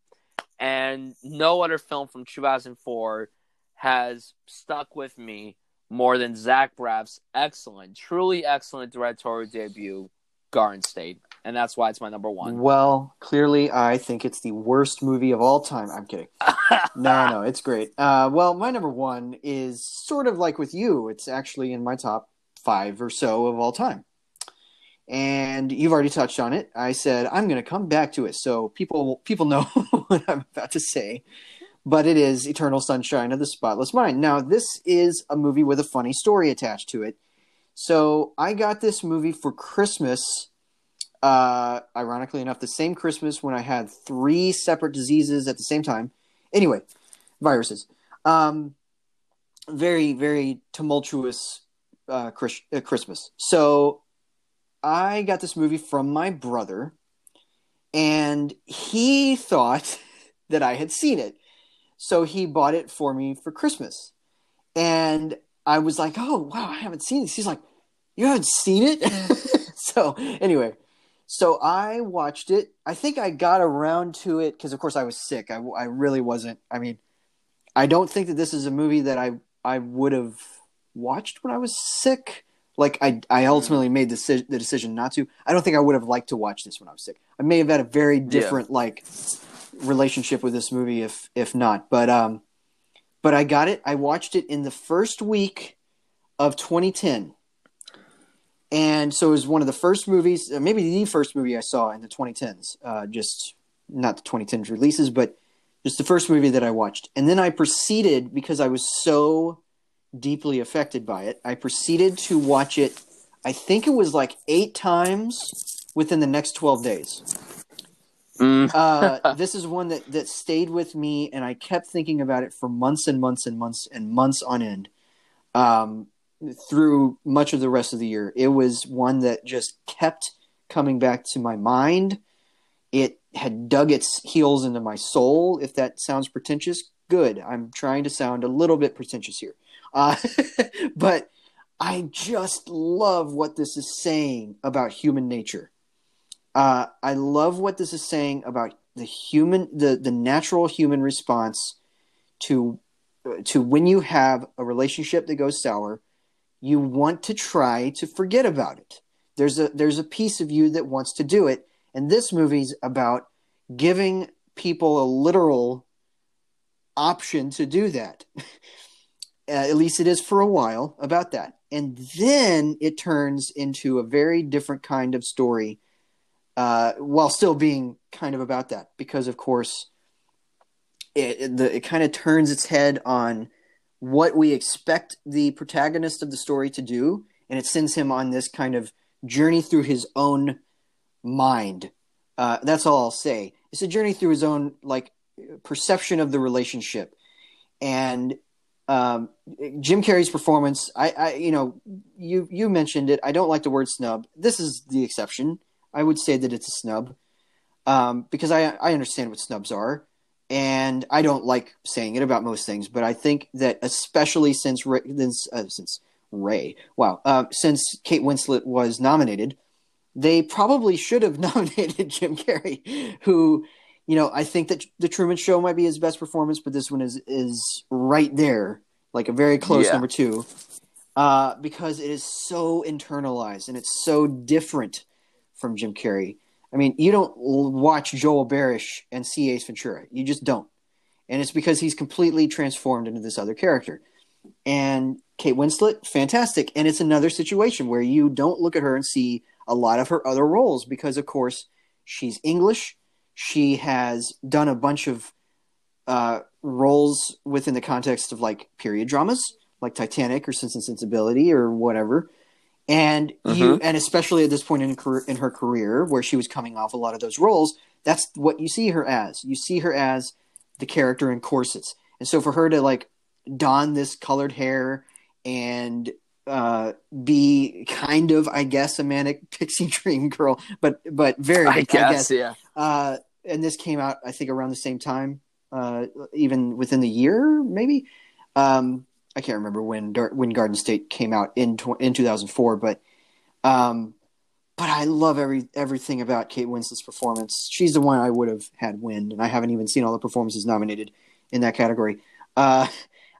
And no other film from 2004 has stuck with me more than Zach Braff's excellent, truly excellent directorial debut, Garden State. And that's why it's my number one. Well, clearly, I think it's the worst movie of all time. I'm kidding. *laughs* no, no, it's great. Uh, well, my number one is sort of like with you. It's actually in my top five or so of all time. And you've already touched on it. I said I'm going to come back to it so people people know *laughs* what I'm about to say. But it is Eternal Sunshine of the Spotless Mind. Now, this is a movie with a funny story attached to it. So I got this movie for Christmas. Uh, ironically enough, the same Christmas when I had three separate diseases at the same time. Anyway, viruses. Um, very, very tumultuous uh, Chris- uh, Christmas. So I got this movie from my brother, and he thought *laughs* that I had seen it. So he bought it for me for Christmas. And I was like, oh, wow, I haven't seen this. He's like, you haven't seen it? *laughs* so, anyway, so I watched it. I think I got around to it because, of course, I was sick. I, I really wasn't. I mean, I don't think that this is a movie that I, I would have watched when I was sick. Like I, I ultimately made the, the decision not to. I don't think I would have liked to watch this when I was sick. I may have had a very different yeah. like relationship with this movie if if not. But um, but I got it. I watched it in the first week of 2010, and so it was one of the first movies, uh, maybe the first movie I saw in the 2010s. Uh, just not the 2010s releases, but just the first movie that I watched. And then I proceeded because I was so deeply affected by it. I proceeded to watch it, I think it was like eight times within the next 12 days. Mm. uh, *laughs* this is one that, that stayed with me, and I kept thinking about it for months and months and months and months on end um, through much of the rest of the year. It was one that just kept coming back to my mind. It had dug its heels into my soul, if that sounds pretentious. Good. I'm trying to sound a little bit pretentious here. Uh, *laughs* but I just love what this is saying about human nature. Uh, I love what this is saying about the human, the the natural human response to to when you have a relationship that goes sour, you want to try to forget about it. There's a there's a piece of you that wants to do it, and this movie's about giving people a literal option to do that. *laughs* Uh, at least it is for a while about that. And then it turns into a very different kind of story uh, while still being kind of about that. Because, of course, it, it, the, it kind of turns its head on what we expect the protagonist of the story to do. And it sends him on this kind of journey through his own mind. Uh, that's all I'll say. It's a journey through his own like perception of the relationship, and um, Jim Carrey's performance. I, I, you know, you you mentioned it. I don't like the word snub. This is the exception. I would say that it's a snub um, because I I understand what snubs are, and I don't like saying it about most things. But I think that especially since Ray, since uh, since Ray, wow, uh, since Kate Winslet was nominated, they probably should have *laughs* nominated Jim Carrey, who you know, I think that the Truman Show might be his best performance, but this one is is right there, like a very close yeah. number two, uh, because it is so internalized and it's so different from Jim Carrey. I mean, you don't watch Joel Barish and see Ace Ventura. You just don't, and it's because he's completely transformed into this other character. And Kate Winslet, fantastic, and it's another situation where you don't look at her and see a lot of her other roles because, of course, she's English she has done a bunch of uh, roles within the context of like period dramas, like Titanic or Sense and Sensibility or whatever. And mm-hmm. you, and especially at this point in her, in her career, where she was coming off a lot of those roles, that's what you see her as. You see her as the character in corsets, and so for her to like don this colored hair and uh, be kind of, I guess, a manic *laughs* pixie dream girl, but but very, I, guess, I guess, yeah. Uh, and this came out, I think, around the same time, uh, even within the year, maybe. Um, I can't remember when when Garden State came out in in 2004, but um, but I love every everything about Kate Winslet's performance. She's the one I would have had win, and I haven't even seen all the performances nominated in that category. Uh,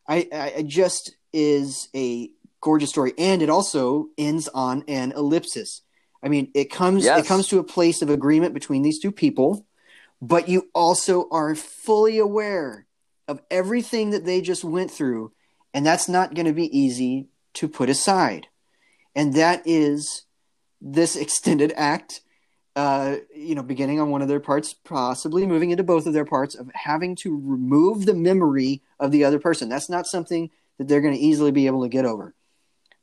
I, I just is a gorgeous story, and it also ends on an ellipsis. I mean, it comes yes. it comes to a place of agreement between these two people but you also are fully aware of everything that they just went through, and that's not going to be easy to put aside. And that is this extended act, uh, you know, beginning on one of their parts, possibly moving into both of their parts, of having to remove the memory of the other person. That's not something that they're going to easily be able to get over.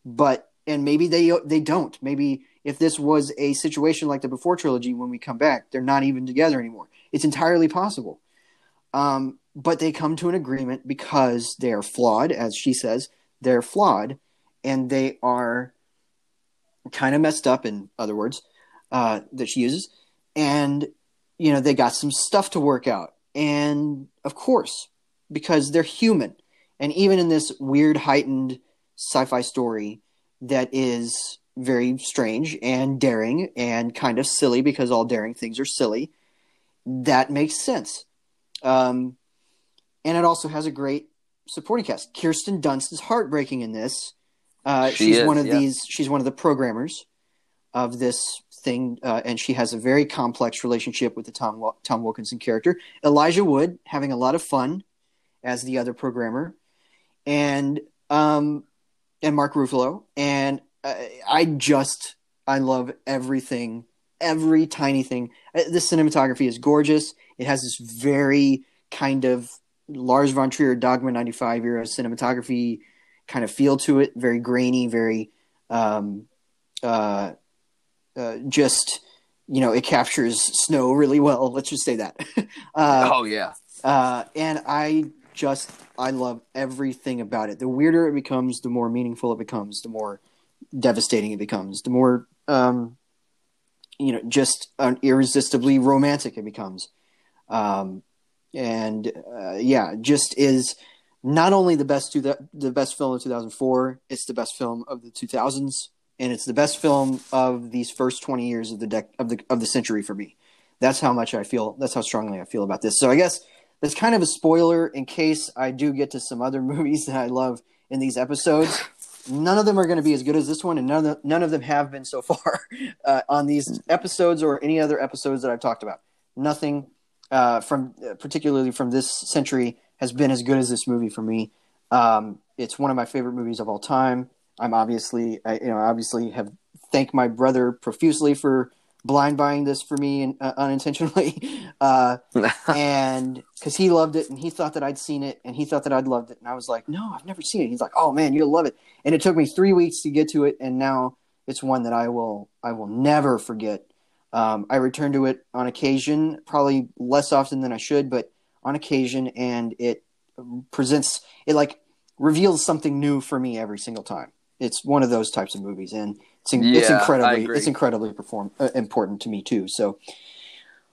But and maybe they they don't. Maybe if this was a situation like the Before trilogy, when we come back, they're not even together anymore. It's entirely possible. Um, but they come to an agreement because they are flawed, as she says, they're flawed, and they are kind of messed up, in other words, uh, that she uses. And, you know, they got some stuff to work out. And of course, because they're human. And even in this weird, heightened sci fi story that is very strange and daring and kind of silly because all daring things are silly, that makes sense. Um, and it also has a great supporting cast. Kirsten Dunst is heartbreaking in this. Uh, she she's is, one of yeah. these. She's one of the programmers of this thing, uh, and she has a very complex relationship with the Tom Tom Wilkinson character. Elijah Wood having a lot of fun as the other programmer, and um, and Mark Ruffalo, and uh, I just I love everything every tiny thing. Uh, the cinematography is gorgeous. It has this very kind of Lars von Trier Dogma 95 era cinematography kind of feel to it, very grainy, very um, uh, uh, just you know it captures snow really well. Let's just say that. *laughs* uh, oh yeah. Uh, and I just I love everything about it. The weirder it becomes, the more meaningful it becomes, the more devastating it becomes, the more um, you know just irresistibly romantic it becomes um, and uh, yeah just is not only the best the, the best film of 2004 it's the best film of the 2000s and it's the best film of these first 20 years of the dec- of the of the century for me. That's how much i feel that's how strongly i feel about this. So i guess that's kind of a spoiler in case i do get to some other *laughs* movies that i love in these episodes. None of them are going to be as good as this one, and none of them, none of them have been so far *laughs* uh, on these episodes or any other episodes that I've talked about. Nothing uh, from uh, particularly from this century has been as good as this movie for me. Um, it's one of my favorite movies of all time. I'm obviously, I, you know, obviously have thanked my brother profusely for blind buying this for me and, uh, unintentionally, *laughs* uh, *laughs* and because he loved it and he thought that I'd seen it and he thought that I'd loved it, and I was like, no, I've never seen it. He's like, oh man, you'll love it, and it took me three weeks to get to it, and now it's one that I will I will never forget. Um, I return to it on occasion, probably less often than I should, but on occasion, and it presents it like reveals something new for me every single time. It's one of those types of movies, and it's, in, Yeah, I incredibly it's incredibly perform uh, important to me too. So,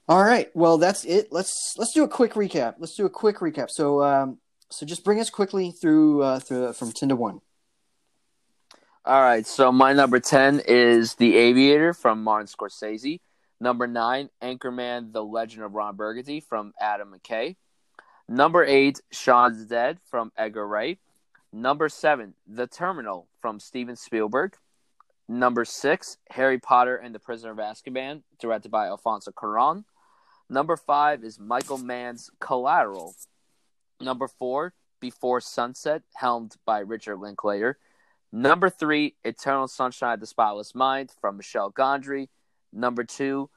all right, well that's it. Let's let's do a quick recap. Let's do a quick recap. So um, so just bring us quickly through uh, through from ten to one. All right, so my number 10 is The Aviator from Martin Scorsese. Number 9, Anchorman The Legend of Ron Burgundy from Adam McKay. Number 8, Shaun of the Dead from Edgar Wright. Number 7, The Terminal from Steven Spielberg. Number 6, Harry Potter and the Prisoner of Azkaban, directed by Alfonso Cuarón. Number 5 is Michael Mann's Collateral. Number 4, Before Sunset, helmed by Richard Linklater. Number three, Eternal Sunshine of the Spotless Mind from Michel Gondry. Number two,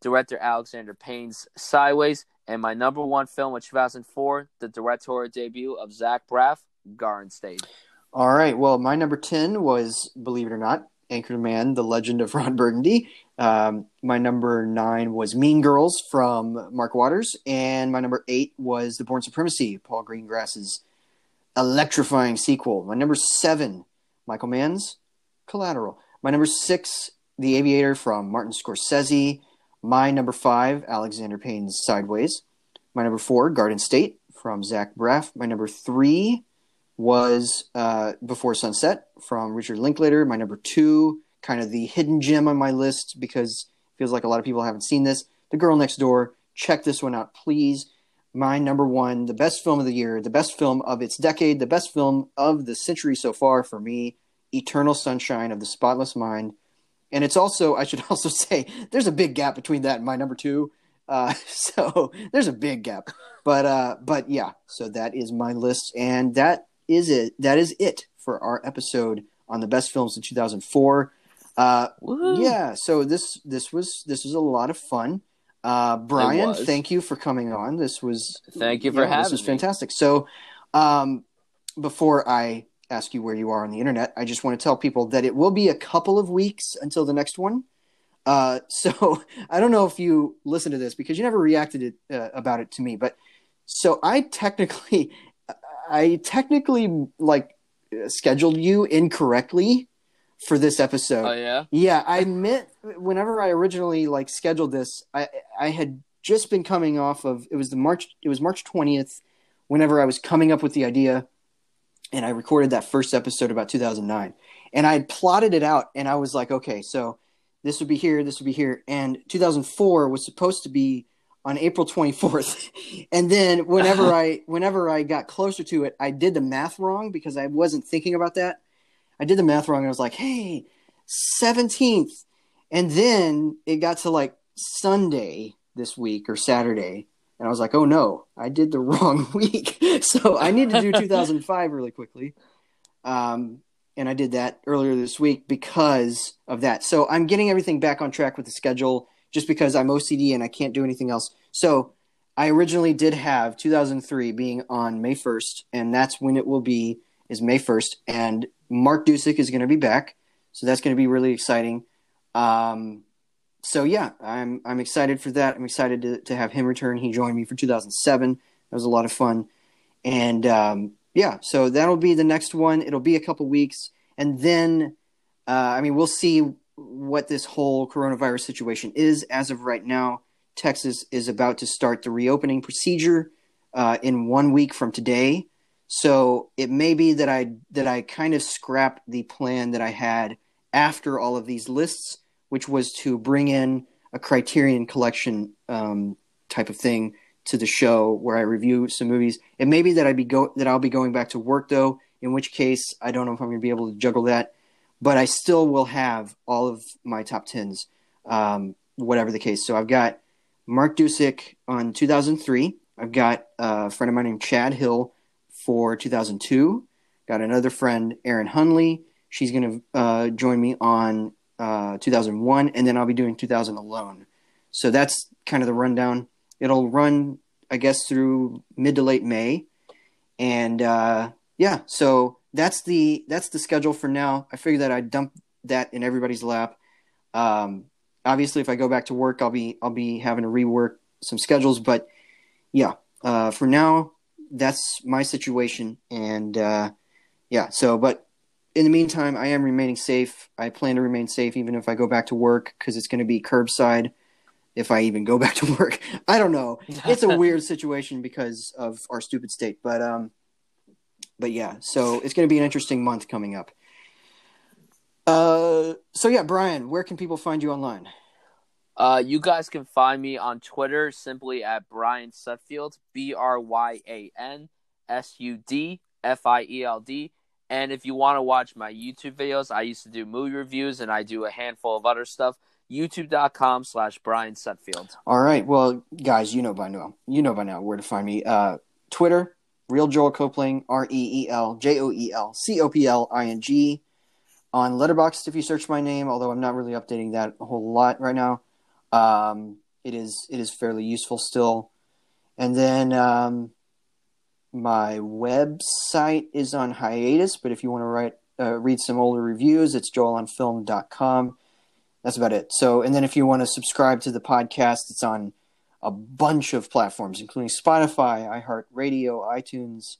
director Alexander Payne's Sideways. And my number one film of 2004, the directorial debut of Zach Braff, Garden State. All right. Well, my number 10 was, believe it or not, Anchorman, The Legend of Ron Burgundy. Um, my number nine was Mean Girls from Mark Waters. And my number eight was The Bourne Supremacy, Paul Greengrass's electrifying sequel. My number seven, Michael Mann's Collateral. My number six, The Aviator from Martin Scorsese. My number five, Alexander Payne's Sideways. My number four, Garden State from Zach Braff. My number three, was uh, Before Sunset from Richard Linklater. My number two, kind of the hidden gem on my list because it feels like a lot of people haven't seen this. The Girl Next Door. Check this one out, please. My number one, the best film of the year, the best film of its decade, the best film of the century so far for me, Eternal Sunshine of the Spotless Mind. And it's also, I should *laughs* also say, there's a big gap between that and my number two. Uh, *laughs* so *laughs* there's a big gap. But uh, but yeah, so that is my list, and that is it. That is it for our episode on the best films in 2004. Uh, Woohoo. yeah, so this this was this was a lot of fun. Uh, Bryan, thank you for coming on. This was Thank you for yeah, This having was me. fantastic. So, um, before I ask you where you are on the internet, I just want to tell people that it will be a couple of weeks until the next one. Uh, *laughs* so I don't know if you listened to this because you never reacted it, uh, about it to me, but so I technically, *laughs* I technically like scheduled you incorrectly for this episode. Oh, yeah? Yeah, I meant whenever I originally like scheduled this, I I had just been coming off of it was the March it was March twentieth, whenever I was coming up with the idea, and I recorded that first episode about two thousand nine, and I had plotted it out, and I was like, okay, so this would be here, this would be here, and two thousand four was supposed to be on April twenty fourth, *laughs* and then whenever uh-huh. I whenever I got closer to it, I did the math wrong because I wasn't thinking about that. I did the math wrong. And I was like, hey, 17th. And then it got to like Sunday this week or Saturday. And I was like, oh no, I did the *laughs* wrong week. *laughs* so I need to do *laughs* 2005 really quickly. Um, and I did that earlier this week because of that. So I'm getting everything back on track with the schedule just because I'm OCD and I can't do anything else. So I originally did have 2003 being on May 1st, and that's when it will be is May 1st. And Mark Dusick is going to be back, so that's going to be really exciting. Um, so yeah, I'm I'm excited for that. I'm excited to, to have him return. He joined me for 2007. That was a lot of fun, and um, yeah, so that'll be the next one. It'll be a couple weeks, and then uh, I mean we'll see what this whole coronavirus situation is. As of right now, Texas is about to start the reopening procedure uh, in one week from today. So it may be that I that I kind of scrap the plan that I had after all of these lists, which was to bring in a Criterion Collection um, type of thing to the show where I review some movies. It may be that I be go that I'll be going back to work though, in which case I don't know if I'm going to be able to juggle that, but I still will have all of my top tens, um, whatever the case. So I've got Mark Dusick on 2003. I've got a friend of mine named Chad Hill for 2002. Got another friend, Erin Hunley. She's going to uh, join me on uh, 2001, and then I'll be doing 2000 alone. So that's kind of the rundown. It'll run, I guess, through mid to late May, and uh, yeah. So that's the that's the schedule for now. I figured that I'd dump that in everybody's lap. Um, obviously, if I go back to work, I'll be I'll be having to rework some schedules, but yeah. Uh, for now, that's my situation, and uh, yeah. So, but in the meantime, I am remaining safe. I plan to remain safe even if I go back to work because it's going to be curbside. If I even go *laughs* back to work, I don't know. It's a weird *laughs* situation because of our stupid state, but um, but yeah. So it's going to be an interesting month coming up. Uh, so yeah, Bryan, where can people find you online? Uh, you guys can find me on Twitter simply at Bryan Sudfield, B R Y A N S U D F I E L D. And if you want to watch my YouTube videos, I used to do movie reviews and I do a handful of other stuff. YouTube.com slash Bryan Sudfield. All right. Well, guys, you know by now. You know by now where to find me. Uh, Twitter, Reel Joel Copling, R E E L J O E L C O P L I N G. On Letterboxd, if you search my name, although I'm not really updating that a whole lot right now, um, it is it is fairly useful still. And then um, my website is on hiatus, but if you want to write uh, read some older reviews, it's joelonfilm.com. That's about it. So, and then if you want to subscribe to the podcast, it's on a bunch of platforms, including Spotify, iHeartRadio, iTunes,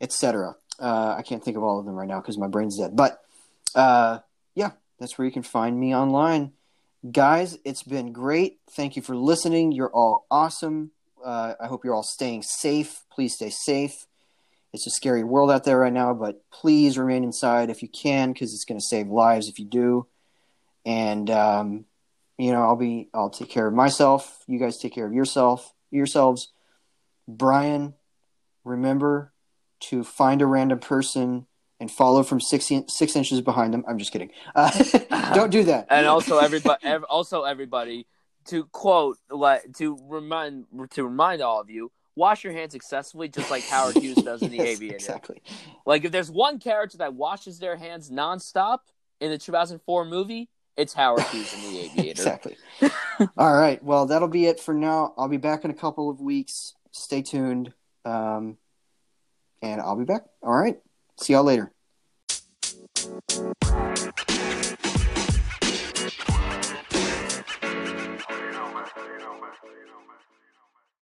etc. Uh, I can't think of all of them right now because my brain's dead. But uh, yeah, that's where you can find me online. Guys, it's been great. Thank you for listening. You're all awesome. Uh, I hope you're all staying safe. Please stay safe. It's a scary world out there right now, but please remain inside if you can, because it's going to save lives if you do. And um, you know, I'll be, I'll take care of myself. You guys take care of yourself, yourselves. Bryan, remember to find a random person and follow from six six inches behind them. I'm just kidding. Uh, *laughs* don't do that. and also everybody, also everybody, to quote, like to remind to remind all of you, wash your hands excessively, just like Howard *laughs* Hughes does in The yes, Aviator. Exactly. Like if there's one character that washes their hands nonstop in the 2004 movie, it's Howard Hughes in The *laughs* Aviator. exactly. all right. Well, that'll be it for now. I'll be back in a couple of weeks. Stay tuned. Um, and I'll be back. All right. See y'all later.